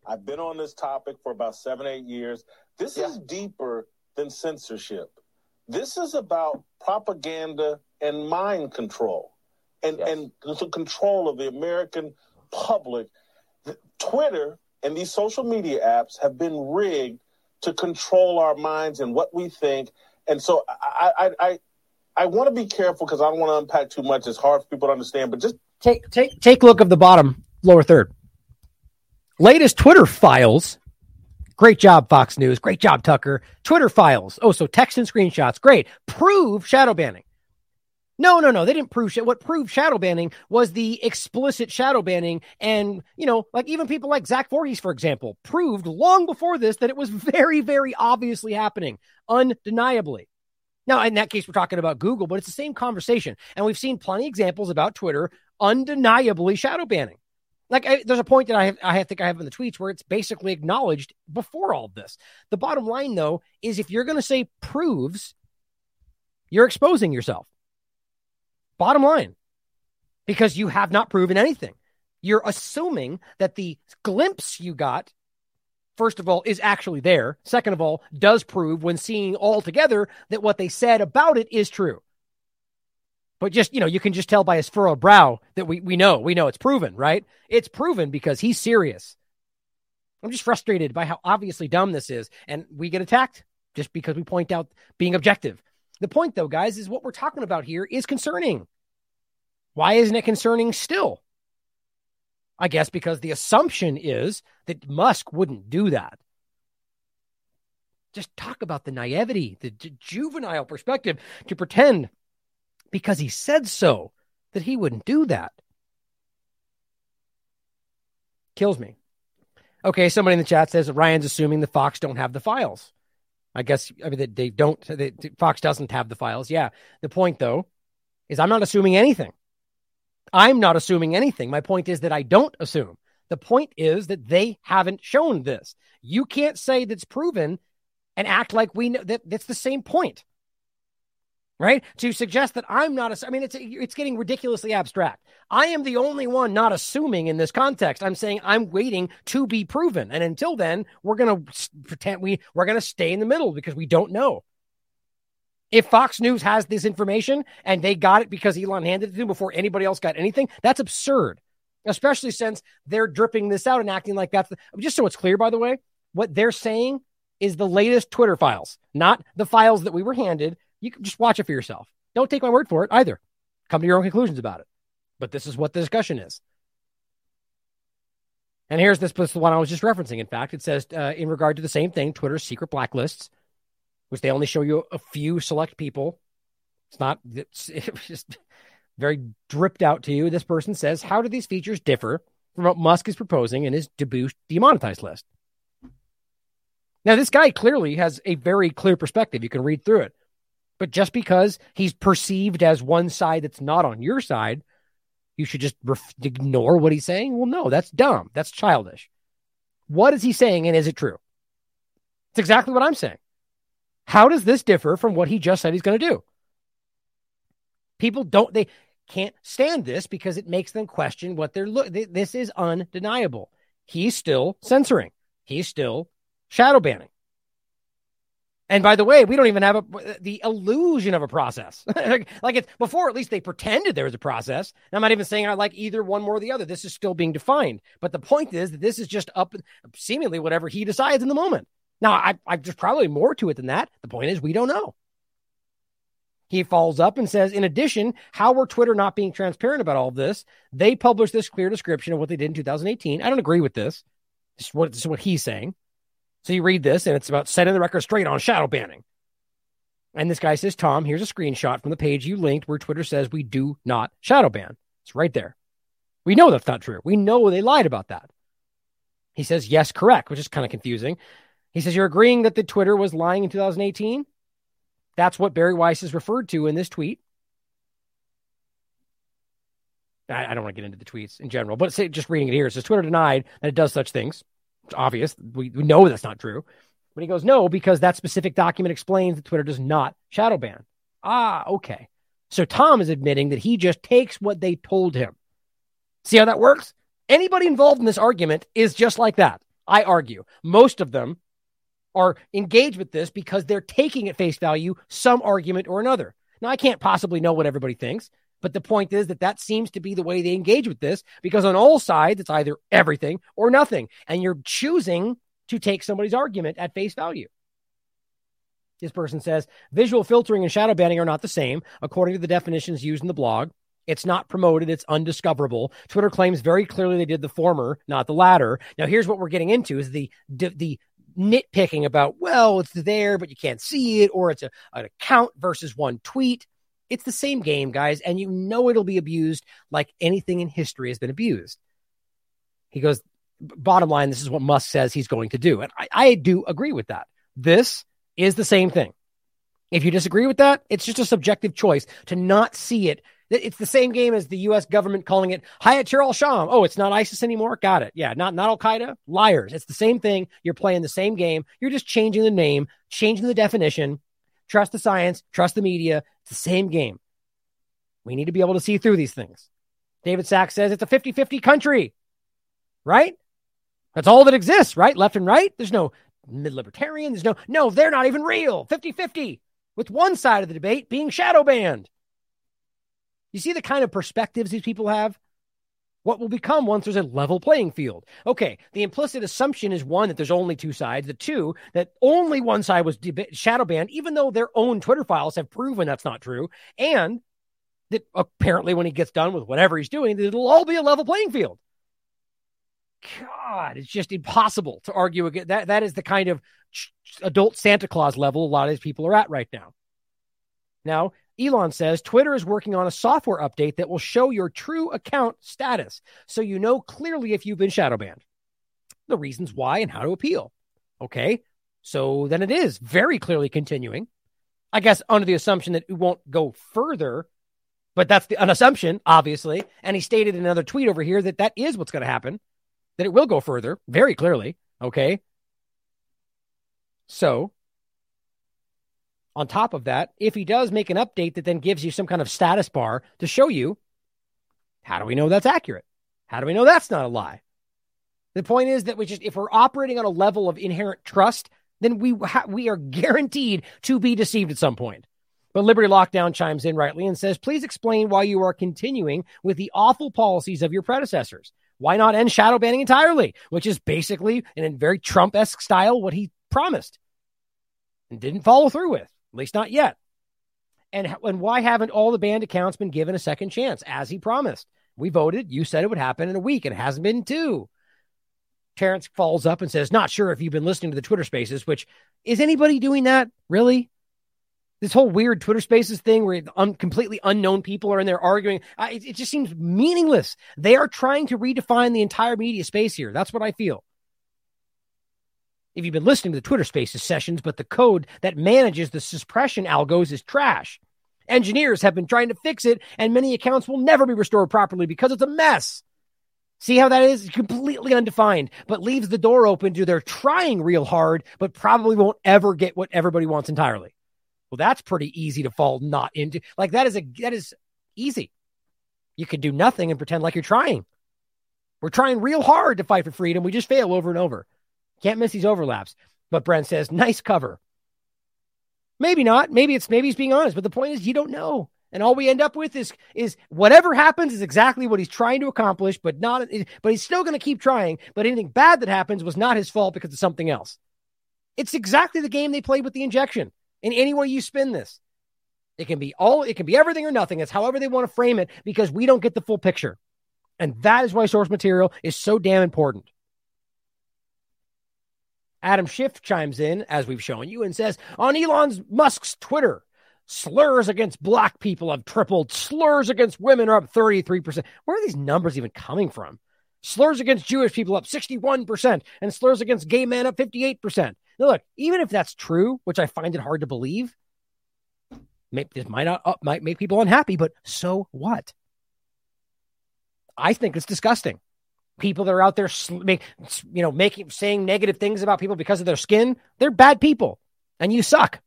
I've been on this topic for about seven, eight years. This Yeah. is deeper than censorship. This is about propaganda and mind control and, Yes. and the control of the American public. Twitter and these social media apps have been rigged to control our minds and what we think. And so I, I, I, I want to be careful because I don't want to unpack too much. It's hard for people to understand, but just Take take take look of the bottom lower third. Latest Twitter files. Great job, Fox News. Great job, Tucker. Twitter files. Oh, so text and screenshots. Great. Prove shadow banning. No, no, no. They didn't prove shit. What proved shadow banning was the explicit shadow banning. And, you know, like even people like Zach Vorhies, for example, proved long before this that it was *laughs* very, very obviously happening, undeniably. Now, in that case, we're talking about Google, but it's the same conversation. And we've seen plenty of examples about Twitter undeniably shadow banning. Like, I, there's a point that I have, I think I have in the tweets where it's basically acknowledged before all this. The bottom line, though, is if you're going to say proves, you're exposing yourself. Bottom line, because you have not proven anything. You're assuming that the glimpse you got, first of all, is actually there. Second of all, does prove when seeing all together that what they said about it is true. But just, you know, you can just tell by his furrowed brow that we, we know, we know it's proven, right? It's proven because he's serious. I'm just frustrated by how obviously dumb this is. And we get attacked just because we point out being objective. The point, though, guys, is what we're talking about here is concerning. Why isn't it concerning still? I guess because the assumption is that Musk wouldn't do that. Just talk about the naivety, the ju- juvenile perspective to pretend because he said so that he wouldn't do that. Kills me. Okay, somebody in the chat says Ryan's assuming the Fox don't have the files. I guess I mean they, they don't. They, Fox doesn't have the files. Yeah. The point though is I'm not assuming anything. I'm not assuming anything. My point is that I don't assume. The point is that they haven't shown this. You can't say that's proven and act like we know that that's the same point. Right? To suggest that I'm not, I mean, it's it's getting ridiculously abstract. I am the only one not assuming in this context. I'm saying I'm waiting to be proven, and until then, we're gonna pretend we we're gonna stay in the middle because we don't know. If Fox News has this information and they got it because Elon handed it to them before anybody else got anything, that's absurd. Especially since they're dripping this out and acting like that's the, just so it's clear, by the way, what they're saying is the latest Twitter files, not the files that we were handed. You can just watch it for yourself. Don't take my word for it either. Come to your own conclusions about it. But this is what the discussion is. And here's this, this is the one I was just referencing. In fact, it says uh, in regard to the same thing, Twitter's secret blacklists, which they only show you a few select people. It's not it's, *laughs* it's just very dripped out to you. This person says, How do these features differ from what Musk is proposing in his debut demonetized list? Now, this guy clearly has a very clear perspective. You can read through it. But just because he's perceived as one side that's not on your side, you should just ref- ignore what he's saying? Well, no, that's dumb. That's childish. What is he saying, and is it true? It's exactly what I'm saying. How does this differ from what he just said he's going to do? People don't, they can't stand this because it makes them question what they're looking. This is undeniable. He's still censoring, he's still shadow banning. And by the way, we don't even have a, the illusion of a process. *laughs* like it's before, at least they pretended there was a process. And I'm not even saying I like either one more or the other. This is still being defined. But the point is that this is just up, seemingly whatever he decides in the moment. Now, I, I there's probably more to it than that. The point is, we don't know. He follows up and says, in addition, how were Twitter not being transparent about all this? They published this clear description of what they did in 2018. I don't agree with this. This is what, this is what he's saying. So you read this, and it's about setting the record straight on shadow banning. And this guy says, Tom, here's a screenshot from the page you linked where Twitter says we do not shadow ban. It's right there. We know that's not true. We know they lied about that. He says, yes, correct, which is kind of confusing. He says, You're agreeing that the Twitter was lying in 2018? That's what Bari Weiss is referred to in this tweet. I, don't want to get into the tweets in general, but say, just reading it here, it says Twitter denied that it does such things. It's obvious. We, we know that's not true. But he goes, No, because that specific document explains that Twitter does not shadow ban. Ah, okay. So Tom is admitting that he just takes what they told him. See how that works? Anybody involved in this argument is just like that. I argue. Most of them are engaged with this because they're taking at face value some argument or another. Now, I can't possibly know what everybody thinks, but the point is that that seems to be the way they engage with this because on all sides, it's either everything or nothing. And you're choosing to take somebody's argument at face value. This person says visual filtering and shadow banning are not the same, according to the definitions used in the blog. It's not promoted. It's undiscoverable. Twitter claims very clearly they did the former, not the latter. Now, here's what we're getting into is the, the nitpicking about, well, it's there, but you can't see it, or it's a, an account versus one tweet. It's the same game, guys, and you know it'll be abused like anything in history has been abused. He goes, bottom line, this is what Musk says he's going to do. And I, I do agree with that. This is the same thing. If you disagree with that, it's just a subjective choice to not see it it's the same game as the U.S. government calling it Hayat Tahrir al-Sham. Oh, it's not ISIS anymore. Got it. Yeah, not not Al Qaeda. Liars. It's the same thing. You're playing the same game. You're just changing the name, changing the definition. Trust the science. Trust the media. It's the same game. We need to be able to see through these things. David Sacks says it's a 50 50 country, right? That's all that exists, right? Left and right. There's no mid libertarian. There's no, no, they're not even real. 50 50 with one side of the debate being shadow banned. You see the kind of perspectives these people have? What will become once there's a level playing field? Okay, the implicit assumption is one, that there's only two sides. The two, that only one side was deb- shadow banned, even though their own Twitter files have proven that's not true. And that apparently when he gets done with whatever he's doing, it'll all be a level playing field. God, it's just impossible to argue against that. That is the kind of adult Santa Claus level a lot of these people are at right now. Now, Elon says Twitter is working on a software update that will show your true account status so you know clearly if you've been shadow banned, the reasons why, and how to appeal. Okay, so then it is very clearly continuing. I guess under the assumption that it won't go further, but that's the, an assumption, obviously. And he stated in another tweet over here that that is what's going to happen, that it will go further very clearly. Okay. So on top of that, if he does make an update that then gives you some kind of status bar to show you, how do we know that's accurate? How do we know that's not a lie? The point is that we just, if we're operating on a level of inherent trust, then we ha- we are *laughs* guaranteed to be deceived at some point. But Liberty Lockdown chimes in rightly and says, please explain why you are continuing with the awful policies of your predecessors. Why not end shadow banning entirely? Which is basically, in a very Trump esque style, what he promised and didn't follow through with. At least not yet. And, and why haven't all the banned accounts been given a second chance, as he promised? We voted. You said it would happen in a week. and It hasn't been two. Terrence falls up and says, Not sure if you've been listening to the Twitter spaces, which is anybody doing that? Really? This whole weird Twitter spaces thing where un- completely unknown people are in there arguing, uh, it, it just seems meaningless. They are trying to redefine the entire media space here. That's what I feel if you've been listening to the Twitter Spaces sessions, but the code that manages the suppression algos is trash. Engineers have been trying to fix it, and many accounts will never be restored properly because it's a mess. See how that is? Completely undefined, but leaves the door open to their trying real hard, but probably won't ever get what everybody wants entirely. Well, that's pretty easy to fall not into. Like that is a that is easy. You can do nothing and pretend like you're trying. We're trying real hard to fight for freedom. We just fail over and over. Can't miss these overlaps. But Brent says, nice cover. Maybe not. Maybe it's maybe he's being honest, but the point is you don't know. And all we end up with is is whatever happens is exactly what he's trying to accomplish, but not but he's still going to keep trying. But anything bad that happens was not his fault because of something else. It's exactly the game they played with the injection. In any way you spin this. It can be all, it can be everything or nothing. It's however they want to frame it because we don't get the full picture. And that is why source material is so damn important. Adam Schiff chimes in, as we've shown you, and says on Elon Musk's Twitter, slurs against black people have tripled, slurs against women are up 33%. Where are these numbers even coming from? Slurs against Jewish people up 61%, and slurs against gay men up 58%. Now, look, even if that's true, which I find it hard to believe, this might not uh, might make people unhappy, but so what? I think it's disgusting people that are out there, you know, making saying negative things about people because of their skin, they're bad people, and you suck.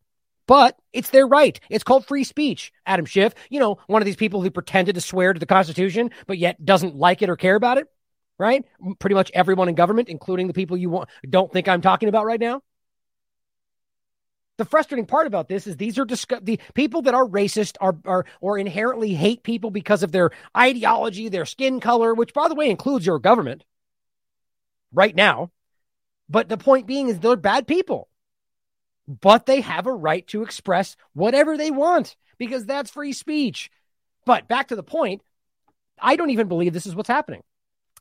But it's their right. It's called free speech. Adam Schiff, you know, one of these people who pretended to swear to the Constitution, but yet doesn't like it or care about it, right? Pretty much everyone in government, including the people you want, don't think I'm talking about right now. The frustrating part about this is these are the people that are racist are, are or inherently hate people because of their ideology, their skin color, which by the way includes your government right now. But the point being is they're bad people. But they have a right to express whatever they want because that's free speech. But back to the point, I don't even believe this is what's happening.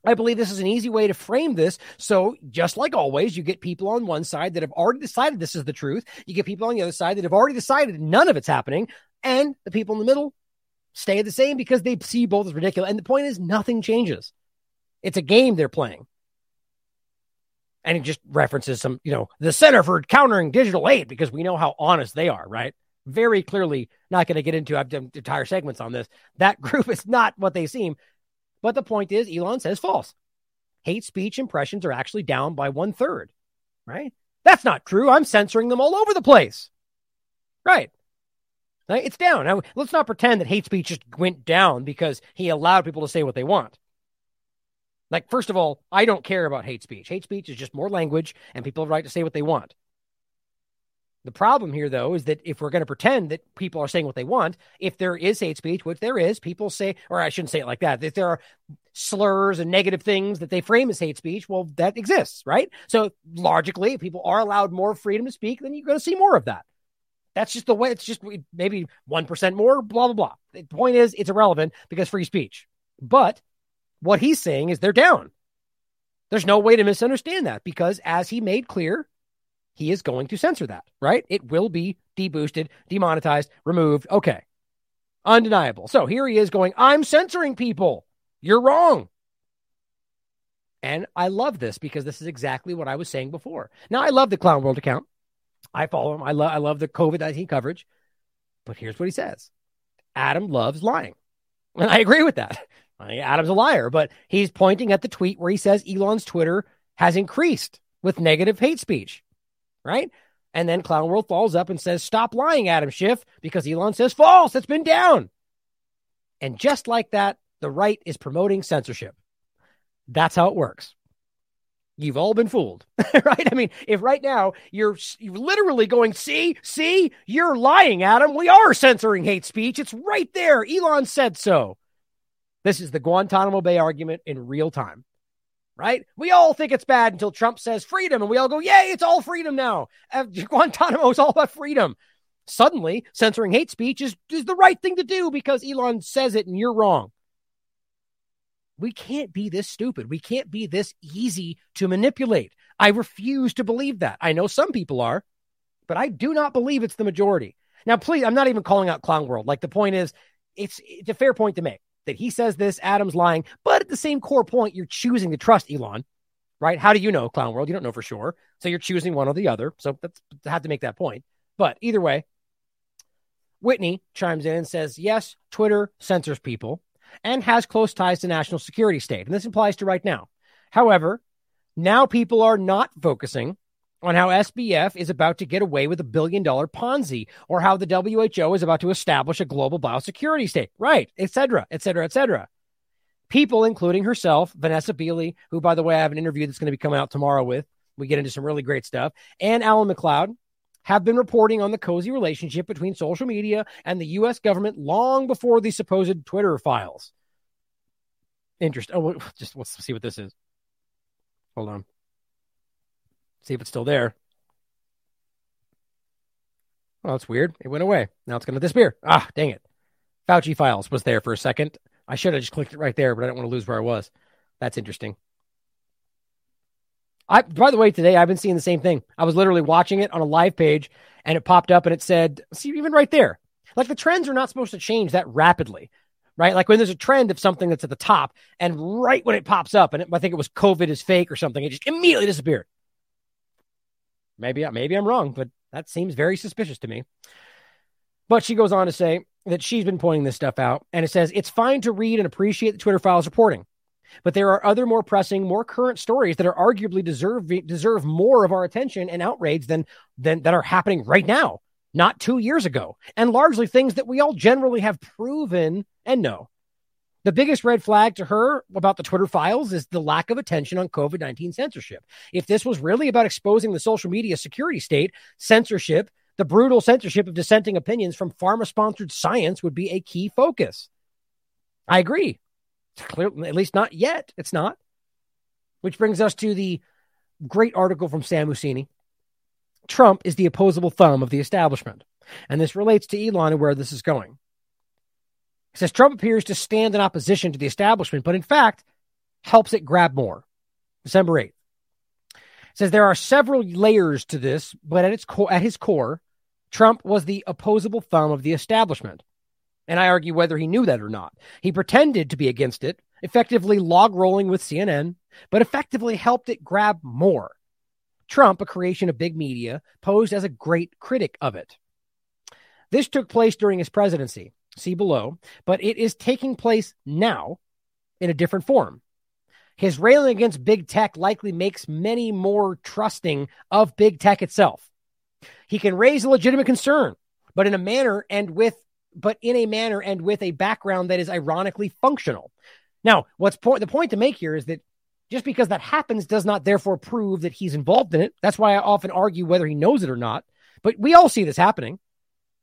I believe this is an easy way to frame this. So, just like always, you get people on one side that have already decided this is the truth. You get people on the other side that have already decided none of it's happening. And the people in the middle stay the same because they see both as ridiculous. And the point is, nothing changes. It's a game they're playing. And it just references some, you know, the Center for Countering Digital Hate because we know how honest they are, right? Very clearly, not going to get into I've done entire segments on this. That *laughs* group is not what they seem. But the point is, Elon says false. Hate speech impressions are actually down by one third, right? That's not true. I'm censoring them all over the place. Right. It's down. Now, let's not pretend that hate speech just went down because he allowed people to say what they want. Like, first of all, I don't care about hate speech. Hate speech is just more language, and people have a right to say what they want. The problem here, though, is that if we're going to pretend that people are saying what they want, if there is hate speech, which there is, people say, or I shouldn't say it like that, if there are slurs and negative things that they frame as hate speech, well, that exists, right? So logically, if people are allowed more freedom to speak, then you're going to see more of that. That's just the way it's just maybe 1% more, blah, blah, blah. The point is, it's irrelevant because free speech. But what he's saying is they're down. There's no way to misunderstand that because, as he made clear, he is going to censor that, right? It will be deboosted, demonetized, removed. Okay. Undeniable. So here he is going, I'm censoring people. You're wrong. And I love this because this is exactly what I was saying before. Now, I love the Clown World account. I follow him. I, love I love the COVID 19 coverage. But here's what he says Adam loves lying. And I agree with that. Adam's a liar, but he's pointing at the tweet where he says Elon's Twitter has increased with negative hate speech right? And then Clown World falls up and says, Stop lying, Adam Schiff, because Elon says false. It's been down. And just like that, the right is promoting censorship. That's how it works. You've all been fooled, *laughs* right? I mean, if right now you're, you're literally going, see, see, you're lying, Adam. We are censoring hate speech. It's right there. Elon said so. This is the Guantanamo Bay argument in real time right? We all think it's bad until Trump says freedom, and we all go, yay, it's all freedom now. *laughs* Guantanamo is all about freedom. Suddenly, censoring hate speech is, is the right thing to do because Elon says it and you're wrong. We can't be this stupid. We can't be this easy to manipulate. I refuse to believe that. I know some people are, but I do not believe it's the majority. Now, please, I'm not even calling out Clown World. Like the point is, it's it's a fair point to make that he says this, Adam's lying. But at the same core point, you're choosing to trust Elon, right? How do you know, Clown World? You don't know for sure. So you're choosing one or the other. So that's I had to make that point. But either way, Whitney chimes in and says, yes, Twitter censors people and has close ties to national security state. And this applies to right now. However, now people are not focusing on how SBF is about to get away with a billion dollar Ponzi or how the WHO is about to establish a global biosecurity state, right, et cetera, et cetera, et cetera. People, including herself, Vanessa Beeley, who, by the way, I have an interview that's going to be coming out tomorrow with. We get into some really great stuff, and Alan MacLeod have been reporting on the cozy relationship between social media and the U.S. government long before the supposed Twitter files. Interesting. Oh, *laughs* just let's see what this is. Hold on. See if it's still there. Oh, that's weird. It went away. Now it's going to disappear. Ah, dang it. Fauci files was there for a second. I should have just clicked it right there, but I don't want to lose where I was. That's interesting. I, by the way, today I've been seeing the same thing. I was literally watching it on a live page and it popped up and it said, see, even right there, like the trends are not supposed to change that rapidly, right? Like when there's a trend of something that's at the top and right when it pops up and it, I think it was COVID is fake or something, it just immediately disappeared. Maybe, maybe I'm wrong, but that seems very suspicious to me. But she goes on to say that she's been pointing this stuff out and it says it's fine to read and appreciate the Twitter files reporting. But there are other more pressing, more current stories that are arguably deserve deserve more of our attention and outrage than than that are happening right now, not two years ago, and largely things that we all generally have proven and know. The biggest red flag to her about the Twitter files is the lack of attention on COVID 19 censorship. If this was really about exposing the social media security state, censorship, the brutal censorship of dissenting opinions from pharma sponsored science would be a key focus. I agree. Clearly, at least not yet. It's not. Which brings us to the great article from Sam Husseini. Trump is the opposable thumb of the establishment. And this relates to Elon and where this is going. Says Trump appears to stand in opposition to the establishment, but in fact helps it grab more. December 8th. says there are several layers to this, but at its core, at his core, Trump was the opposable thumb of the establishment. And I argue whether he knew that or not. He pretended to be against it, effectively log rolling with CNN, but effectively helped it grab more. Trump, a creation of big media, posed as a great critic of it. This took place during his presidency, see below, but it is taking place now in a different form. His railing against big tech likely makes many more trusting of big tech itself. He can raise a legitimate concern, but in a manner and with but in a manner and with a background that is ironically functional. Now, what's po- the point to make here is that just because that happens does not therefore prove that he's involved in it. That's why I often argue whether he knows it or not. But we all see this happening.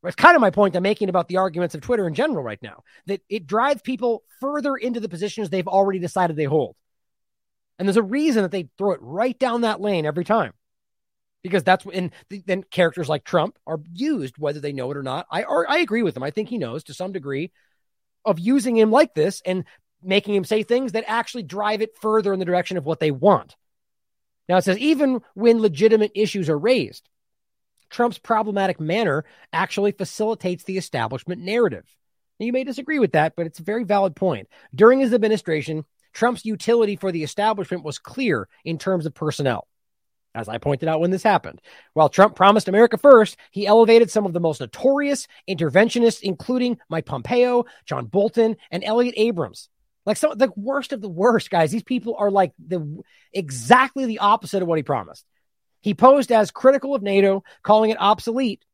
It's kind of my point I'm making about the arguments of Twitter in general right now that it drives people further into the positions they've already decided they hold. And there's a reason that they throw it right down that lane every time because that's when then characters like Trump are used, whether they know it or not. I or, I agree with him. I think he knows to some degree of using him like this and making him say things that actually drive it further in the direction of what they want. Now it says even when legitimate issues are raised, Trump's problematic manner actually facilitates the establishment narrative. Now, you may disagree with that, but it's a very valid point. During his administration, Trump's utility for the establishment was clear in terms of personnel as I pointed out when this happened. While Trump promised America first, he elevated some of the most notorious interventionists, including Mike Pompeo, John Bolton, and Elliott Abrams. Like some the worst of the worst, guys. These people are like the exactly the opposite of what he promised. He posed as critical of NATO, calling it obsolete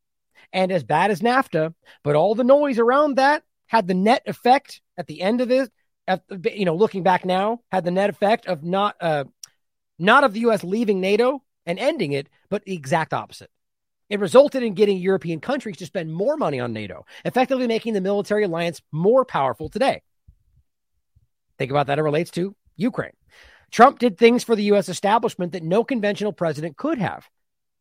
and as bad as NAFTA, but all the noise around that had the net effect at the end of it. At, you know, looking back now, had the net effect of not uh, not of the U.S. leaving NATO, and ending it, but the exact opposite. It resulted in getting European countries to spend more money on NATO, effectively making the military alliance more powerful today. Think about that it relates to Ukraine. Trump did things for the U.S. establishment that no conventional president could have.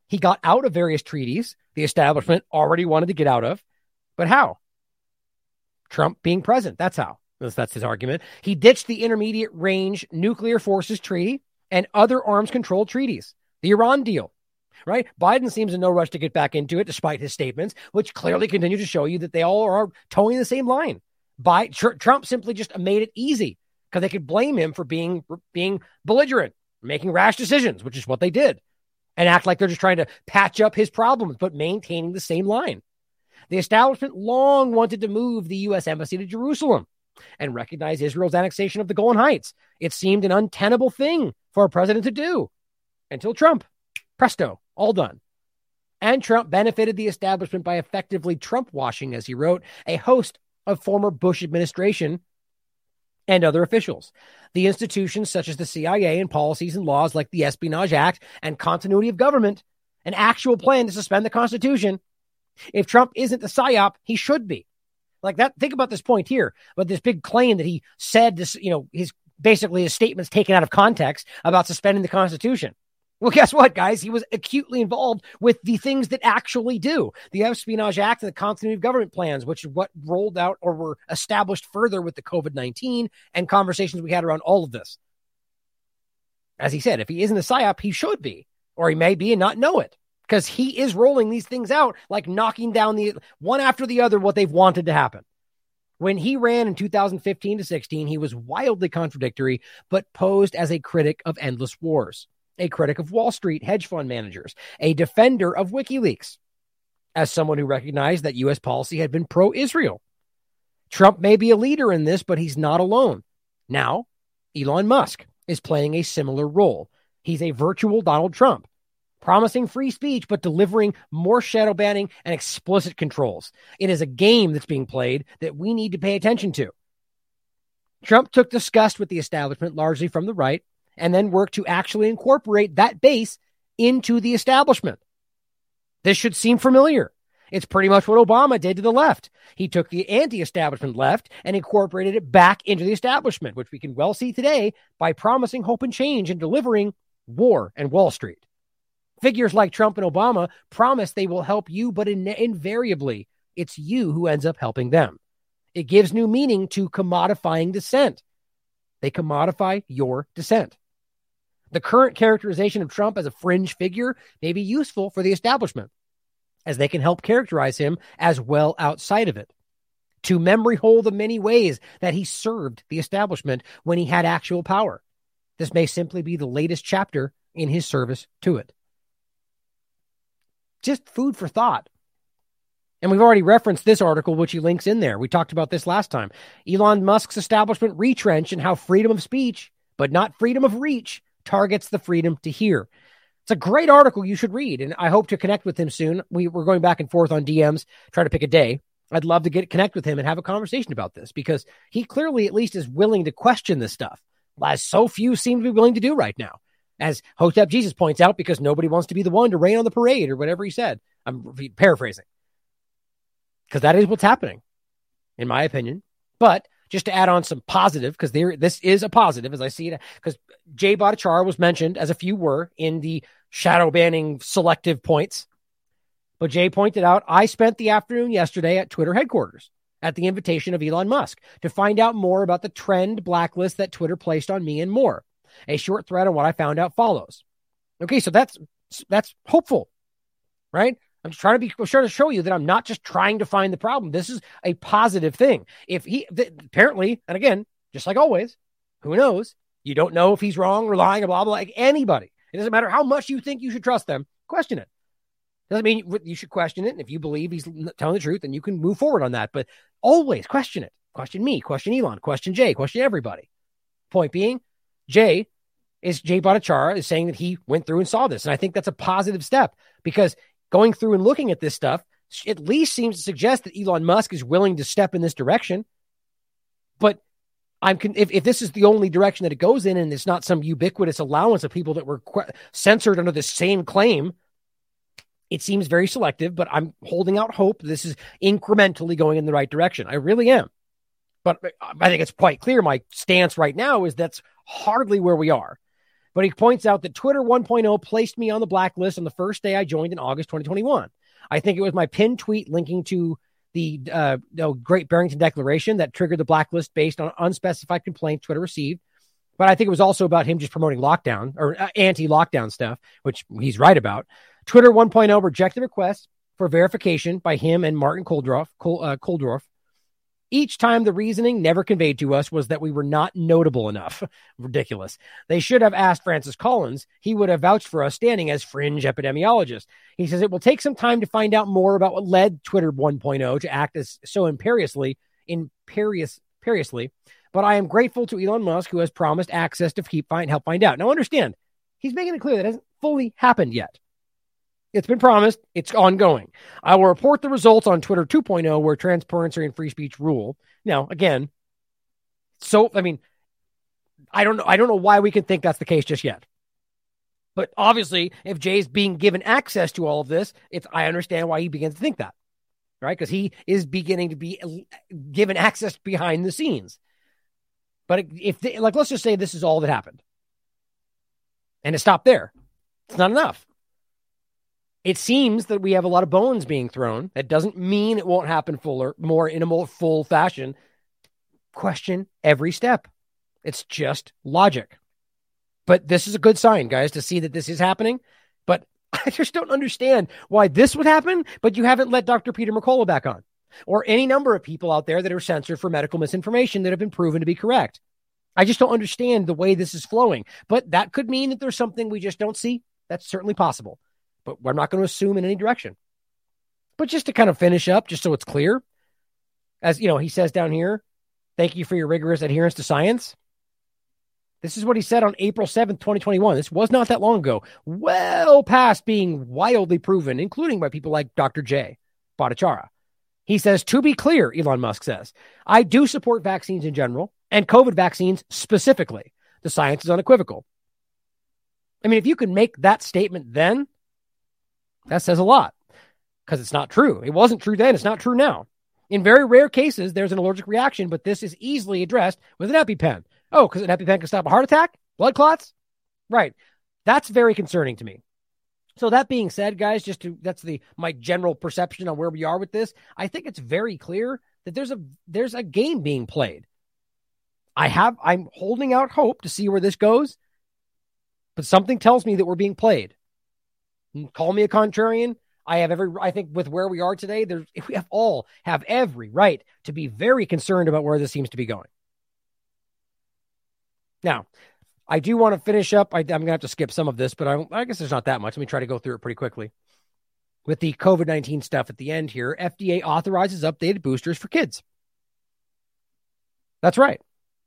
He got out of various treaties the establishment already wanted to get out of. But how? Trump being president. That's how. That's his argument. He ditched the Intermediate Range Nuclear Forces Treaty and other arms control treaties the Iran deal, right? Biden seems in no rush to get back into it, despite his statements, which clearly continue to show you that they all are towing the same line. By tr- Trump simply just made it easy because they could blame him for being being belligerent, making rash decisions, which is what they did, and act like they're just trying to patch up his problems, but maintaining the same line. The establishment long wanted to move the U.S. embassy to Jerusalem and recognize Israel's annexation of the Golan Heights. It seemed an untenable thing for a president to do until Trump. Presto, all done. And Trump benefited the establishment by effectively Trump washing, as he wrote, a host of former Bush administration and other officials. The institutions such as the CIA and policies and laws like the Espionage Act and continuity of government, an actual plan to suspend the Constitution. If Trump isn't the psyop, he should be. Like that, think about this point here, but this big claim that he said this, you know, his basically his statements taken out of context about suspending the Constitution. Well, guess what, guys? He was acutely involved with the things that actually do the Espionage Act and the continuity of government plans, which what rolled out or were established further with the COVID 19 and conversations we had around all of this. As he said, if he isn't a PSYOP, he should be, or he may be and not know it because he is rolling these things out like knocking down the one after the other what they've wanted to happen. When he ran in 2015 to 16, he was wildly contradictory, but posed as a critic of endless wars a critic of Wall Street hedge fund managers, a defender of WikiLeaks, as someone who recognized that U.S. policy had been pro Israel. Trump may be a leader in this, but he's not alone. Now, Elon Musk is playing a similar role. He's a virtual Donald Trump, promising free speech, but delivering more shadow banning and explicit controls. It is a game that's being played that we need to pay attention to. Trump took disgust with the establishment largely from the right and then work to actually incorporate that base into the establishment. This should seem familiar. It's pretty much what Obama did to the left. He took the anti establishment left and incorporated it back into the establishment, which we can well see today by promising hope and change and delivering war and Wall Street. Figures like Trump and Obama promise they will help you, but in- invariably, it's you who ends up helping them. It gives new meaning to commodifying dissent. They commodify your dissent. The current characterization of Trump as a fringe figure may be useful for the establishment, as they can help characterize him as well outside of it. To memory hole the many ways that he served the establishment when he had actual power. This may simply be the latest chapter in his service to it. Just food for thought. And we've already referenced this article, which he links in there. We talked about this last time. Elon Musk's establishment retrench and how freedom of speech, but not freedom of reach, targets the freedom to hear. It's a great article you should read, and I hope to connect with him soon. We, we're going back and forth on DMs, trying to pick a day. I'd love to get connect with him and have a conversation about this because he clearly at least is willing to question this stuff, as so few seem to be willing to do right now. As Hotep Jesus points out, because nobody wants to be the one to rain on the parade or whatever he said. I'm paraphrasing. Because that is what's happening, in my opinion. But just to add on some positive, because there this is a positive as I see it, because Jay Bhattacharya was mentioned as a few were in the shadow banning selective points. But Jay pointed out, I spent the afternoon yesterday at Twitter headquarters at the invitation of Elon Musk to find out more about the trend blacklist that Twitter placed on me and more. A short thread on what I found out follows. Okay, so that's that's hopeful, right? I'm trying to be sure to show you that I'm not just trying to find the problem. This is a positive thing. If he th- apparently, and again, just like always, who knows? You don't know if he's wrong or lying, or blah blah. Like anybody, it doesn't matter how much you think you should trust them. Question it. Doesn't mean you should question it. And if you believe he's telling the truth, then you can move forward on that. But always question it. Question me. Question Elon. Question Jay. Question everybody. Point being, Jay is Jay Bhattacharya is saying that he went through and saw this, and I think that's a positive step because going through and looking at this stuff at least seems to suggest that Elon Musk is willing to step in this direction. But I'm if, if this is the only direction that it goes in, and it's not some ubiquitous allowance of people that were qu- censored under the same claim, it seems very selective. But I'm holding out hope this is incrementally going in the right direction. I really am. But I think it's quite clear. My stance right now is that's hardly where we are. But he points out that Twitter 1.0 placed me on the blacklist on the first day I joined in August 2021. I think it was my pinned tweet linking to the uh, Great Barrington Declaration that triggered the blacklist based on unspecified complaint Twitter received. But I think it was also about him just promoting lockdown or uh, anti lockdown stuff, which he's right about. Twitter 1.0 rejected requests for verification by him and Martin Kulldorff, uh, Kulldorff each time the reasoning never conveyed to us was that we were not notable enough. *laughs* Ridiculous. They should have asked Francis Collins. He would have vouched for us standing as fringe epidemiologist. He says it will take some time to find out more about what led Twitter 1.0 to act as so imperiously, imperious, imperiously. But I am grateful to Elon Musk who has promised access to keep find help find out. Now understand, he's making it clear that hasn't fully happened yet. It's been promised. It's ongoing. I will report the results on Twitter 2.0 where transparency and free speech rule. Now, again, so I mean, I don't know. I don't know why we can think that's the case just yet. But obviously, if Jay's being given access to all of this, it's I understand why he begins to think that, right? Because he is beginning to be given access behind the scenes. But if they, like, let's just say this is all that happened, and it stopped there, It's not enough. It seems that we have a lot of bones being thrown. That doesn't mean it won't happen fuller, more in a more full fashion. Question every step. It's just logic. But this is a good sign, guys, to see that this is happening. But *laughs* I just don't understand why this would happen, but you haven't let Dr. Peter McCullough back on or any number of people out there that are censored for medical misinformation that have been proven to be correct. I just don't understand the way this is flowing. But that could mean that there's something we just don't see. That's certainly possible. But I'm not going to assume in any direction. But just to kind of finish up, just so it's clear, as you know, he says down here, thank you for your rigorous adherence to science. This is what he said on April 7th, 2021. This was not that long ago, well past being wildly proven, including by people like Dr. Jay Bhattacharya. He says, to be clear, Elon Musk says, I do support vaccines in general and COVID vaccines specifically. The science is unequivocal. I mean, if you can make that statement then, that says a lot because it's not true. It wasn't true then. It's not true now. In very rare cases, there's an allergic reaction, but this is easily addressed with an EpiPen. Oh, because an EpiPen can stop a heart attack, blood clots? Right. That's very concerning to me. So that being said, guys, just to that's the my general perception on where we are with this. I think it's very clear that there's a there's a game being played. I have I'm holding out hope to see where this goes, but something tells me that we're being played. Call me a contrarian. I have every I think with where we are today, there's *laughs* we have all have every right to be very concerned about where this seems to be going. Now, I do want to finish up. I, am going to have to skip some of this, but I, I guess there's not that much. Let me try to go through it pretty quickly. With the COVID 19 stuff at the end here, FDA authorizes updated boosters for kids. That's right.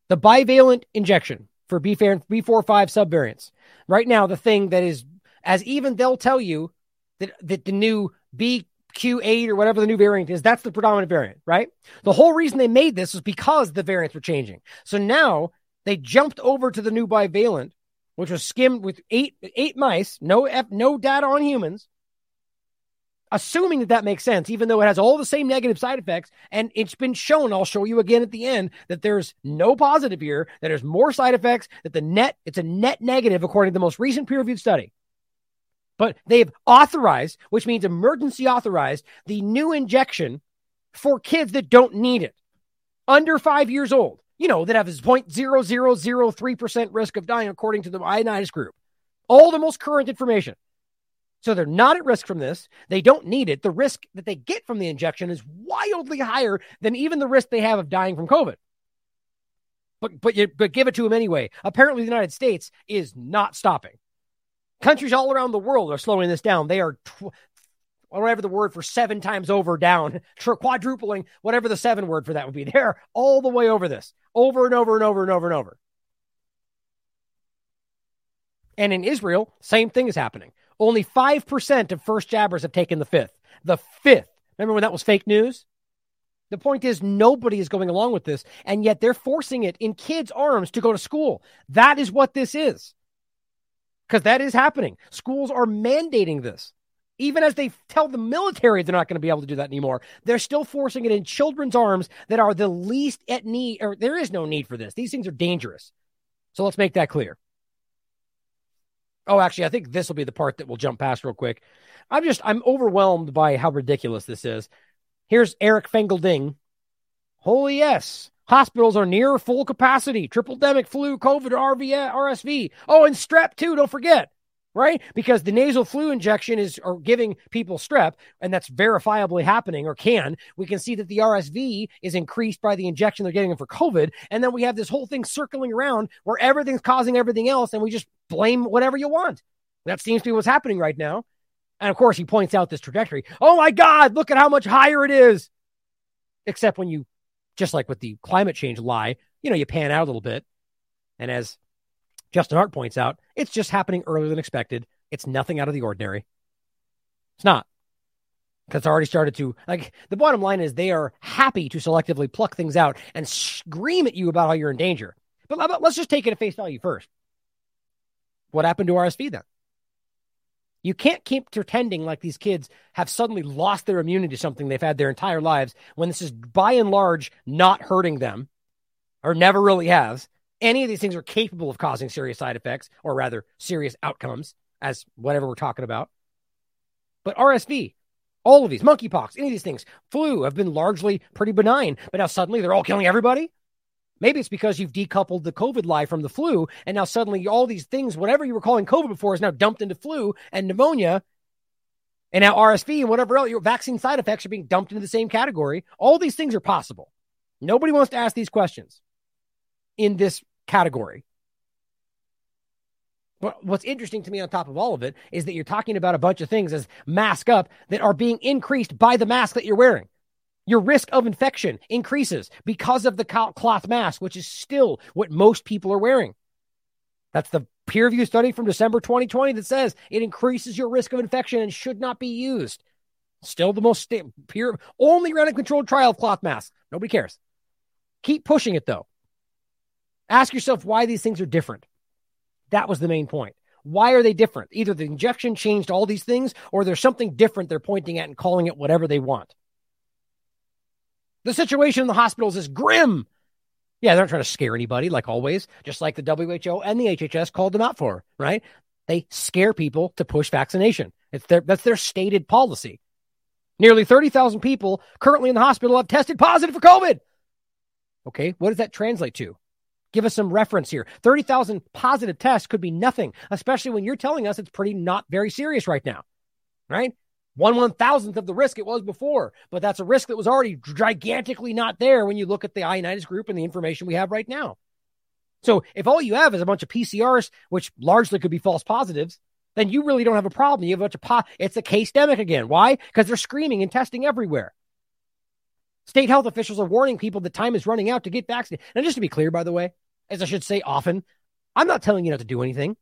The bivalent injection for B4 B45 subvariants. Right now, the thing that is, as even they'll tell you that, that the new BQ8 or whatever the new variant is, that's the predominant variant, right? The whole reason they made this was because the variants were changing. So now they jumped over to the new bivalent, which was skimmed with eight eight mice, no F, no data on humans. Assuming that that makes sense, even though it has all the same negative side effects, and it's been shown, I'll show you again at the end that there's no positive here, that there's more side effects, that the net it's a net negative according to the most recent peer-reviewed study. But they've authorized, which means emergency authorized, the new injection for kids that don't need it, under five years old you know, that have 0.0003% risk of dying according to the Ioannidis group. All the most current information. So they're not at risk from this. They don't need it. The risk that they get from the injection is wildly higher than even the risk they have of dying from COVID. But but you, but give it to them anyway. Apparently, the United States is not stopping. Countries all around the world are slowing this down. They are tw- whatever the word for seven times over down, *laughs* quadrupling, whatever the seven word for that would be. *laughs* They're all the way over this, over and over and over and over and over. And in Israel, same thing is happening. Only 5% of first jabbers have taken the fifth. The fifth. Remember when that was fake news? The point is, nobody is going along with this, and yet they're forcing it in kids' arms to go to school. That is what this is. Because that is happening. Schools are mandating this. Even as they tell the military they're not going to be able to do that anymore, they're still forcing it in children's arms that are the least at need, or there is no need for this. These things are dangerous. So let's make that clear. Oh, actually, I think this will be the part that we'll jump past real quick. I'm just, I'm overwhelmed by how ridiculous this is. Here's Eric Feigl-Ding. Holy yes. Hospitals are near full capacity. Triple demic flu, COVID, RV, RSV. Oh, and strep too. Don't forget right? Because the nasal flu injection is or giving people strep, and that's verifiably happening or can. We can see that the RSV is increased by the injection they're getting for COVID. And then we have this whole thing circling around where everything's causing everything else, and we just blame whatever you want. That seems to be what's happening right now. And of course, he points out this trajectory. Oh my God, look at how much higher it is. Except when you, just like with the climate change lie, you know, you pan out a little bit. And as Justin Hart points out, it's just happening earlier than expected. It's nothing out of the ordinary. It's not. Because it's already started to, like, the bottom line is they are happy to selectively pluck things out and scream at you about how you're in danger. But let's just take it at face value first. What happened to RSV then? You can't keep pretending like these kids have suddenly lost their immunity to something they've had their entire lives when this is by and large not hurting them or never really has any of these things are capable of causing serious side effects, or rather, serious outcomes as whatever we're talking about. But RSV, all of these, monkeypox, any of these things, flu have been largely pretty benign, but now suddenly they're all killing everybody. Maybe it's because you've decoupled the COVID lie from the flu, and now suddenly all these things, whatever you were calling COVID before, is now dumped into flu and pneumonia, and now RSV and whatever else your vaccine side effects are being dumped into the same category. All these things are possible. Nobody wants to ask these questions in this category. But what's interesting to me on top of all of it is that you're talking about a bunch of things as mask up that are being increased by the mask that you're wearing. Your risk of infection increases because of the cloth mask, which is still what most people are wearing. That's the peer reviewed study from December 2020 that says it increases your risk of infection and should not be used. Still the most sta- peer, only random controlled trial of cloth masks. Nobody cares. Keep pushing it though. Ask yourself why these things are different. That was the main point. Why are they different? Either the injection changed all these things or there's something different they're pointing at and calling it whatever they want. The situation in the hospitals is grim. Yeah, they're not trying to scare anybody, like always, just like the WHO and the HHS called them out for, right? They scare people to push vaccination. It's their, that's their stated policy. Nearly 30,000 people currently in the hospital have tested positive for COVID. Okay, what does that translate to? Give us some reference here. 30,000 positive tests could be nothing, especially when you're telling us it's pretty not very serious right now, right? One one thousandth of the risk it was before, but that's a risk that was already gigantically not there when you look at the Ioannidis group and the information we have right now. So if all you have is a bunch of PCRs, which largely could be false positives, then you really don't have a problem. You have a bunch of po- it's a case demic again. Why? Because they're screaming and testing everywhere. State health officials are warning people that time is running out to get vaccinated. And just to be clear, by the way, as I should say often, I'm not telling you not to do anything.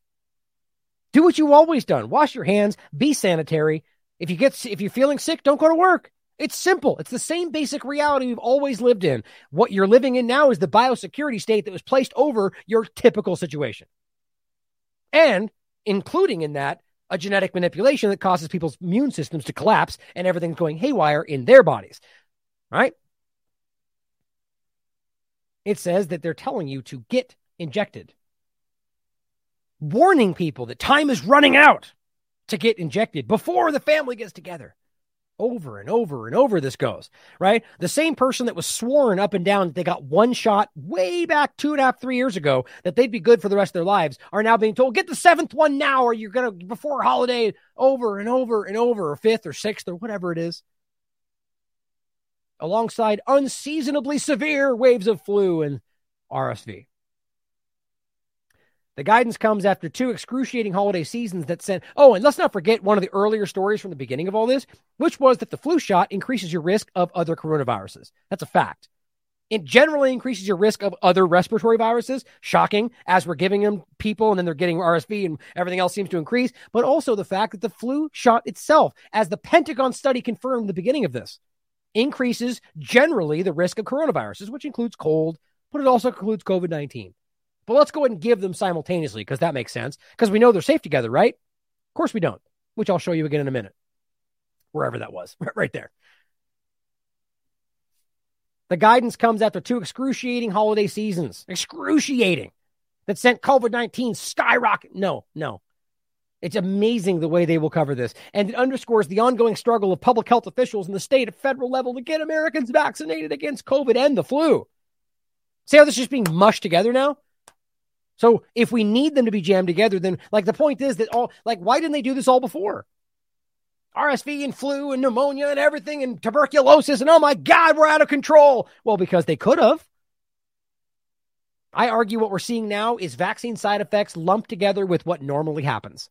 Do what you've always done. Wash your hands, be sanitary, if you get if you're feeling sick, don't go to work. It's simple. It's the same basic reality we've always lived in. What you're living in now is the biosecurity state that was placed over your typical situation. And including in that a genetic manipulation that causes people's immune systems to collapse and everything's going haywire in their bodies. Right? It says that they're telling you to get injected. Warning people that time is running out to get injected before the family gets together. Over and over and over this goes, right? The same person that was sworn up and down that they got one shot way back two and a half, three years ago that they'd be good for the rest of their lives are now being told, get the seventh one now or you're going to, before holiday, over and over and over, or fifth or sixth or whatever it is. Alongside unseasonably severe waves of flu and RSV. The guidance comes after two excruciating holiday seasons that sent. Oh, and let's not forget one of the earlier stories from the beginning of all this, which was that the flu shot increases your risk of other coronaviruses. That's a fact. It generally increases your risk of other respiratory viruses. Shocking, as we're giving them people and then they're getting RSV and everything else seems to increase. But also the fact that the flu shot itself, as the Pentagon study confirmed the beginning of this, increases generally the risk of coronaviruses, which includes cold, but it also includes COVID 19. But let's go ahead and give them simultaneously because that makes sense. Because we know they're safe together, right? Of course we don't, which I'll show you again in a minute. Wherever that was, *laughs* right there. The guidance comes after two excruciating holiday seasons, excruciating, that sent COVID 19 skyrocket. No, no. It's amazing the way they will cover this. And it underscores the ongoing struggle of public health officials in the state at federal level to get Americans vaccinated against COVID and the flu. See how this is just being mushed together now? So if we need them to be jammed together, then like the point is that all like why didn't they do this all before? RSV and flu and pneumonia and everything and tuberculosis and oh my God, we're out of control. Well, because they could have. I argue what we're seeing now is vaccine side effects lumped together with what normally happens.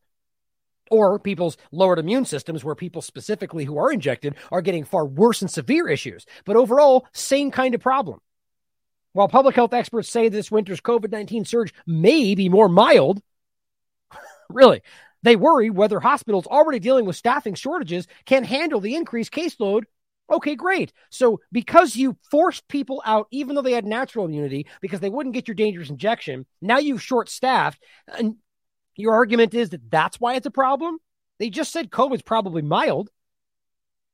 Or people's lowered immune systems, where people specifically who are injected are getting far worse and severe issues. But overall, same kind of problem. While public health experts say this winter's COVID 19 surge may be more mild, *laughs* really, they worry whether hospitals already dealing with staffing shortages can handle the increased caseload. Okay, great. So, because you forced people out, even though they had natural immunity, because they wouldn't get your dangerous injection, now you've short staffed. And your argument is that that's why it's a problem? They just said COVID's probably mild.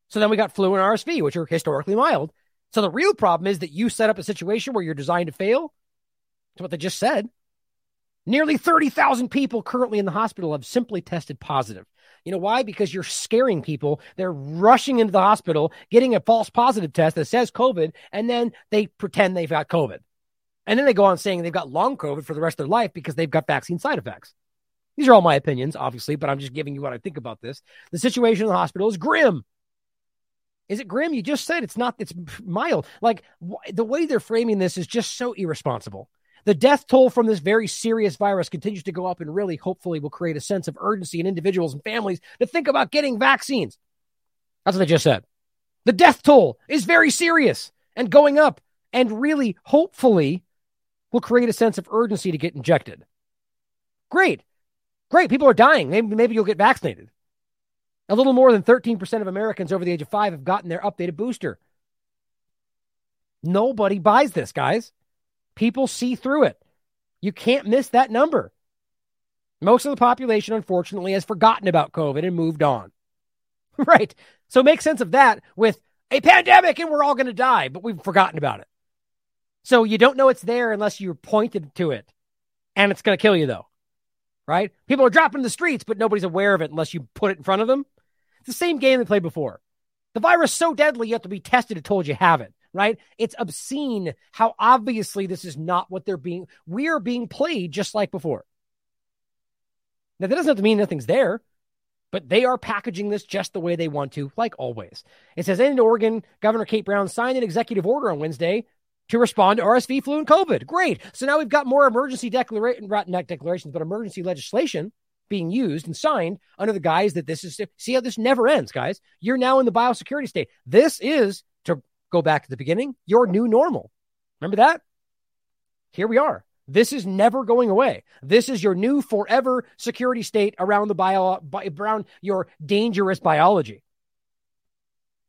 So then we got flu and RSV, which are historically mild. So the real problem is that you set up a situation where you're designed to fail. That's what they just said. Nearly 30,000 people currently in the hospital have simply tested positive. You know why? Because you're scaring people. They're rushing into the hospital, getting a false positive test that says COVID, and then they pretend they've got COVID. And then they go on saying they've got long COVID for the rest of their life because they've got vaccine side effects. These are all my opinions, obviously, but I'm just giving you what I think about this. The situation in the hospital is grim. Is it grim? You just said it's not, it's mild. Like the way they're framing this is just so irresponsible. The death toll from this very serious virus continues to go up and really, hopefully, will create a sense of urgency in individuals and families to think about getting vaccines. That's what I just said. The death toll is very serious and going up, and really, hopefully, will create a sense of urgency to get injected. Great. Great. People are dying. Maybe, maybe you'll get vaccinated. A little more than 13% of Americans over the age of five have gotten their updated booster. Nobody buys this, guys. People see through it. You can't miss that number. Most of the population, unfortunately, has forgotten about COVID and moved on. *laughs* right. So make sense of that with a pandemic and we're all going to die, but we've forgotten about it. So you don't know it's there unless you're pointed to it. And it's going to kill you, though. Right? People are dropping in the streets, but nobody's aware of it unless you put it in front of them. It's the same game they played before. The virus so deadly you have to be tested and told you have it right? It's obscene how obviously this is not what they're being, we are being played just like before. Now, that doesn't have to mean nothing's there, but they are packaging this just the way they want to, like always. It says in Oregon, Governor Kate Brown signed an executive order on Wednesday to respond to RSV, flu, and COVID. Great. So now we've got more emergency declaration, not declarations, but emergency legislation being used and signed under the guise that this is see how this never ends, guys. You're now in the biosecurity state. This is to go back to the beginning, your new normal. Remember that? Here we are. This is never going away. This is your new forever security state around the bio, around your dangerous biology.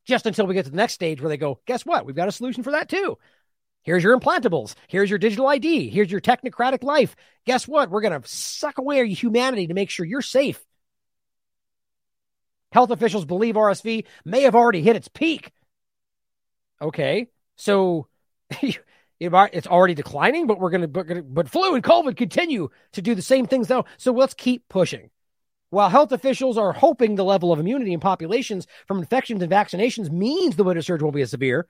Just until we get to the next stage where they go, guess what? We've got a solution for that too. Here's your implantables. Here's your digital ID. Here's your technocratic life. Guess what? We're going to suck away your humanity to make sure you're safe. Health officials believe RSV may have already hit its peak Okay, so *laughs* it's already declining, but we're going to, but, but flu and COVID continue to do the same things though. So let's keep pushing. While health officials are hoping the level of immunity in populations from infections and vaccinations means the winter surge won't be as severe,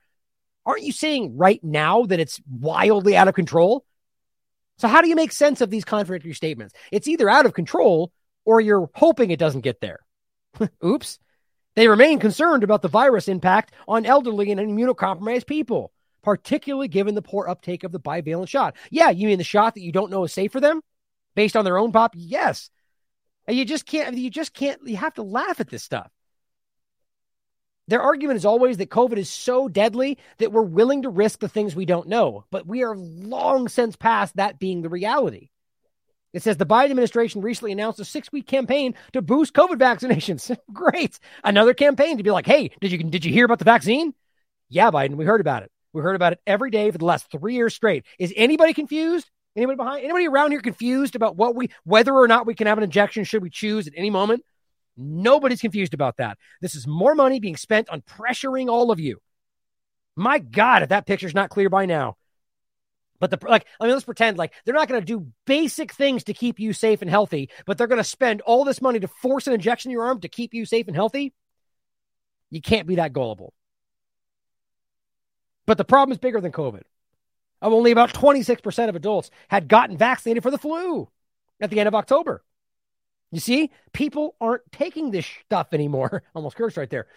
aren't you saying right now that it's wildly out of control? So how do you make sense of these contradictory statements? It's either out of control or you're hoping it doesn't get there. *laughs* Oops. They remain concerned about the virus impact on elderly and immunocompromised people, particularly given the poor uptake of the bivalent shot. Yeah, you mean the shot that you don't know is safe for them based on their own pop? Yes. And you just can't, you just can't, you have to laugh at this stuff. Their argument is always that COVID is so deadly that we're willing to risk the things we don't know, but we are long since past that being the reality. It says the Biden administration recently announced a six week campaign to boost COVID vaccinations. *laughs* Great. Another campaign to be like, hey, did you did you hear about the vaccine? Yeah, Biden, we heard about it. We heard about it every day for the last three years straight. Is anybody confused? Anybody behind anybody around here confused about what we whether or not we can have an injection should we choose at any moment? Nobody's confused about that. This is more money being spent on pressuring all of you. My God, if that picture's not clear by now, but the like, I mean, let's pretend like they're not going to do basic things to keep you safe and healthy, but they're going to spend all this money to force an injection in your arm to keep you safe and healthy. You can't be that gullible. But the problem is bigger than COVID. Of only about 26% of adults had gotten vaccinated for the flu at the end of October. You see, people aren't taking this stuff anymore. *laughs* Almost cursed right there.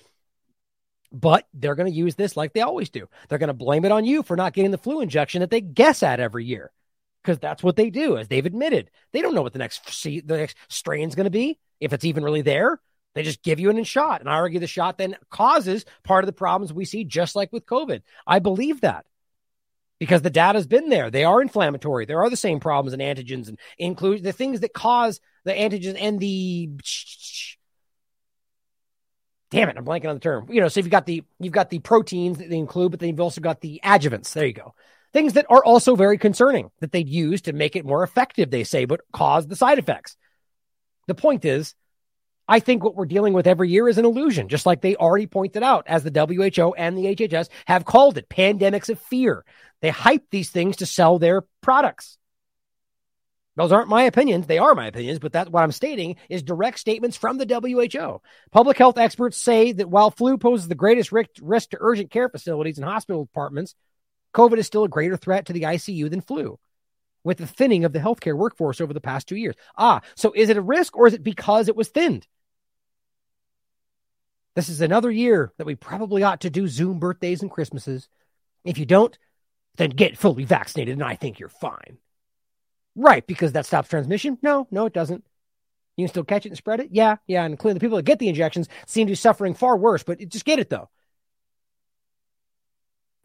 But they're going to use this like they always do. They're going to blame it on you for not getting the flu injection that they guess at every year. Because that's what they do, as they've admitted. They don't know what the next see, the next strain's going to be, if it's even really there. They just give you an shot. And I argue the shot then causes part of the problems we see, just like with COVID. I believe that because the data's been there. They are inflammatory. There are the same problems and antigens and include the things that cause the antigens and the damn it, I'm blanking on the term. You know, so you've got the you've got the proteins that they include, but then you've also got the adjuvants. There you go. Things that are also very concerning that they'd use to make it more effective, they say, but cause the side effects. The point is, I think what we're dealing with every year is an illusion, just like they already pointed out, as the WHO and the HHS have called it pandemics of fear. They hype these things to sell their products. Those aren't my opinions. They are my opinions, but that's what I'm stating is direct statements from the WHO. Public health experts say that while flu poses the greatest risk to urgent care facilities and hospital departments, COVID is still a greater threat to the ICU than flu with the thinning of the healthcare workforce over the past two years. Ah, so is it a risk or is it because it was thinned? This is another year that we probably ought to do Zoom birthdays and Christmases. If you don't, then get fully vaccinated and I think you're fine. Right, because that stops transmission? No, no, it doesn't. You can still catch it and spread it? Yeah, yeah. And clearly the people that get the injections seem to be suffering far worse, but just get it though.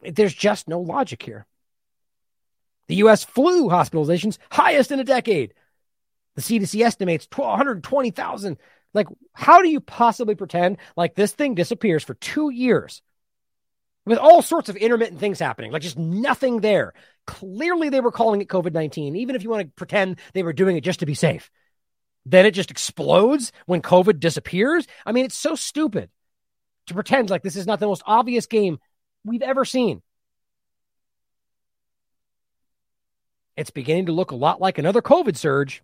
There's just no logic here. The U.S. flu hospitalizations highest in a decade. The CDC estimates 120,000. Like, how do you possibly pretend like this thing disappears for two years with all sorts of intermittent things happening, like just nothing there. Clearly, they were calling it COVID 19, even if you want to pretend they were doing it just to be safe. Then it just explodes when COVID disappears. I mean, it's so stupid to pretend like this is not the most obvious game we've ever seen. It's beginning to look a lot like another COVID surge.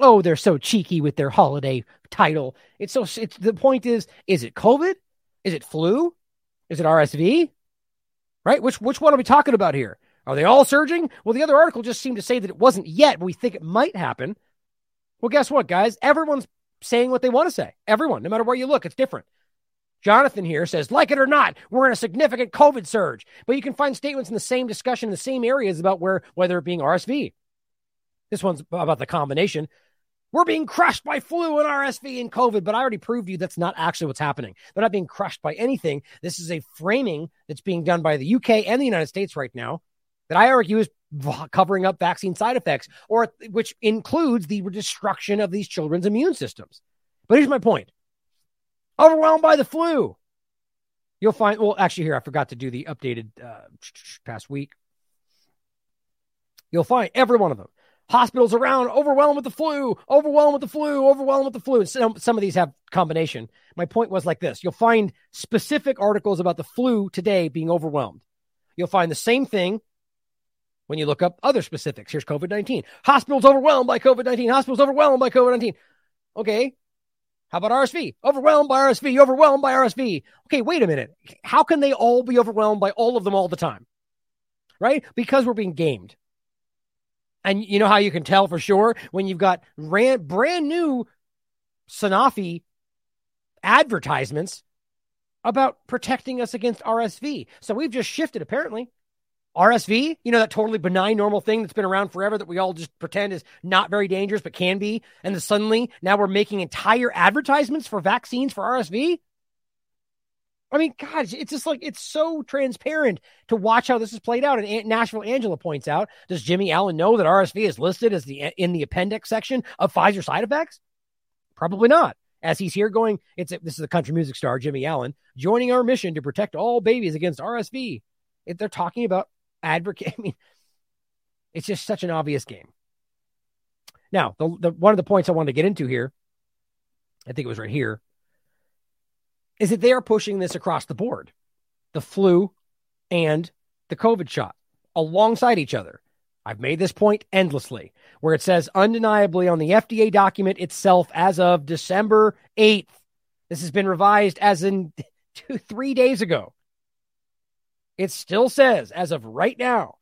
Oh, they're so cheeky with their holiday title. It's so it's the point is is it COVID? Is it flu? Is it RSV? Right? Which which one are we talking about here? Are they all surging? Well, the other article just seemed to say that it wasn't yet, but we think it might happen. Well, guess what, guys? Everyone's saying what they want to say. Everyone, no matter where you look, it's different. Jonathan here says, like it or not, we're in a significant COVID surge. But you can find statements in the same discussion in the same areas about where whether it being RSV. This one's about the combination. We're being crushed by flu and RSV and COVID, but I already proved to you that's not actually what's happening. They're not being crushed by anything. This is a framing that's being done by the UK and the United States right now that I argue is covering up vaccine side effects, or which includes the destruction of these children's immune systems. But here's my point: overwhelmed by the flu. You'll find. Well, actually, here I forgot to do the updated uh, past week. You'll find every one of them hospitals around overwhelmed with the flu, overwhelmed with the flu, overwhelmed with the flu. And some, some of these have combination. My point was like this you'll find specific articles about the flu today being overwhelmed. You'll find the same thing when you look up other specifics. Here's COVID 19. Hospitals overwhelmed by COVID 19. Hospitals overwhelmed by COVID 19. Okay. How about RSV? Overwhelmed by RSV, overwhelmed by RSV. Okay, wait a minute. How can they all be overwhelmed by all of them all the time? Right? Because we're being gamed. And you know how you can tell for sure when you've got ran, brand new Sanofi advertisements about protecting us against RSV. So we've just shifted apparently. RSV, you know, that totally benign, normal thing that's been around forever that we all just pretend is not very dangerous, but can be. And then suddenly now we're making entire advertisements for vaccines for RSV. I mean, God, it's just like it's so transparent to watch how this is played out. And Nashville Angela points out: Does Jimmy Allen know that RSV is listed as the in the appendix section of Pfizer side effects? Probably not. As he's here going, it's a, this is a country music star, Jimmy Allen, joining our mission to protect all babies against RSV. If they're talking about advocate, *laughs* I mean, it's just such an obvious game. Now, the, the one of the points I wanted to get into here, I think it was right here, is that they are pushing this across the board the flu and the COVID shot alongside each other. I've made this point endlessly, where it says undeniably on the FDA document itself as of December 8th. This has been revised as in *laughs* two, three days ago. It still says, as of right now,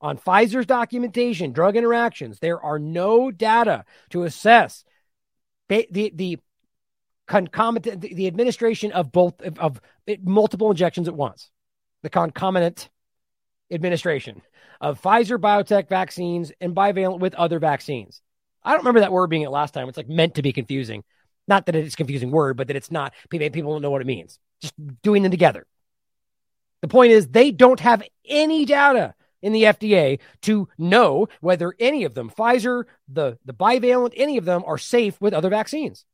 on Pfizer's documentation, drug interactions, there are no data to assess the, the, the concomitant the, the administration of both of, of, multiple injections at once the concomitant administration of Pfizer BioNTech vaccines and bivalent with other vaccines. I don't remember that word being it last time. It's like meant to be confusing. Not that it's confusing word, but that it's not. People don't know what it means. Just doing them together. The point is, they don't have any data in the FDA to know whether any of them, Pfizer, the, the bivalent, any of them are safe with other vaccines.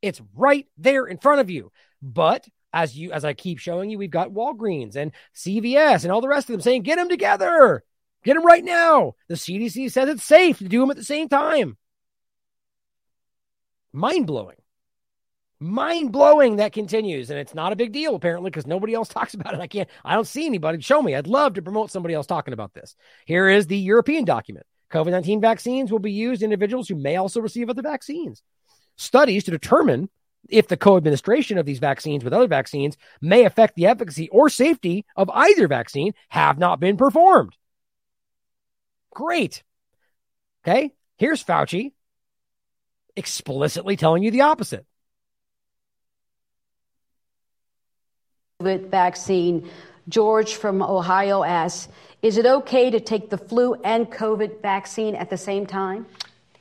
It's right there in front of you. But as you as I keep showing you, we've got Walgreens and CVS and all the rest of them saying, get them together. Get them right now. The CDC says it's safe to do them at the same time. Mind blowing. Mind blowing that continues. And it's not a big deal, apparently, because nobody else *laughs* talks about it. I can't, I don't see anybody. Show me. I'd love to promote somebody else talking about this. Here is the European document. COVID 19 vaccines will be used in individuals who may also receive other vaccines. Studies to determine if the co administration of these vaccines with other vaccines may affect the efficacy or safety of either vaccine have not been performed. Great. Okay. Here's Fauci explicitly telling you the opposite. COVID vaccine. George from Ohio asks Is it okay to take the flu and COVID vaccine at the same time?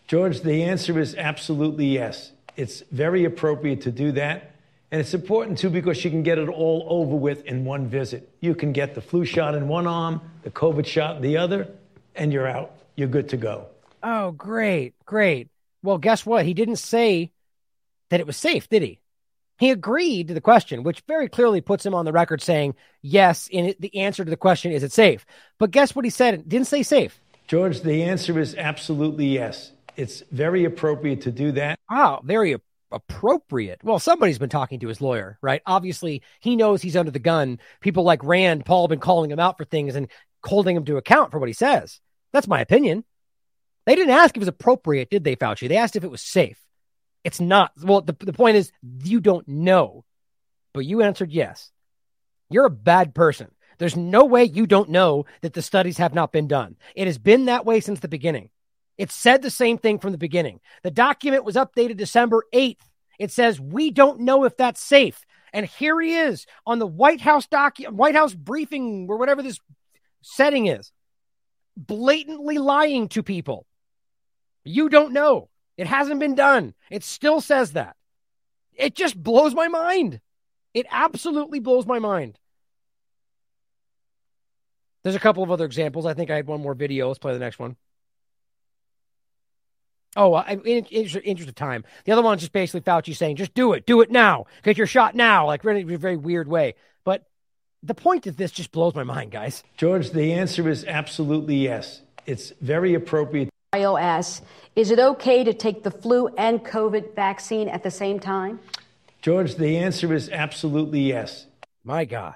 George, the answer is absolutely yes. It's very appropriate to do that. And it's important too because you can get it all over with in one visit. You can get the flu shot in one arm, the COVID shot in the other, and you're out. You're good to go. Oh, great, great. Well, guess what? He didn't say that it was safe, did he? He agreed to the question, which very clearly puts him on the record saying, yes, in it, the answer to the question is it safe. But guess what he said? It didn't say safe. George, the answer is absolutely yes. It's very appropriate to do that. Wow, very appropriate. Well, somebody's been talking to his lawyer, right? Obviously, he knows he's under the gun. People like Rand Paul have been calling him out for things and holding him to account for what he says. That's my opinion. They didn't ask if it was appropriate, did they, Fauci? They asked if it was safe. It's not. Well, the, the point is, you don't know, but you answered yes. You're a bad person. There's no way you don't know that the studies have not been done. It has been that way since the beginning. It said the same thing from the beginning. The document was updated December 8th. It says, we don't know if that's safe. And here he is on the White House docu- White House briefing or whatever this setting is, blatantly lying to people. You don't know. It hasn't been done. It still says that. It just blows my mind. It absolutely blows my mind. There's a couple of other examples. I think I had one more video. Let's play the next one. Oh, in, in, interest of time. The other one's just basically Fauci saying, just do it, do it now, get your shot now, like really in a very weird way. But the point of this just blows my mind, guys. George, the answer is absolutely yes. It's very appropriate. iOS. Is it okay to take the flu and COVID vaccine at the same time? George, the answer is absolutely yes. My God.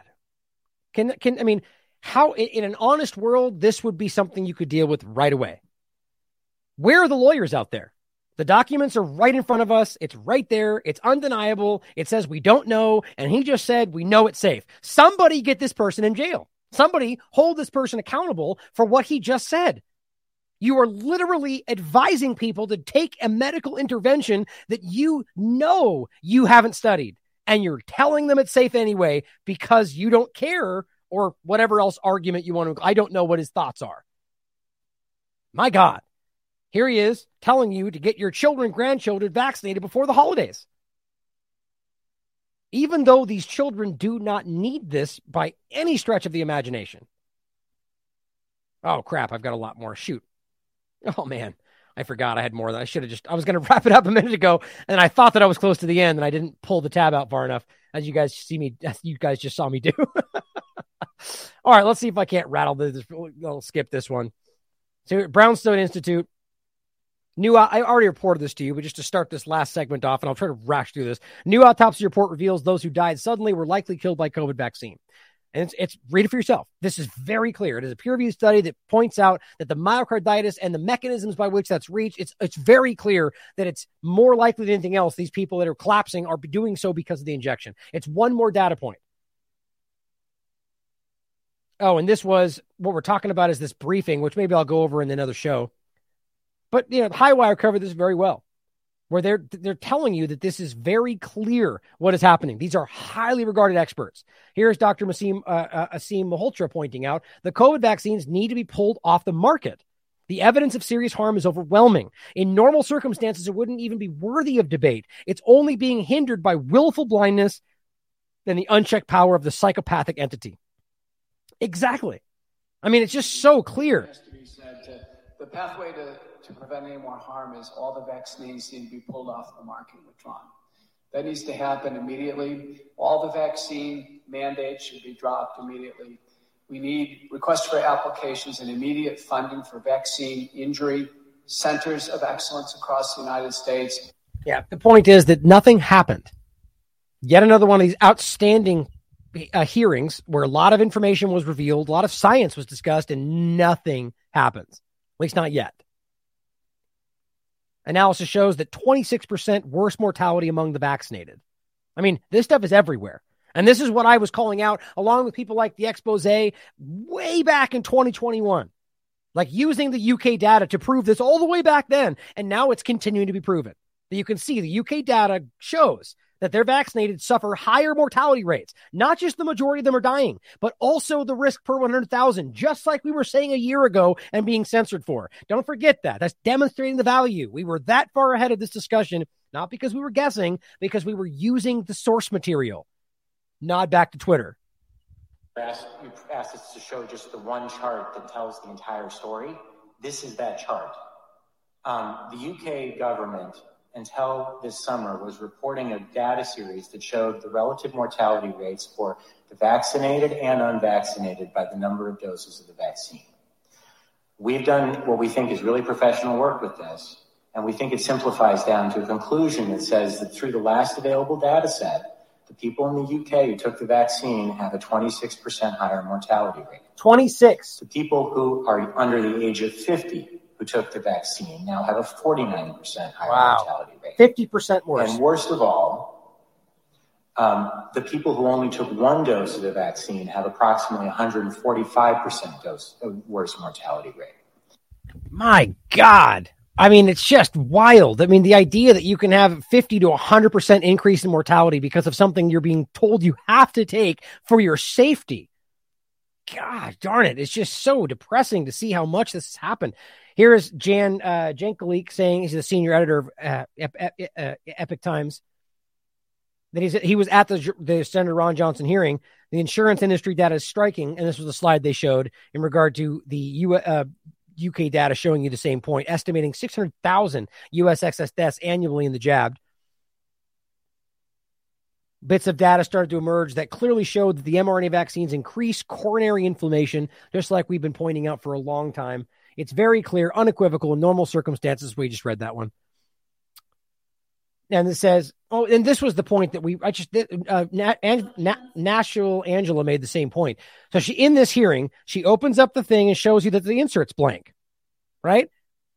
Can, can, I mean, how in an honest world, this would be something you could deal with right away. Where are the lawyers out there? The documents are right in front of us. It's right there. It's undeniable. It says we don't know. And he just said we know it's safe. Somebody get this person in jail. Somebody hold this person accountable for what he just said. You are literally advising people to take a medical intervention that you know you haven't studied. And you're telling them it's safe anyway because you don't care or whatever else argument you want to. I don't know what his thoughts are. My God. Here he is telling you to get your children, grandchildren vaccinated before the holidays. Even though these children do not need this by any stretch of the imagination. Oh, crap. I've got a lot more. Shoot. Oh, man. I forgot I had more. I should have just, I was going *laughs* to wrap it up a minute ago. And I thought that I was close to the end and I didn't pull the tab out far enough, as you guys see me, as you guys just saw me do. *laughs* All right. Let's see if I can't rattle this. I'll skip this one. So, Brownstone Institute New, I already reported this to you, but just to start this last segment off, and I'll try to rush through this. New autopsy report reveals those who died suddenly were likely killed by COVID vaccine. And it's, it's read it for yourself. This is very clear. It is a peer reviewed study that points out that the myocarditis and the mechanisms by which that's reached, it's, it's very clear that it's more likely than anything else. These people that are collapsing are doing so because of the injection. It's one more data point. Oh, and this was what we're talking about is this briefing, which maybe I'll go over in another show. But you know, Highwire covered this very well, where they're they're telling you that this is very clear what is happening. These are highly regarded experts. Here's Dr. Masim uh, uh, Asim Malhotra pointing out the COVID vaccines need to be pulled off the market. The evidence of serious harm is overwhelming. In normal circumstances, it wouldn't even be worthy of debate. It's only being hindered by willful blindness and the unchecked power of the psychopathic entity. Exactly. I mean, it's just so clear. The pathway to to prevent any more harm is all the vaccines need to be pulled off the market and withdrawn. That needs to happen immediately. All the vaccine mandates should be dropped immediately. We need requests for applications and immediate funding for vaccine injury centers of excellence across the United States. Yeah, the point is that nothing happened. Yet another one of these outstanding uh, hearings where a lot of information was revealed, a lot of science was discussed, and nothing happens. At least not yet. Analysis shows that 26% worse mortality among the vaccinated. I mean, this stuff is everywhere. And this is what I was calling out along with people like the expose way back in 2021. Like using the UK data to prove this all the way back then. And now it's continuing to be proven. That you can see the UK data shows that they're vaccinated suffer higher mortality rates. Not just the majority of them are dying, but also the risk per 100,000, just like we were saying a year ago and being censored for. Don't forget that. That's demonstrating the value. We were that far ahead of this discussion, not because we were guessing, because we were using the source material. Nod back to Twitter. Asked, you asked us to show just the one chart that tells the entire story. This is that chart. Um, the UK government until this summer was reporting a data series that showed the relative mortality rates for the vaccinated and unvaccinated by the number of doses of the vaccine. We've done what we think is really professional work with this, and we think it simplifies down to a conclusion that says that through the last available data set, the people in the UK who took the vaccine have a 26% higher mortality rate. 26. The people who are under the age of 50 who took the vaccine now have a 49% higher Wow. mortality rate. 50% worse. And worst of all, um, the people who only took one dose of the vaccine have approximately 145% dose uh, worse mortality rate. My God. I mean, it's just wild. I mean, the idea that you can have 50 to 100% increase in mortality because of something you're being told you have to take for your safety. God darn it. It's just so depressing to see how much this has happened. Here is Jan uh, Jekielek saying he's the senior editor of uh, uh, Epoch Times. That he's, he was at the, the Senator Ron Johnson hearing. The insurance industry data is striking, and this was the slide they showed in regard to the U, uh, UK data showing you the same point, estimating 600,000 US excess deaths annually in the jabbed. Bits of data started to emerge that clearly showed that the mRNA vaccines increase coronary inflammation, just like we've been pointing out for a long time. It's very clear, unequivocal normal circumstances. We just read that one. And it says, oh, and this was the point that we, I just, uh, Na, An, Na, National Angela made the same point. So she, in this hearing, she opens up the thing and shows you that the insert's blank, right?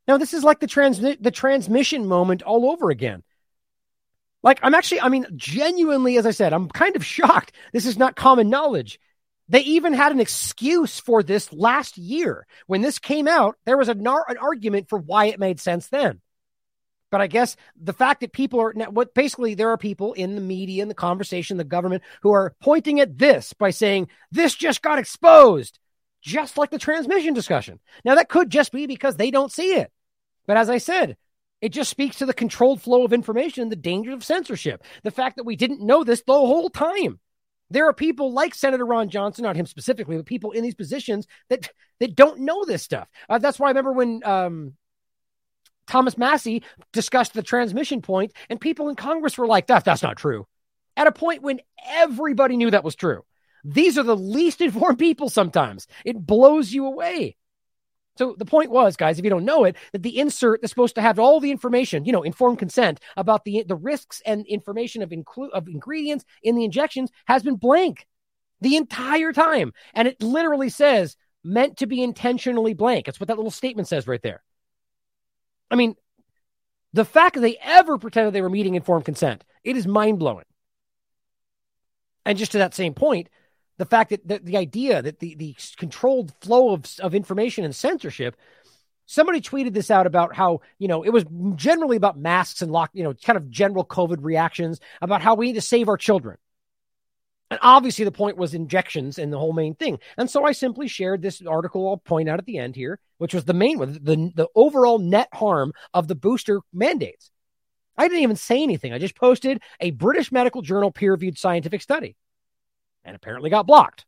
Now, this is like the transmit, the transmission moment all over again. Like, I'm actually, I mean, genuinely, as I said, I'm kind of shocked. This is not common knowledge. They even had an excuse for this last year. When this came out, there was an, an argument for why it made sense then. But I guess the fact that people are what basically there are people in the media, in the conversation, the government who are pointing at this by saying this just got exposed, just like the transmission discussion. Now, that could just be because they don't see it. But as I said, it just speaks to the controlled flow of information and the danger of censorship. The fact that we didn't know this the whole time. There are people like Senator Ron Johnson, not him specifically, but people in these positions that that don't know this stuff. Uh, that's why I remember when um, Thomas Massie discussed the transmission point, and people in Congress were like, "That that's not true." At a point when everybody knew that was true. These are the least informed people. Sometimes it blows you away. So the point was, guys, if you don't know it, that the insert is supposed to have all the information, you know, informed consent about the the risks and information of include of ingredients in the injections has been blank the entire time, and it literally says meant to be intentionally blank. That's what that little statement says right there. I mean, the fact that they ever pretended they were meeting informed consent, it is mind blowing. And just to that same point, the fact that the, the idea that the, the controlled flow of, of information and censorship somebody tweeted this out about how you know it was generally about masks and lock you know kind of general covid reactions about how we need to save our children. And obviously the point was injections and the whole main thing. And so i simply shared this article i'll point out at the end here which was the main one the, the overall net harm of the booster mandates. I didn't even say anything. I just posted a british medical journal peer-reviewed scientific study and apparently got blocked.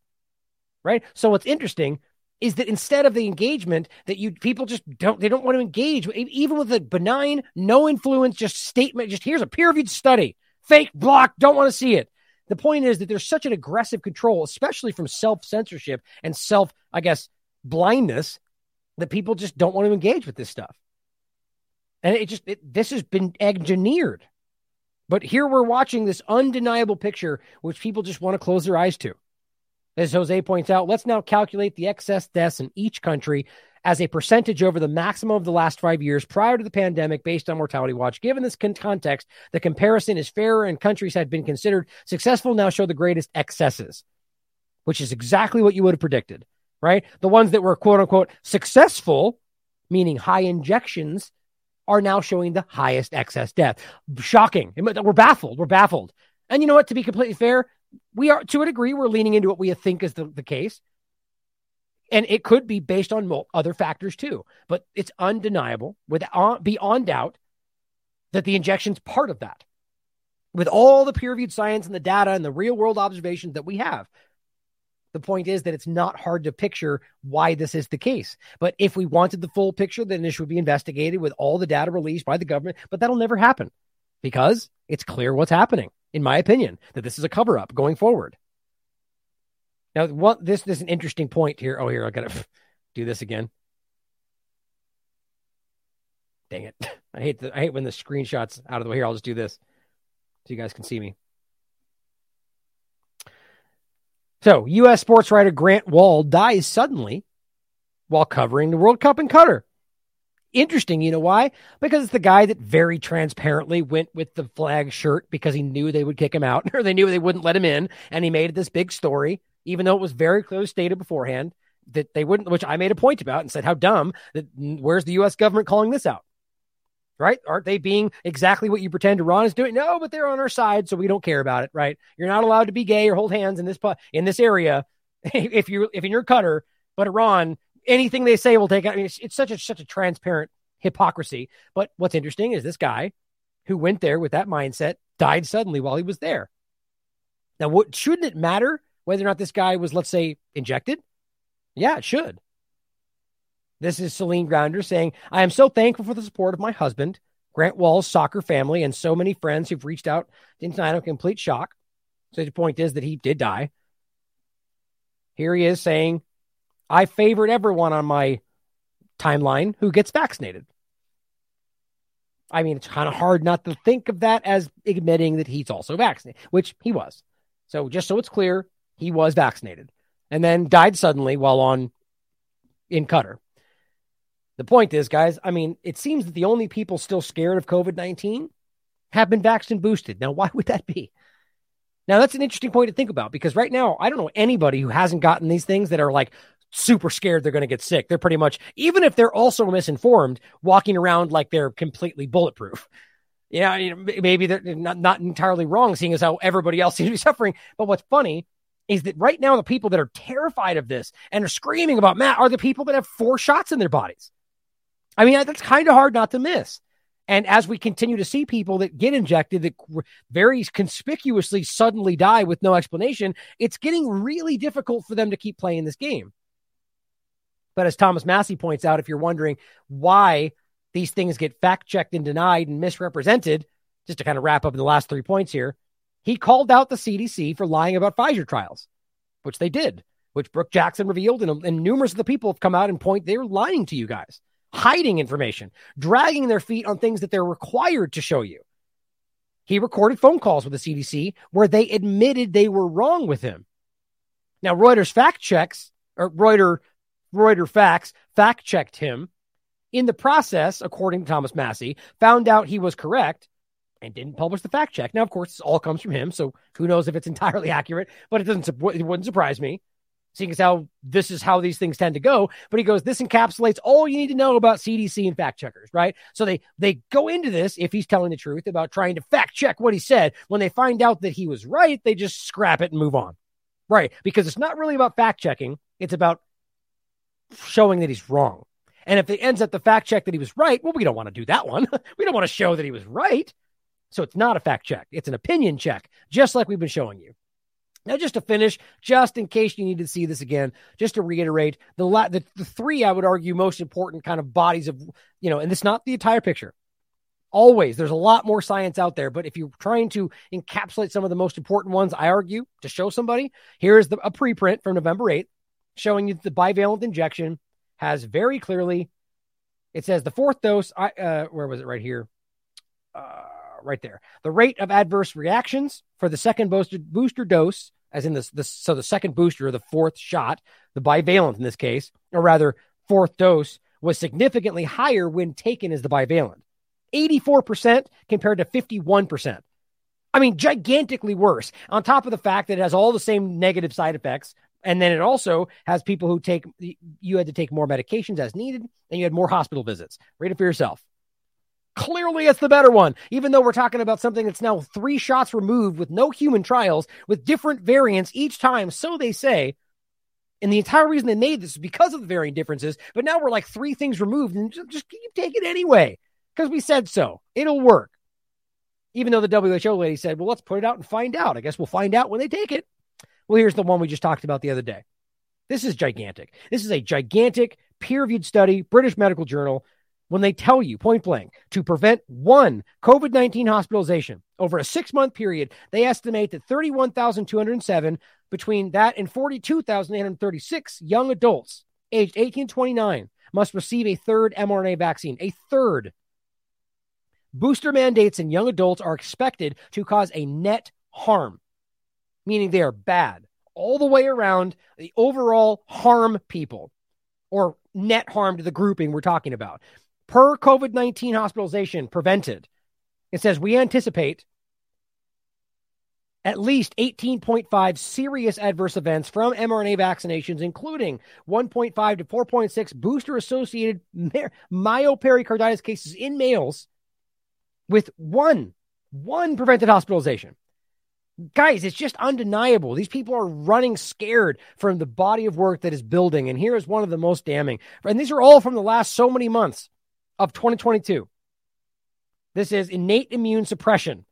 Right. So what's interesting is that instead of the engagement that you people just don't they don't want to engage even with a benign no influence just statement just here's a peer reviewed study fake block don't want to see it the point is that there's such an aggressive control especially from self censorship and self i guess blindness that people just don't want to engage with this stuff and it just it, this has been engineered but here we're watching this undeniable picture, which people just want to close their eyes to. As Jose points out, let's now calculate the excess deaths in each country as a percentage over the maximum of the last five years prior to the pandemic based on mortality watch. Given this con- context, the comparison is fairer and countries had been considered successful now show the greatest excesses, which is exactly what you would have predicted, right? The ones that were quote unquote successful, meaning high injections, are now showing the highest excess death. Shocking. We're baffled. We're baffled. And you know what? To be completely fair, we are to a degree, we're leaning into what we think is the, the case. And it could be based on other factors too. But it's undeniable, without uh, beyond doubt, that the injection's part of that. With all the peer reviewed science and the data and the real world observations that we have, the point is that it's not hard to picture why this is the case. But if we wanted the full picture, then this would be investigated with all the data released by the government. But that'll never happen because it's clear what's happening, in my opinion, that this is a cover up going forward. Now, what this, this is an interesting point here. Oh, here, I gotta *laughs* do this again. Dang it. *laughs* I hate the I hate when the screenshots out of the way here. I'll just do this so you guys can see me. So, U.S. sports writer Grant Wahl dies suddenly while covering the World Cup in Qatar. Interesting, you know why? Because it's the guy that very transparently went with the flag shirt because he knew they would kick him out *laughs* or they knew they wouldn't let him in. And he made this big story even though it was very clearly stated beforehand that they wouldn't, which I made a point about and said, how dumb that where's the US government calling this out? Right? Aren't they being exactly what you pretend Iran is doing? No, but they're on our side, so we don't care about it, right? You're not allowed to be gay or hold hands in this in this area *laughs* if you if in your Qatar, but Iran, anything they say will take I mean, it's, it's such a such a transparent hypocrisy. But what's interesting is this guy who went there with that mindset died suddenly while he was there. Now, what shouldn't it matter whether or not this guy was, let's say, injected? Yeah, it should. This is Celine Gounder saying, I am so thankful for the support of my husband, Grant Wahl's soccer family, and so many friends who've reached out in time of complete shock. So the point is that he did die. Here he is saying, I favored everyone on my timeline who gets vaccinated. I mean, it's kind of hard not to think of that as admitting that he's also vaccinated, which he was. So just so it's clear, he was vaccinated and then died suddenly while on in Qatar. The point is, guys, I mean, it seems that the only people still scared of COVID 19 have been vaccinated and boosted. Now, why would that be? Now, that's an interesting point to think about because right now, I don't know anybody who hasn't gotten these things that are like super scared they're going to get sick. They're pretty much, even if they're also misinformed, walking around like they're completely bulletproof. *laughs* Yeah, you know, maybe they're not, not entirely wrong, seeing as how everybody else *laughs* seems to be suffering. But what's funny is that right now the people that are terrified of this and are screaming about Matt are the people that have four shots in their bodies. I mean, that's kind of hard not to miss. And as we continue to see people that get injected that very conspicuously suddenly die with no explanation, it's getting really difficult for them to keep playing this game. But as Thomas Massie points out, if you're wondering why these things get fact checked and denied and misrepresented, just to kind of wrap up in the last three points here, he called out the CDC for lying about Pfizer trials, which they did, which Brook Jackson revealed, and, and numerous of the people have come out and point they're lying to you guys, hiding information, dragging their feet on things that they're required to show you. He recorded phone calls with the CDC where they admitted they were wrong with him. Now, Reuters fact checks, or Reuters, Reuters facts fact checked him. In the process, according to Thomas Massie, found out he was correct and didn't publish the fact check. Now, of course, this all comes from him, so who knows if it's *laughs* entirely accurate? But it doesn't. It wouldn't surprise me, seeing as how this is how these things tend to go. But he goes, this encapsulates all you need to know about CDC and fact checkers, right? So they they go into this if he's telling the truth about trying to fact check what he said. When they find out that he was right, they just scrap it and move on, right? Because it's not really about fact checking; it's about showing that he's wrong. And if it ends up the fact check that he was right, well, we don't want to do that one. *laughs* we don't want to show that he was right. So it's not a fact check, it's an opinion check, just like we've been showing you. Now, just to finish, just in case you need to see this again, just to reiterate, the, la- the the three I would argue most important kind of bodies of you know, and it's not the entire picture. Always, there's a lot more science out there, but if you're trying to encapsulate some of the most important ones, I argue to show somebody, here's the, a preprint from November 8th showing you that the bivalent injection has very clearly. It says the fourth dose. I uh, where was it? Right here. Uh, right there. The rate of adverse reactions for the second booster, booster dose, as in this, this, so the second booster, or the fourth shot, the bivalent in this case, or rather fourth dose was significantly higher when taken as the bivalent 84% compared to 51%. I mean, gigantically worse. On top of the fact that it has all the same negative side effects. And then it also has people who take, you had to take more medications as needed, and you had more hospital visits. Read it for yourself. Clearly, it's the better one, even though we're talking about something that's now three shots removed with no human trials with different variants each time. So they say. And the entire reason they made this is because of the varying differences. But now we're like three things removed and just, just keep taking it anyway because we said so. It'll work. Even though the WHO lady said, well, let's put it out and find out. I guess we'll find out when they take it. Well, here's the one we just talked about the other day. This is gigantic. This is a gigantic peer reviewed study, British Medical Journal, when they tell you point blank to prevent one COVID 19 hospitalization over a six month period, they estimate that 31,207 between that and 42,836 young adults aged 18 to 29 must receive a third mRNA vaccine. A third. Booster mandates in young adults are expected to cause a net harm, meaning they are bad all the way around. The overall harm people or net harm to the grouping we're talking about. Per COVID 19 hospitalization prevented, it says we anticipate at least 18.5 serious adverse events from mRNA vaccinations, including 1.5 to 4.6 booster associated myopericarditis cases in males with one, one prevented hospitalization. Guys, it's just undeniable. These people are running scared from the body of work that is building. And here is one of the most damning. And these are all from the last so many months of 2022. This is innate immune suppression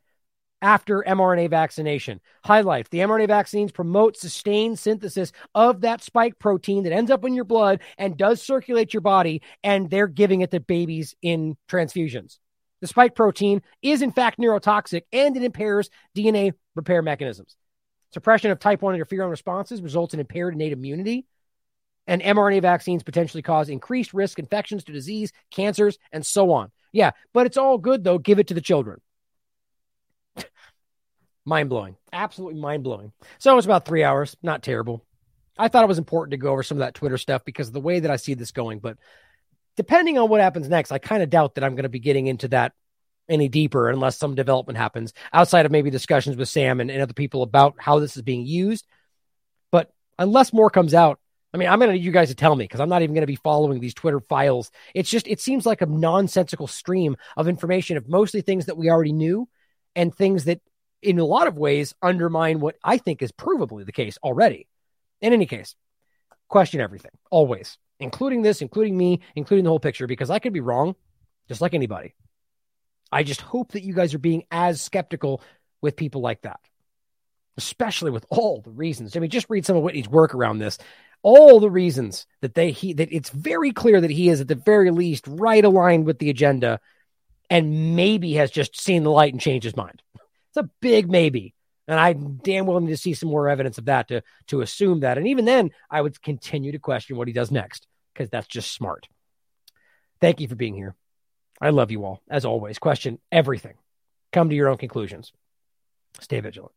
after mRNA vaccination. Highlight the mRNA vaccines promote sustained synthesis of that spike protein that ends up in your blood and does circulate your body, and they're giving it to babies in transfusions. The spike protein is, in fact, neurotoxic and it impairs DNA repair mechanisms. Suppression of type 1 interferon responses results in impaired innate immunity. And mRNA vaccines potentially cause increased risk infections to disease, cancers, and so on. Yeah, but it's all good, though. Give it to the children. *laughs* mind blowing. Absolutely mind blowing. So it's about three hours. Not terrible. I thought it was important to go over some of that Twitter stuff because of the way that I see this going. But depending on what happens next, I kind of doubt that I'm going to be getting into that any deeper unless some development happens outside of maybe discussions with Sam and, and other people about how this is being used. But unless more comes out, I mean, I'm going to need you guys to tell me because I'm not even going to be following these Twitter files. It's just, it seems like a nonsensical stream of information of mostly things that we already knew and things that, in a lot of ways, undermine what I think is provably the case already. In any case, question everything, always including this, including me, including the whole picture, because I could be wrong, just like anybody. I just hope that you guys are being as skeptical with people like that, especially with all the reasons. I mean, just read some of Whitney's work around this. All the reasons that they he that it's very clear that he is at the very least right aligned with the agenda, and maybe has just seen the light and changed his mind. It's a big maybe. And I'm damn willing to see some more evidence of that to, to assume that. And even then, I would continue to question what he does next because that's just smart. Thank you for being here. I love you all. As always, question everything. Come to your own conclusions. Stay vigilant.